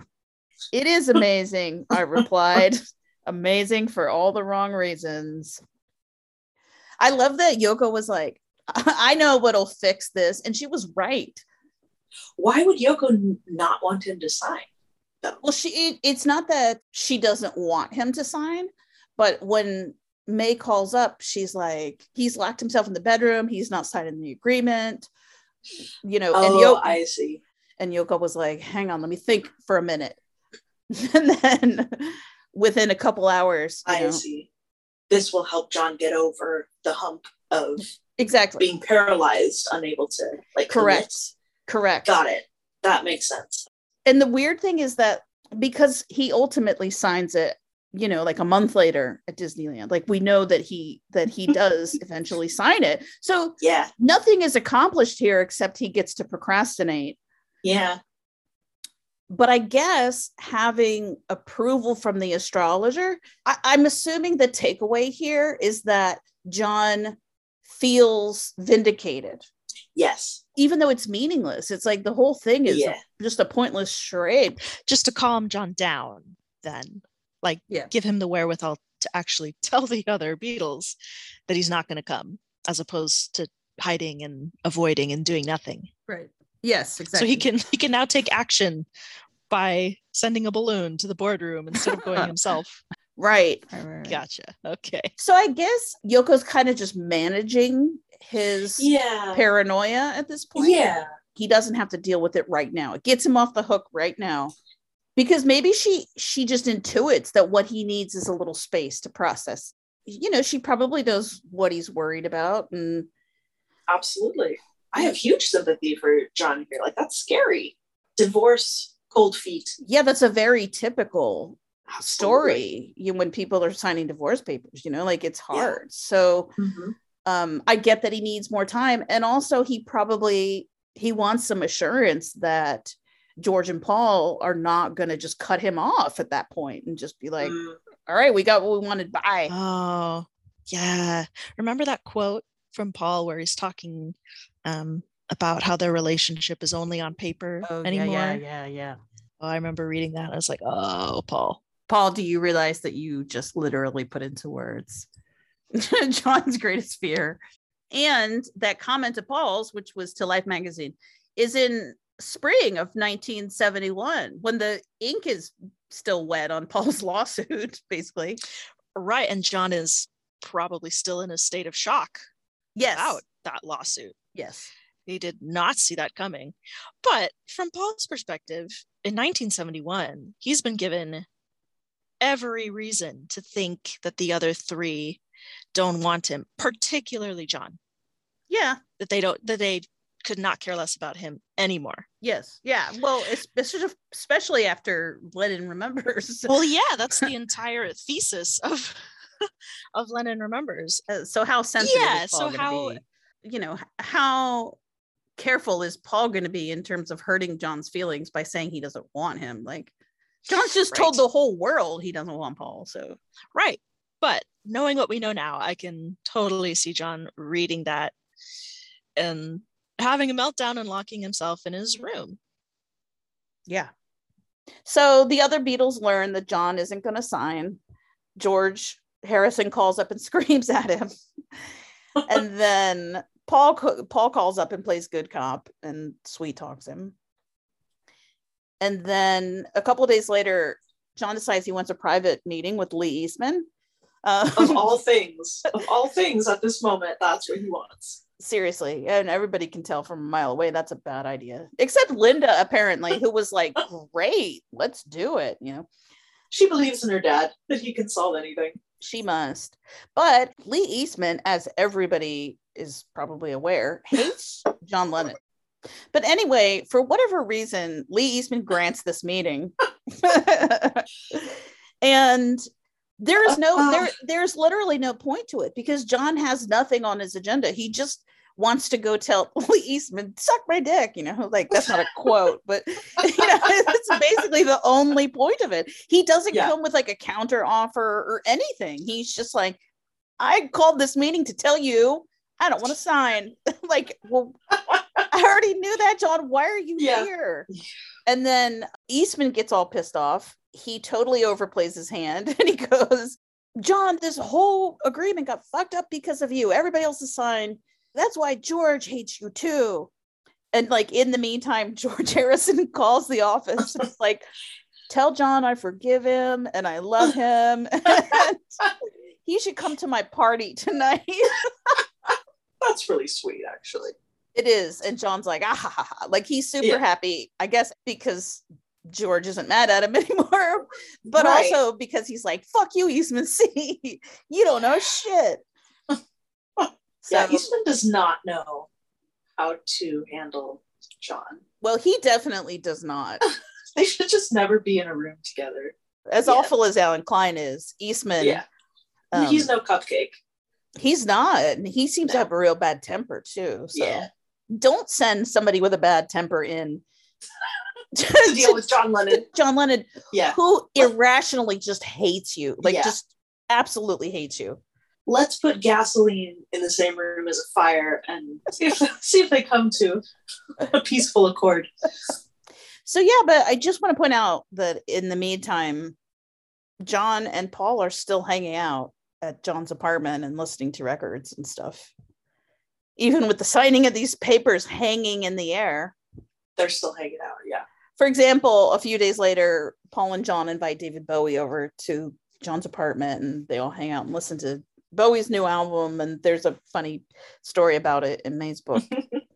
It is [LAUGHS] amazing, I replied. [LAUGHS] amazing for all the wrong reasons. I love that Yoko was like, I know what'll fix this. And she was right. Why would Yoko not want him to sign? Well, she it, it's not that she doesn't want him to sign, but when May calls up, she's like, he's locked himself in the bedroom. He's not signing the agreement. You know, and Oh, Yoko, I see. and Yoko was like, hang on, let me think for a minute. [LAUGHS] and then within a couple hours, I know, see. This will help John get over the hump of exactly being paralyzed, unable to like commit. correct. Correct. Got it. That makes sense. And the weird thing is that because he ultimately signs it you know like a month later at disneyland like we know that he that he [LAUGHS] does eventually sign it so Yeah. nothing is accomplished here except he gets to procrastinate Yeah. but i guess having approval from the astrologer I, i'm assuming the takeaway here is that john feels vindicated Yes. Even though it's meaningless it's like the whole thing is Yeah. just a pointless charade Just to calm John down, then, like, Yeah. give him the wherewithal to actually [LAUGHS] tell the other Beatles that he's not going to come, as opposed to hiding and avoiding and doing nothing. right yes exactly. So he can he can now take action by sending a balloon to the boardroom instead of going [LAUGHS] himself. right Gotcha. Okay. So I guess Yoko's kind of just managing his Yeah. paranoia at this point. Yeah. He doesn't have to deal with it right now. It gets him off the hook right now. Because maybe she she just intuits that what he needs is a little space to process. You know, she probably knows what he's worried about and Absolutely. I have huge sympathy for John here. Like that's scary. Divorce, cold feet. yeah, that's a very typical story you, when people are signing divorce papers, you know, like it's hard. So Mhm. Um i get that he needs more time and also he probably he wants some assurance that george and paul are not going to just cut him off at that point and just be like Mm. all right we got what we wanted bye Oh, yeah. Remember that quote from Paul where he's talking um, about how their relationship is only on paper anymore? yeah yeah yeah Oh, I remember reading that. I was like, oh, Paul. paul do you realize that you just literally put into words [LAUGHS] john's greatest fear and that comment to paul's which was to life magazine is in spring of 1971 when the ink is still wet on paul's [LAUGHS] lawsuit basically Right. And John is probably still in a state of shock yes. about that lawsuit. Yes. He did not see that coming. But from Paul's perspective, in 1971, he's been given every reason to think that the other three don't want him, particularly John. Yeah. That they don't that they could not care less about him anymore. Yes. Yeah. Well, it's, it's sort of- especially after Lennon remembers. [LAUGHS] Well, yeah, that's the [LAUGHS] entire thesis of [LAUGHS] of Lennon Remembers. Uh, so how sensitive Yeah, is Paul so how be? You know, how careful is Paul going to be in terms of hurting John's feelings by saying he doesn't want him? Like, John's just told the whole world he doesn't want Paul. So Right. But knowing what we know now, I can totally see John reading that and having a meltdown and locking himself in his room. Yeah. So the other Beatles learn that John isn't going to sign. George Harrison calls up and [LAUGHS] screams at him. and [LAUGHS] then Paul Paul calls up and plays good cop and sweet talks him. And then a couple of days later, John decides he wants a private meeting with Lee Eastman. Uh, of all things, [LAUGHS] of all things at this moment, that's what he wants. seriously, and everybody can tell from a mile away that's a bad idea. Except Linda, apparently, who was like, [LAUGHS] "Great, let's do it." You know, She believes in her dad that he can solve anything. she must. But Lee Eastman, as everybody is probably aware, [LAUGHS] hates John Lennon. But anyway, for whatever reason, Lee Eastman grants this meeting. and there is no uh, there there's literally no point to it because John has nothing on his agenda. He just wants to go tell [LAUGHS] Lee Eastman, suck my dick, you know, like that's not a quote, but [LAUGHS] you know, [LAUGHS] it's basically the only point of it. He doesn't Yeah. come with like a counter offer or anything. He's just like, I called this meeting to tell you I don't want to sign. like, well, I already knew that, John. Why are you Yeah. here? And then Eastman gets all pissed off. He totally overplays his hand [LAUGHS] and he goes, John, this whole agreement got fucked up because of you. Everybody else is signed. That's why George hates you too. And like in the meantime, [LAUGHS] George Harrison calls the office. It's like, tell John I forgive him and I love [LAUGHS] him. and he should come to my party tonight. That's really sweet, actually. It is. And John's like, ah, ha, ha, ha. like he's super Yeah. happy, I guess, because George isn't mad at him [LAUGHS] anymore, but Right. also because he's like, fuck you, Eastman C. [LAUGHS] you don't know shit. [LAUGHS] Yeah, Eastman does not know how to handle John. Well, he definitely does not. They should just never be in a room together. As Yeah. awful as Allen Klein is, Eastman, Yeah. um, He's no cupcake. he's not. And he seems to have a real bad temper too. So Yeah. don't send somebody with a bad temper in To [LAUGHS] deal with John Lennon. [LAUGHS] John Lennon, Yeah. who irrationally just hates you, like Yeah. just absolutely hates you. Let's put gasoline in the same room as a fire and see if, [LAUGHS] see if they come to a peaceful accord. So yeah, but I just want to point out that in the meantime, John and Paul are still hanging out at John's apartment and listening to records and stuff. Even with the signing of these papers hanging in the air. They're still hanging out. Yeah. For example, a few days later, Paul and John invite David Bowie over to John's apartment and they all hang out and listen to Bowie's new album. And there's a funny story about it in May's book.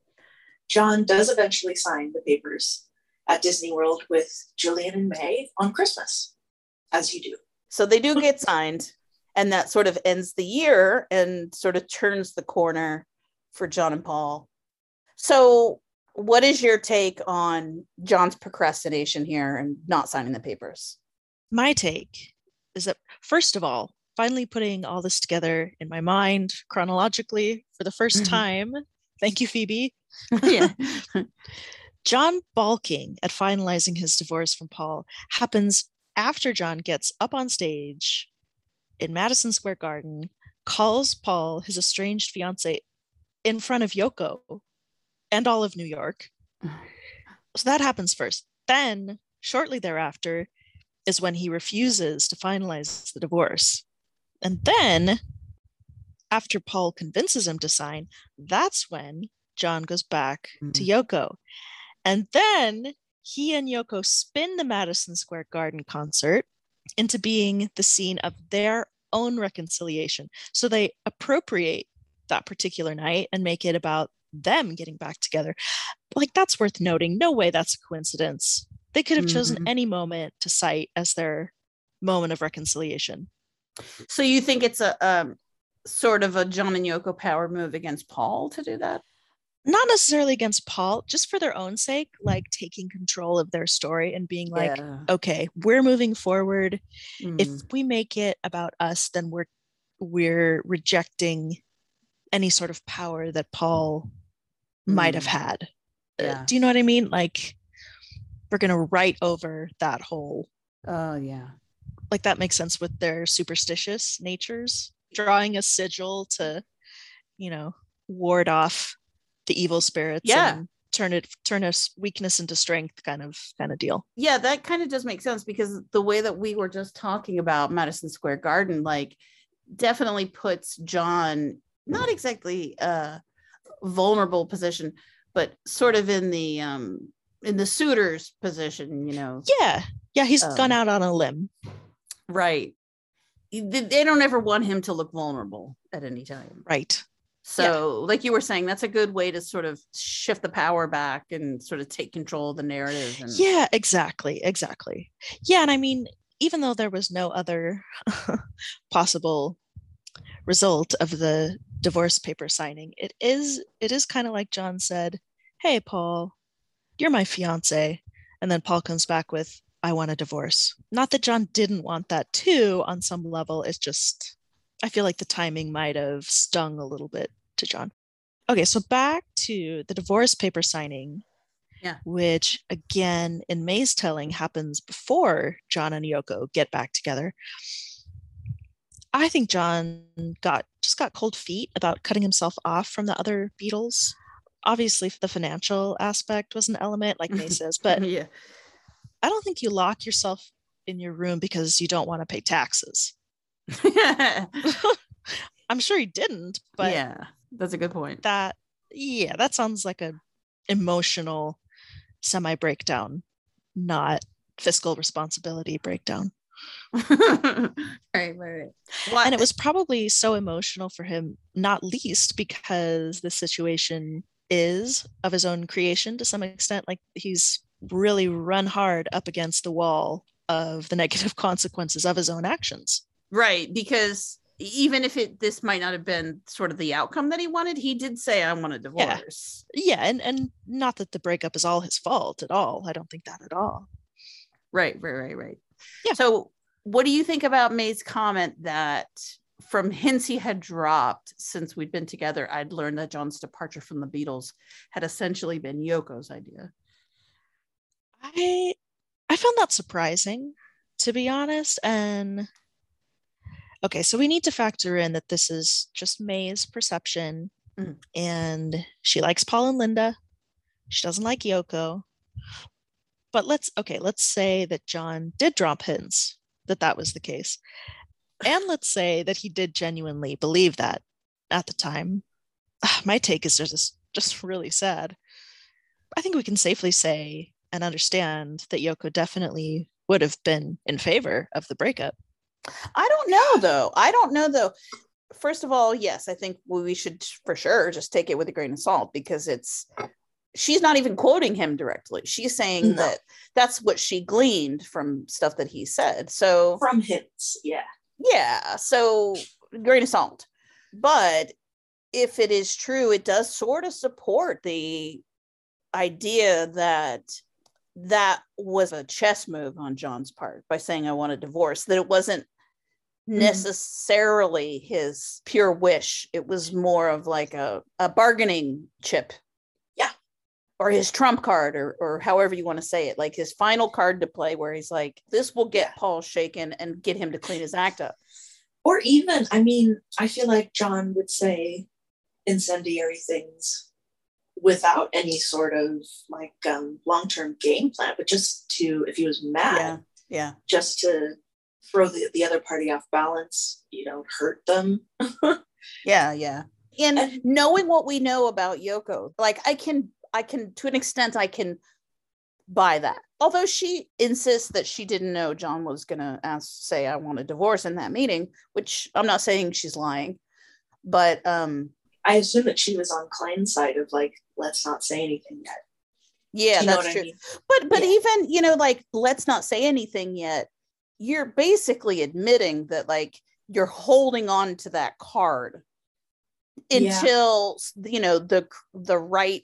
[LAUGHS] John does eventually sign the papers at Disney World with Julian and May on Christmas, as you do. So they do get signed, and that sort of ends the year and sort of turns the corner for John and Paul. So, what is your take on John's procrastination here and not signing the papers? My take is that, first of all, finally putting all this together in my mind chronologically for the 1st Mhm. [LAUGHS] time. Thank you, Phoebe. [LAUGHS] yeah. [LAUGHS] John balking at finalizing his divorce from Paul happens after John gets up on stage in Madison Square Garden, calls Paul his estranged fiance in front of Yoko and all of New York. So that happens first. Then, shortly thereafter, is when he refuses to finalize the divorce. And then, after Paul convinces him to sign, that's when John goes back to mm-hmm. Yoko. And then he and Yoko spin the Madison Square Garden concert into being the scene of their own reconciliation. So they appropriate that particular night and make it about them getting back together. Like that's worth noting. No way that's a coincidence. They could have chosen Mhm. any moment to cite as their moment of reconciliation. So you think it's a um, sort of a John and Yoko power move against Paul to do that? Not necessarily against Paul, just for their own sake, like taking control of their story and being like, Yeah. okay, we're moving forward. Mm. If we make it about us, then we're we're rejecting any sort of power that Paul might have Mm. had. Uh, Yeah. do you know what I mean? Like we're gonna write over that whole Oh yeah. like that makes sense with their superstitious natures drawing a sigil to you know ward off the evil spirits Yeah. and turn it turn us weakness into strength kind of kind of deal Yeah, that kind of does make sense because the way that we were just talking about Madison Square Garden, like, definitely puts John not exactly a vulnerable position, but sort of in the um in the suitor's position, you know. yeah yeah he's Um, gone out on a limb Right. They they don't ever want him to look vulnerable at any time. right So, like you were saying, that's a good way to sort of shift the power back and sort of take control of the narrative. And yeah exactly exactly yeah and i mean even though there was no other [LAUGHS] possible result of the divorce paper signing it is it is kind of like john said hey paul you're my fiance and then paul comes back with i want a divorce not that john didn't want that too on some level it's just i feel like the timing might have stung a little bit to john okay so back to the divorce paper signing Yeah. which again in May's telling happens before John and Yoko get back together. I think John got just got cold feet about cutting himself off from the other Beatles. Obviously, the financial aspect was an element, like May [LAUGHS] says, but yeah. I don't think you lock yourself in your room because you don't want to pay taxes. [LAUGHS] [LAUGHS] I'm sure he didn't, but yeah, that's a good point. that yeah, that sounds like a emotional semi breakdown, not fiscal responsibility breakdown. [LAUGHS] right, right, right. and it was probably so emotional for him, not least because the situation is of his own creation to some extent. Like he's really run hard up against the wall of the negative [LAUGHS] consequences of his own actions. right because even if it this might not have been sort of the outcome that he wanted, he did say, "I want a Yeah. divorce." Yeah, and and not that the breakup is all his fault at all. I don't think that at all. Right, right, right, right. Yeah. So, what do you think about May's comment that from hints he had dropped since we'd been together, I'd learned that John's departure from the Beatles had essentially been Yoko's idea? I I found that surprising, to be honest. And okay, so we need to factor in that this is just May's perception, Mm. and she likes Paul and Linda. She doesn't like Yoko. But let's okay, let's say that John did drop hints that that was the case, and let's say that he did genuinely believe that at the time. Ah, my take is just just really sad. I think we can safely say and understand that Yoko definitely would have been in favor of the breakup. I don't know though. I don't know though. First of all, yes, I think we should for sure just take it with a grain of salt because it's she's not even quoting him directly. She's saying No. that that's what she gleaned from stuff that he said. So From hints, yeah. yeah, so grain of salt. But if it is true, it does sort of support the idea that that was a chess move on John's part by saying I want a divorce, that it wasn't mm-hmm. necessarily his pure wish. It was more of like a, a bargaining chip. Or his trump card, or or however you want to say it, like his final card to play, where he's like, this will get Paul shaken and get him to clean his act up. Or even, I mean, I feel like John would say incendiary things without any sort of like um, long term game plan, but just to, if he was mad, Yeah. Yeah. just to throw the, the other party off balance, you know, hurt them. [LAUGHS] Yeah, yeah. And knowing what we know about Yoko, like I can I can to an extent I can buy that. Although she insists that she didn't know John was going to ask, say, I want a divorce in that meeting, which I'm not saying she's lying, but um, I assume that she was on Klein's side of like, let's not say anything yet. yeah, you know that's what I true. mean? But but even you know, like, let's not say anything yet. You're basically admitting that like you're holding on to that card Yeah. until you know the the right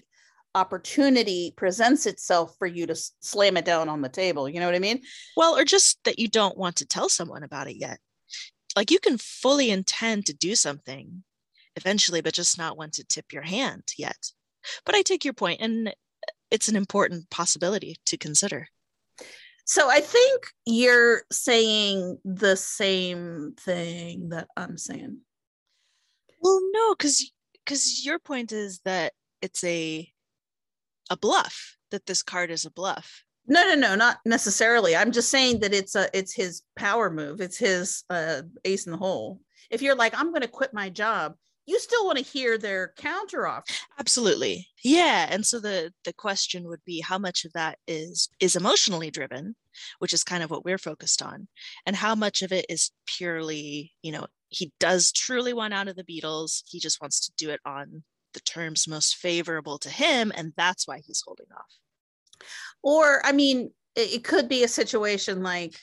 opportunity presents itself for you to slam it down on the table. You know what I mean? Well, or just that you don't want to tell someone about it yet. Like you can fully intend to do something eventually, but just not want to tip your hand yet. But I take your point, and uh, it's an important possibility to consider. So I think you're saying the same thing that I'm saying. Well, no, because because your point is that it's a a bluff that this card is a bluff. No, no, no, not necessarily. I'm just saying that it's a it's his power move. It's his uh ace in the hole. If you're like, I'm going to quit my job, you still want to hear their counter offer. Absolutely. Yeah. And so the the question would be how much of that is is emotionally driven, which is kind of what we're focused on, and how much of it is purely, you know, he does truly want out of the Beatles. He just wants to do it on the terms most favorable to him, and that's why he's holding off. Or, I mean, it, could be a situation like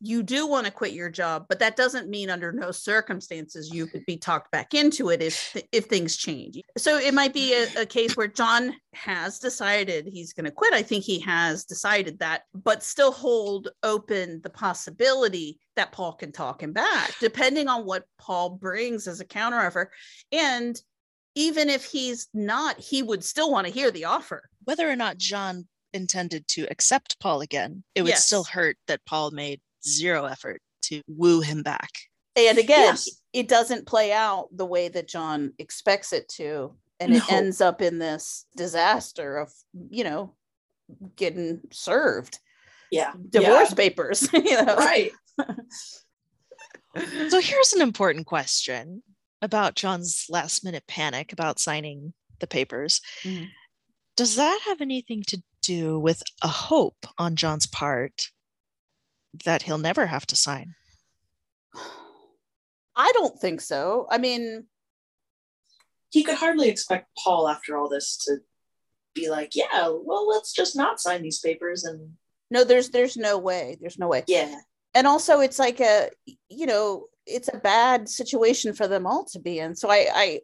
you do want to quit your job, but that doesn't mean under no circumstances you could be talked back into it if if things change. So it might be a, a case where John has decided he's going to quit. I think he has decided that, but still hold open the possibility that Paul can talk him back, depending on what Paul brings as a counteroffer. And even if he's not, he would still want to hear the offer. Whether or not John intended to accept Paul again, it would still hurt that Paul made zero effort to woo him back. And again, Yes. it doesn't play out the way that John expects it to. And it ends up in this disaster of, you know, getting served Yeah. divorce Yeah. papers. [LAUGHS] you know? Right. [LAUGHS] So here's an important question about John's last minute panic about signing the papers. Mhm. Does that have anything to do with a hope on John's part that he'll never have to sign? I don't think so. I mean, He could hardly expect Paul after all this to be like, yeah, well, let's just not sign these papers and no, there's there's no way. There's no way. yeah. and also it's like a you know it's a bad situation for them all to be in so i i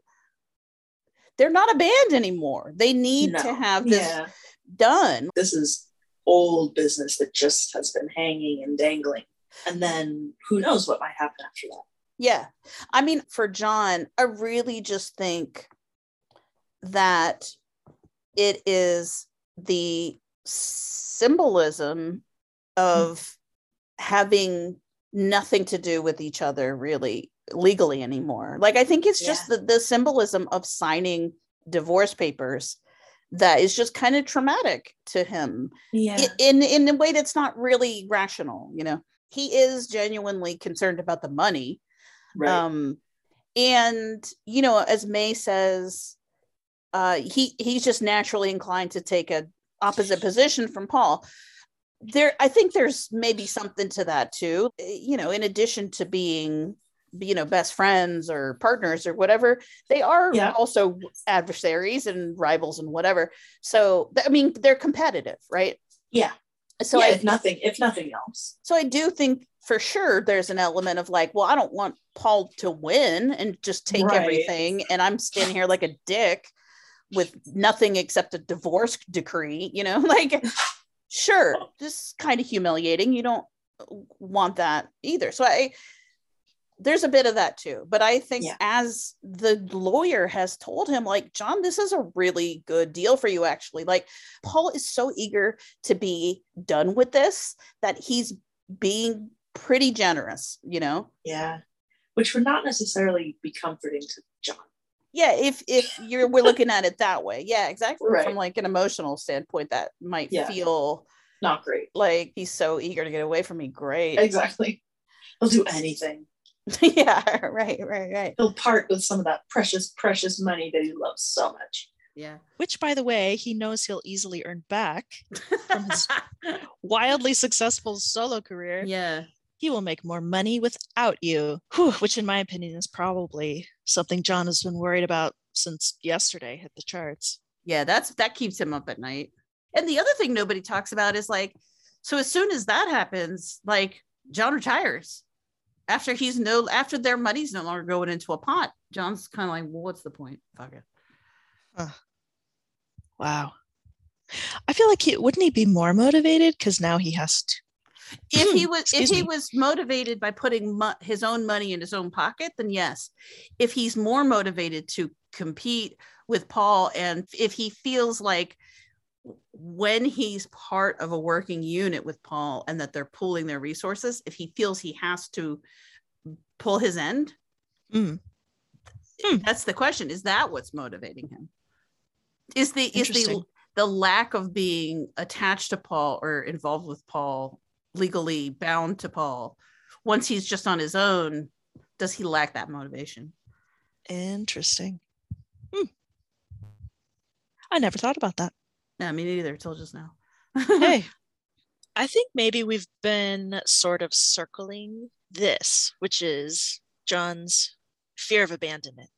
they're not a band anymore they need to have this Yeah. done This is old business that just has been hanging and dangling. And then who knows what might happen after that. yeah i mean for john i really just think that it is the symbolism of hmm. having nothing to do with each other really legally anymore like i think it's just the, the symbolism of signing divorce papers that is just kind of traumatic to him Yeah. in in a way that's not really rational you know he is genuinely concerned about the money Right. um and you know as may says uh he he's just naturally inclined to take a opposite position from paul there i think there's maybe something to that too Eh, you know in addition to being you know best friends or partners or whatever they are Yeah. also adversaries and rivals and whatever so i mean they're competitive right yeah. so yeah, I, if nothing, if nothing else. so I do think for sure there's an element of like, well, I don't want Paul to win and just take Right. everything. And I'm standing here like a dick with nothing except a divorce decree, you know, [LAUGHS] like, sure, just kind of humiliating. You don't want that either. So I, there's a bit of that too. But I think Yeah. as the lawyer has told him, like, John, this is a really good deal for you, actually. Like, Paul is so eager to be done with this that he's being pretty generous, you know? Yeah. Which would not necessarily be comforting to John. Yeah, if if you're we're looking at it that way. Yeah, exactly. Right. From like an emotional standpoint, that might Yeah. feel Not great. like he's so eager to get away from me. Great. Exactly. He'll do anything. [LAUGHS] yeah, right, right, right. He'll part with some of that precious, precious money that he loves so much. Yeah. Which, by the way, he knows he'll easily earn back from his [LAUGHS] wildly successful solo career. Yeah. He will make more money without you, Whew, which, in my opinion, is probably something John has been worried about since yesterday hit the charts. Yeah, that's that keeps him up at night. And the other thing nobody talks about is like, so as soon as that happens, like John retires after he's no after their money's no longer going into a pot. John's kind of like, well, what's the point? Fuck it. Wow. I feel like he wouldn't he be more motivated because now he has to. If he was if he me. was motivated by putting mo- his own money in his own pocket, then yes. If he's more motivated to compete with Paul, and if he feels like when he's part of a working unit with Paul and that they're pooling their resources, if he feels he has to pull his end, Mm. that's the question. Is that what's motivating him? Is the is the the lack of being attached to Paul or involved with Paul, legally bound to Paul, once he's just on his own, does he lack that motivation? Interesting. Hmm. I never thought about that. No, me neither. Till just now. hey, [LAUGHS] I think maybe we've been sort of circling this, which is John's fear of abandonment.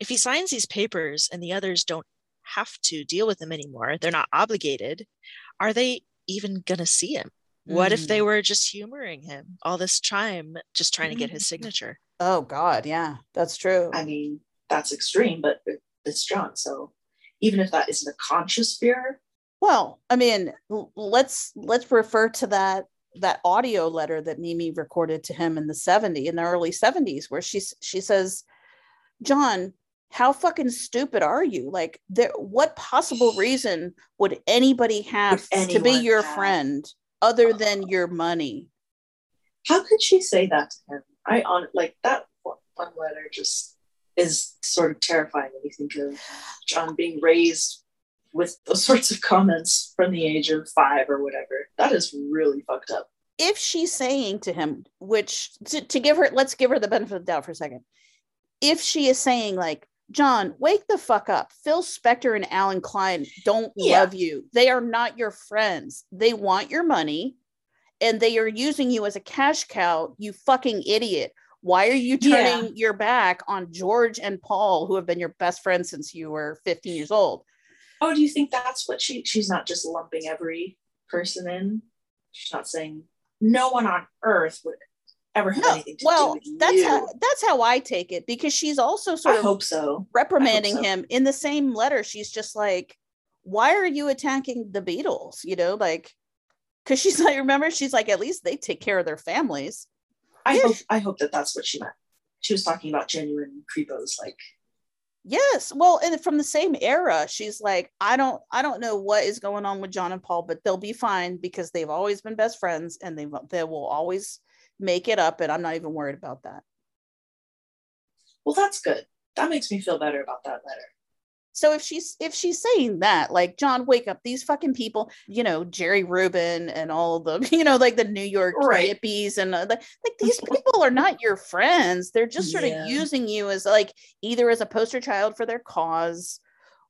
If he signs these papers and the others don't have to deal with him anymore, they're not obligated, are they even going to see him? What if they mm. were just humoring him all this time, just trying to get his mm. signature? Oh God, yeah, that's true. I mean, that's extreme, but it's John. So even if that isn't a conscious fear, Well, I mean, let's let's refer to that that audio letter that Mimi recorded to him in the 70 in the early 70s where she's she says, "John, how fucking stupid are you? Like there what possible reason would anybody have to be your have? friend other than your money?" how could she say that to him? I on like that one letter just is sort of terrifying when you think of John being raised with those [LAUGHS] sorts of comments from the age of five or whatever. That is really fucked up. if she's saying to him, which to, to give her, let's give her the benefit of the doubt for a second. If she is saying, like, John, wake the fuck up. Phil Spector and Allen Klein don't Yeah. love you. They are not your friends. They want your money and they are using you as a cash cow, you fucking idiot. Why are you Yeah. turning your back on George and Paul, who have been your best friends since you were 15 years old? Oh, do you think that's what she she's not just lumping every person in? She's not saying no one on earth would ever have anything to well, do with that's you. how that's how I take it because she's also sort I of hope so. reprimanding so. him in the same letter. She's just like, "Why are you attacking the Beatles?" You know, like because she's [LAUGHS] like, remember, she's like, at least they take care of their families. I hope I hope that that's what she meant. She was talking about genuine creepos, like Yes, well, and from the same era, she's like, I don't, I don't know what is going on with John and Paul, but they'll be fine because they've always been best friends, and they they will always make it up, and I'm not even worried about that. well, that's good. That makes me feel better about that letter. So if she's if she's saying that, like John, wake up, these fucking people, you know, Jerry Rubin and all the, [LAUGHS] you know, like the New York Right. hippies and uh, like, like these people are not your friends. They're just sort Yeah. of using you as like either as a poster child for their cause,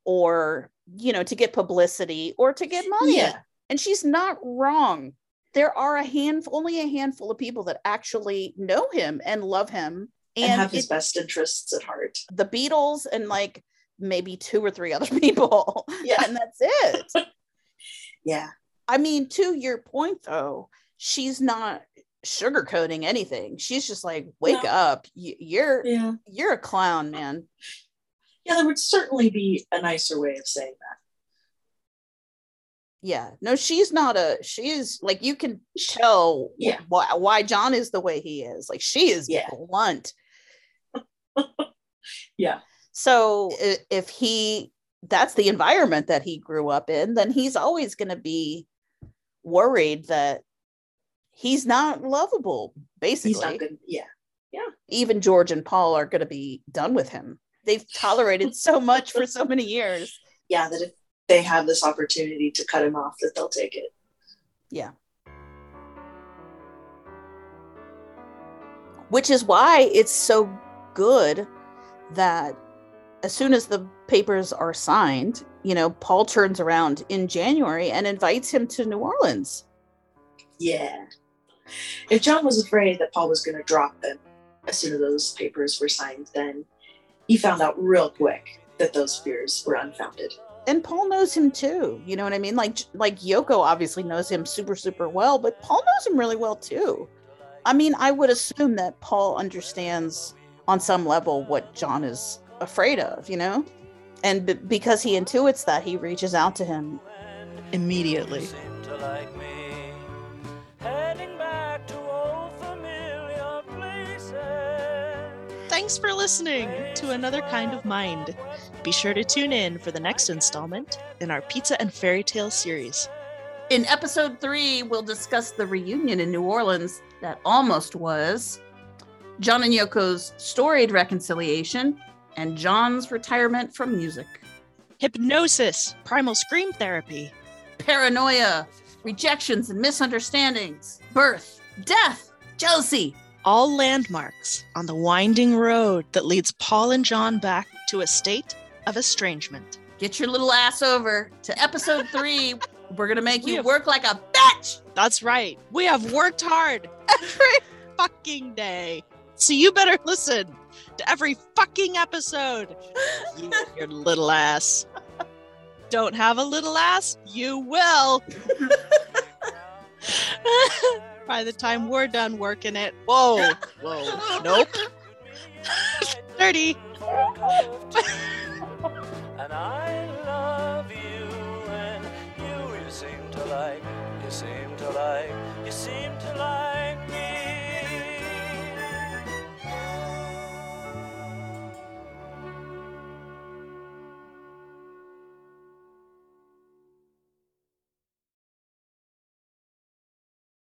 or you know, to get publicity or to get money. Yeah. And she's not wrong. There are a handful, only a handful of people that actually know him and love him And, have his it- best interests at heart. the Beatles and like maybe two or three other [LAUGHS] people. Yeah. And that's it. [LAUGHS] Yeah. I mean, to your point though, she's not sugarcoating anything. She's just like, wake No. up. You're Yeah. you're a clown, man. Yeah, there would certainly be a nicer way of saying that. Yeah. No, she's not a she's like you can tell Yeah. why why John is the way he is. Like she is Yeah. blunt. [LAUGHS] Yeah. So if he that's the environment that he grew up in, then he's always going to be worried that he's not lovable basically. He's not. Yeah. Yeah. Even George and Paul are going to be done with him. They've tolerated so much for so many years. [LAUGHS] Yeah. That if they have this opportunity to cut him off, that they'll take it. Yeah. Which is why it's so good that as soon as the papers are signed, you know, Paul turns around in January and invites him to New Orleans. Yeah. If John was afraid that Paul was going to drop them as soon as those papers were signed, then he found out real quick that those fears were unfounded. And Paul knows him too. You know what I mean? Like like Yoko obviously knows him super super well, but Paul knows him really well too. I mean, I would assume that Paul understands on some level what John is afraid of, you know? And b- because he intuits that, he reaches out to him immediately. Thanks for listening to Another Kind of Mind. Be sure to tune in for the next installment in our Pizza and Fairy Tale series. In episode three, we'll discuss the reunion in New Orleans that almost was, John and Yoko's storied reconciliation, and John's retirement from music. Hypnosis, primal scream therapy, paranoia, rejections and misunderstandings, birth, death, jealousy. All landmarks on the winding road that leads Paul and John back to a state of estrangement. Get your little ass over to episode [LAUGHS] three. We're going to make you work like a bitch. That's right. We have worked hard [LAUGHS] every fucking day. So you better listen to every fucking episode. You, your [LAUGHS] little ass. Don't have a little ass? You will. By the time we're done working it. Whoa. Whoa. Nope. 30. And I love you, and you, you seem to like, you seem to like, you seem to like.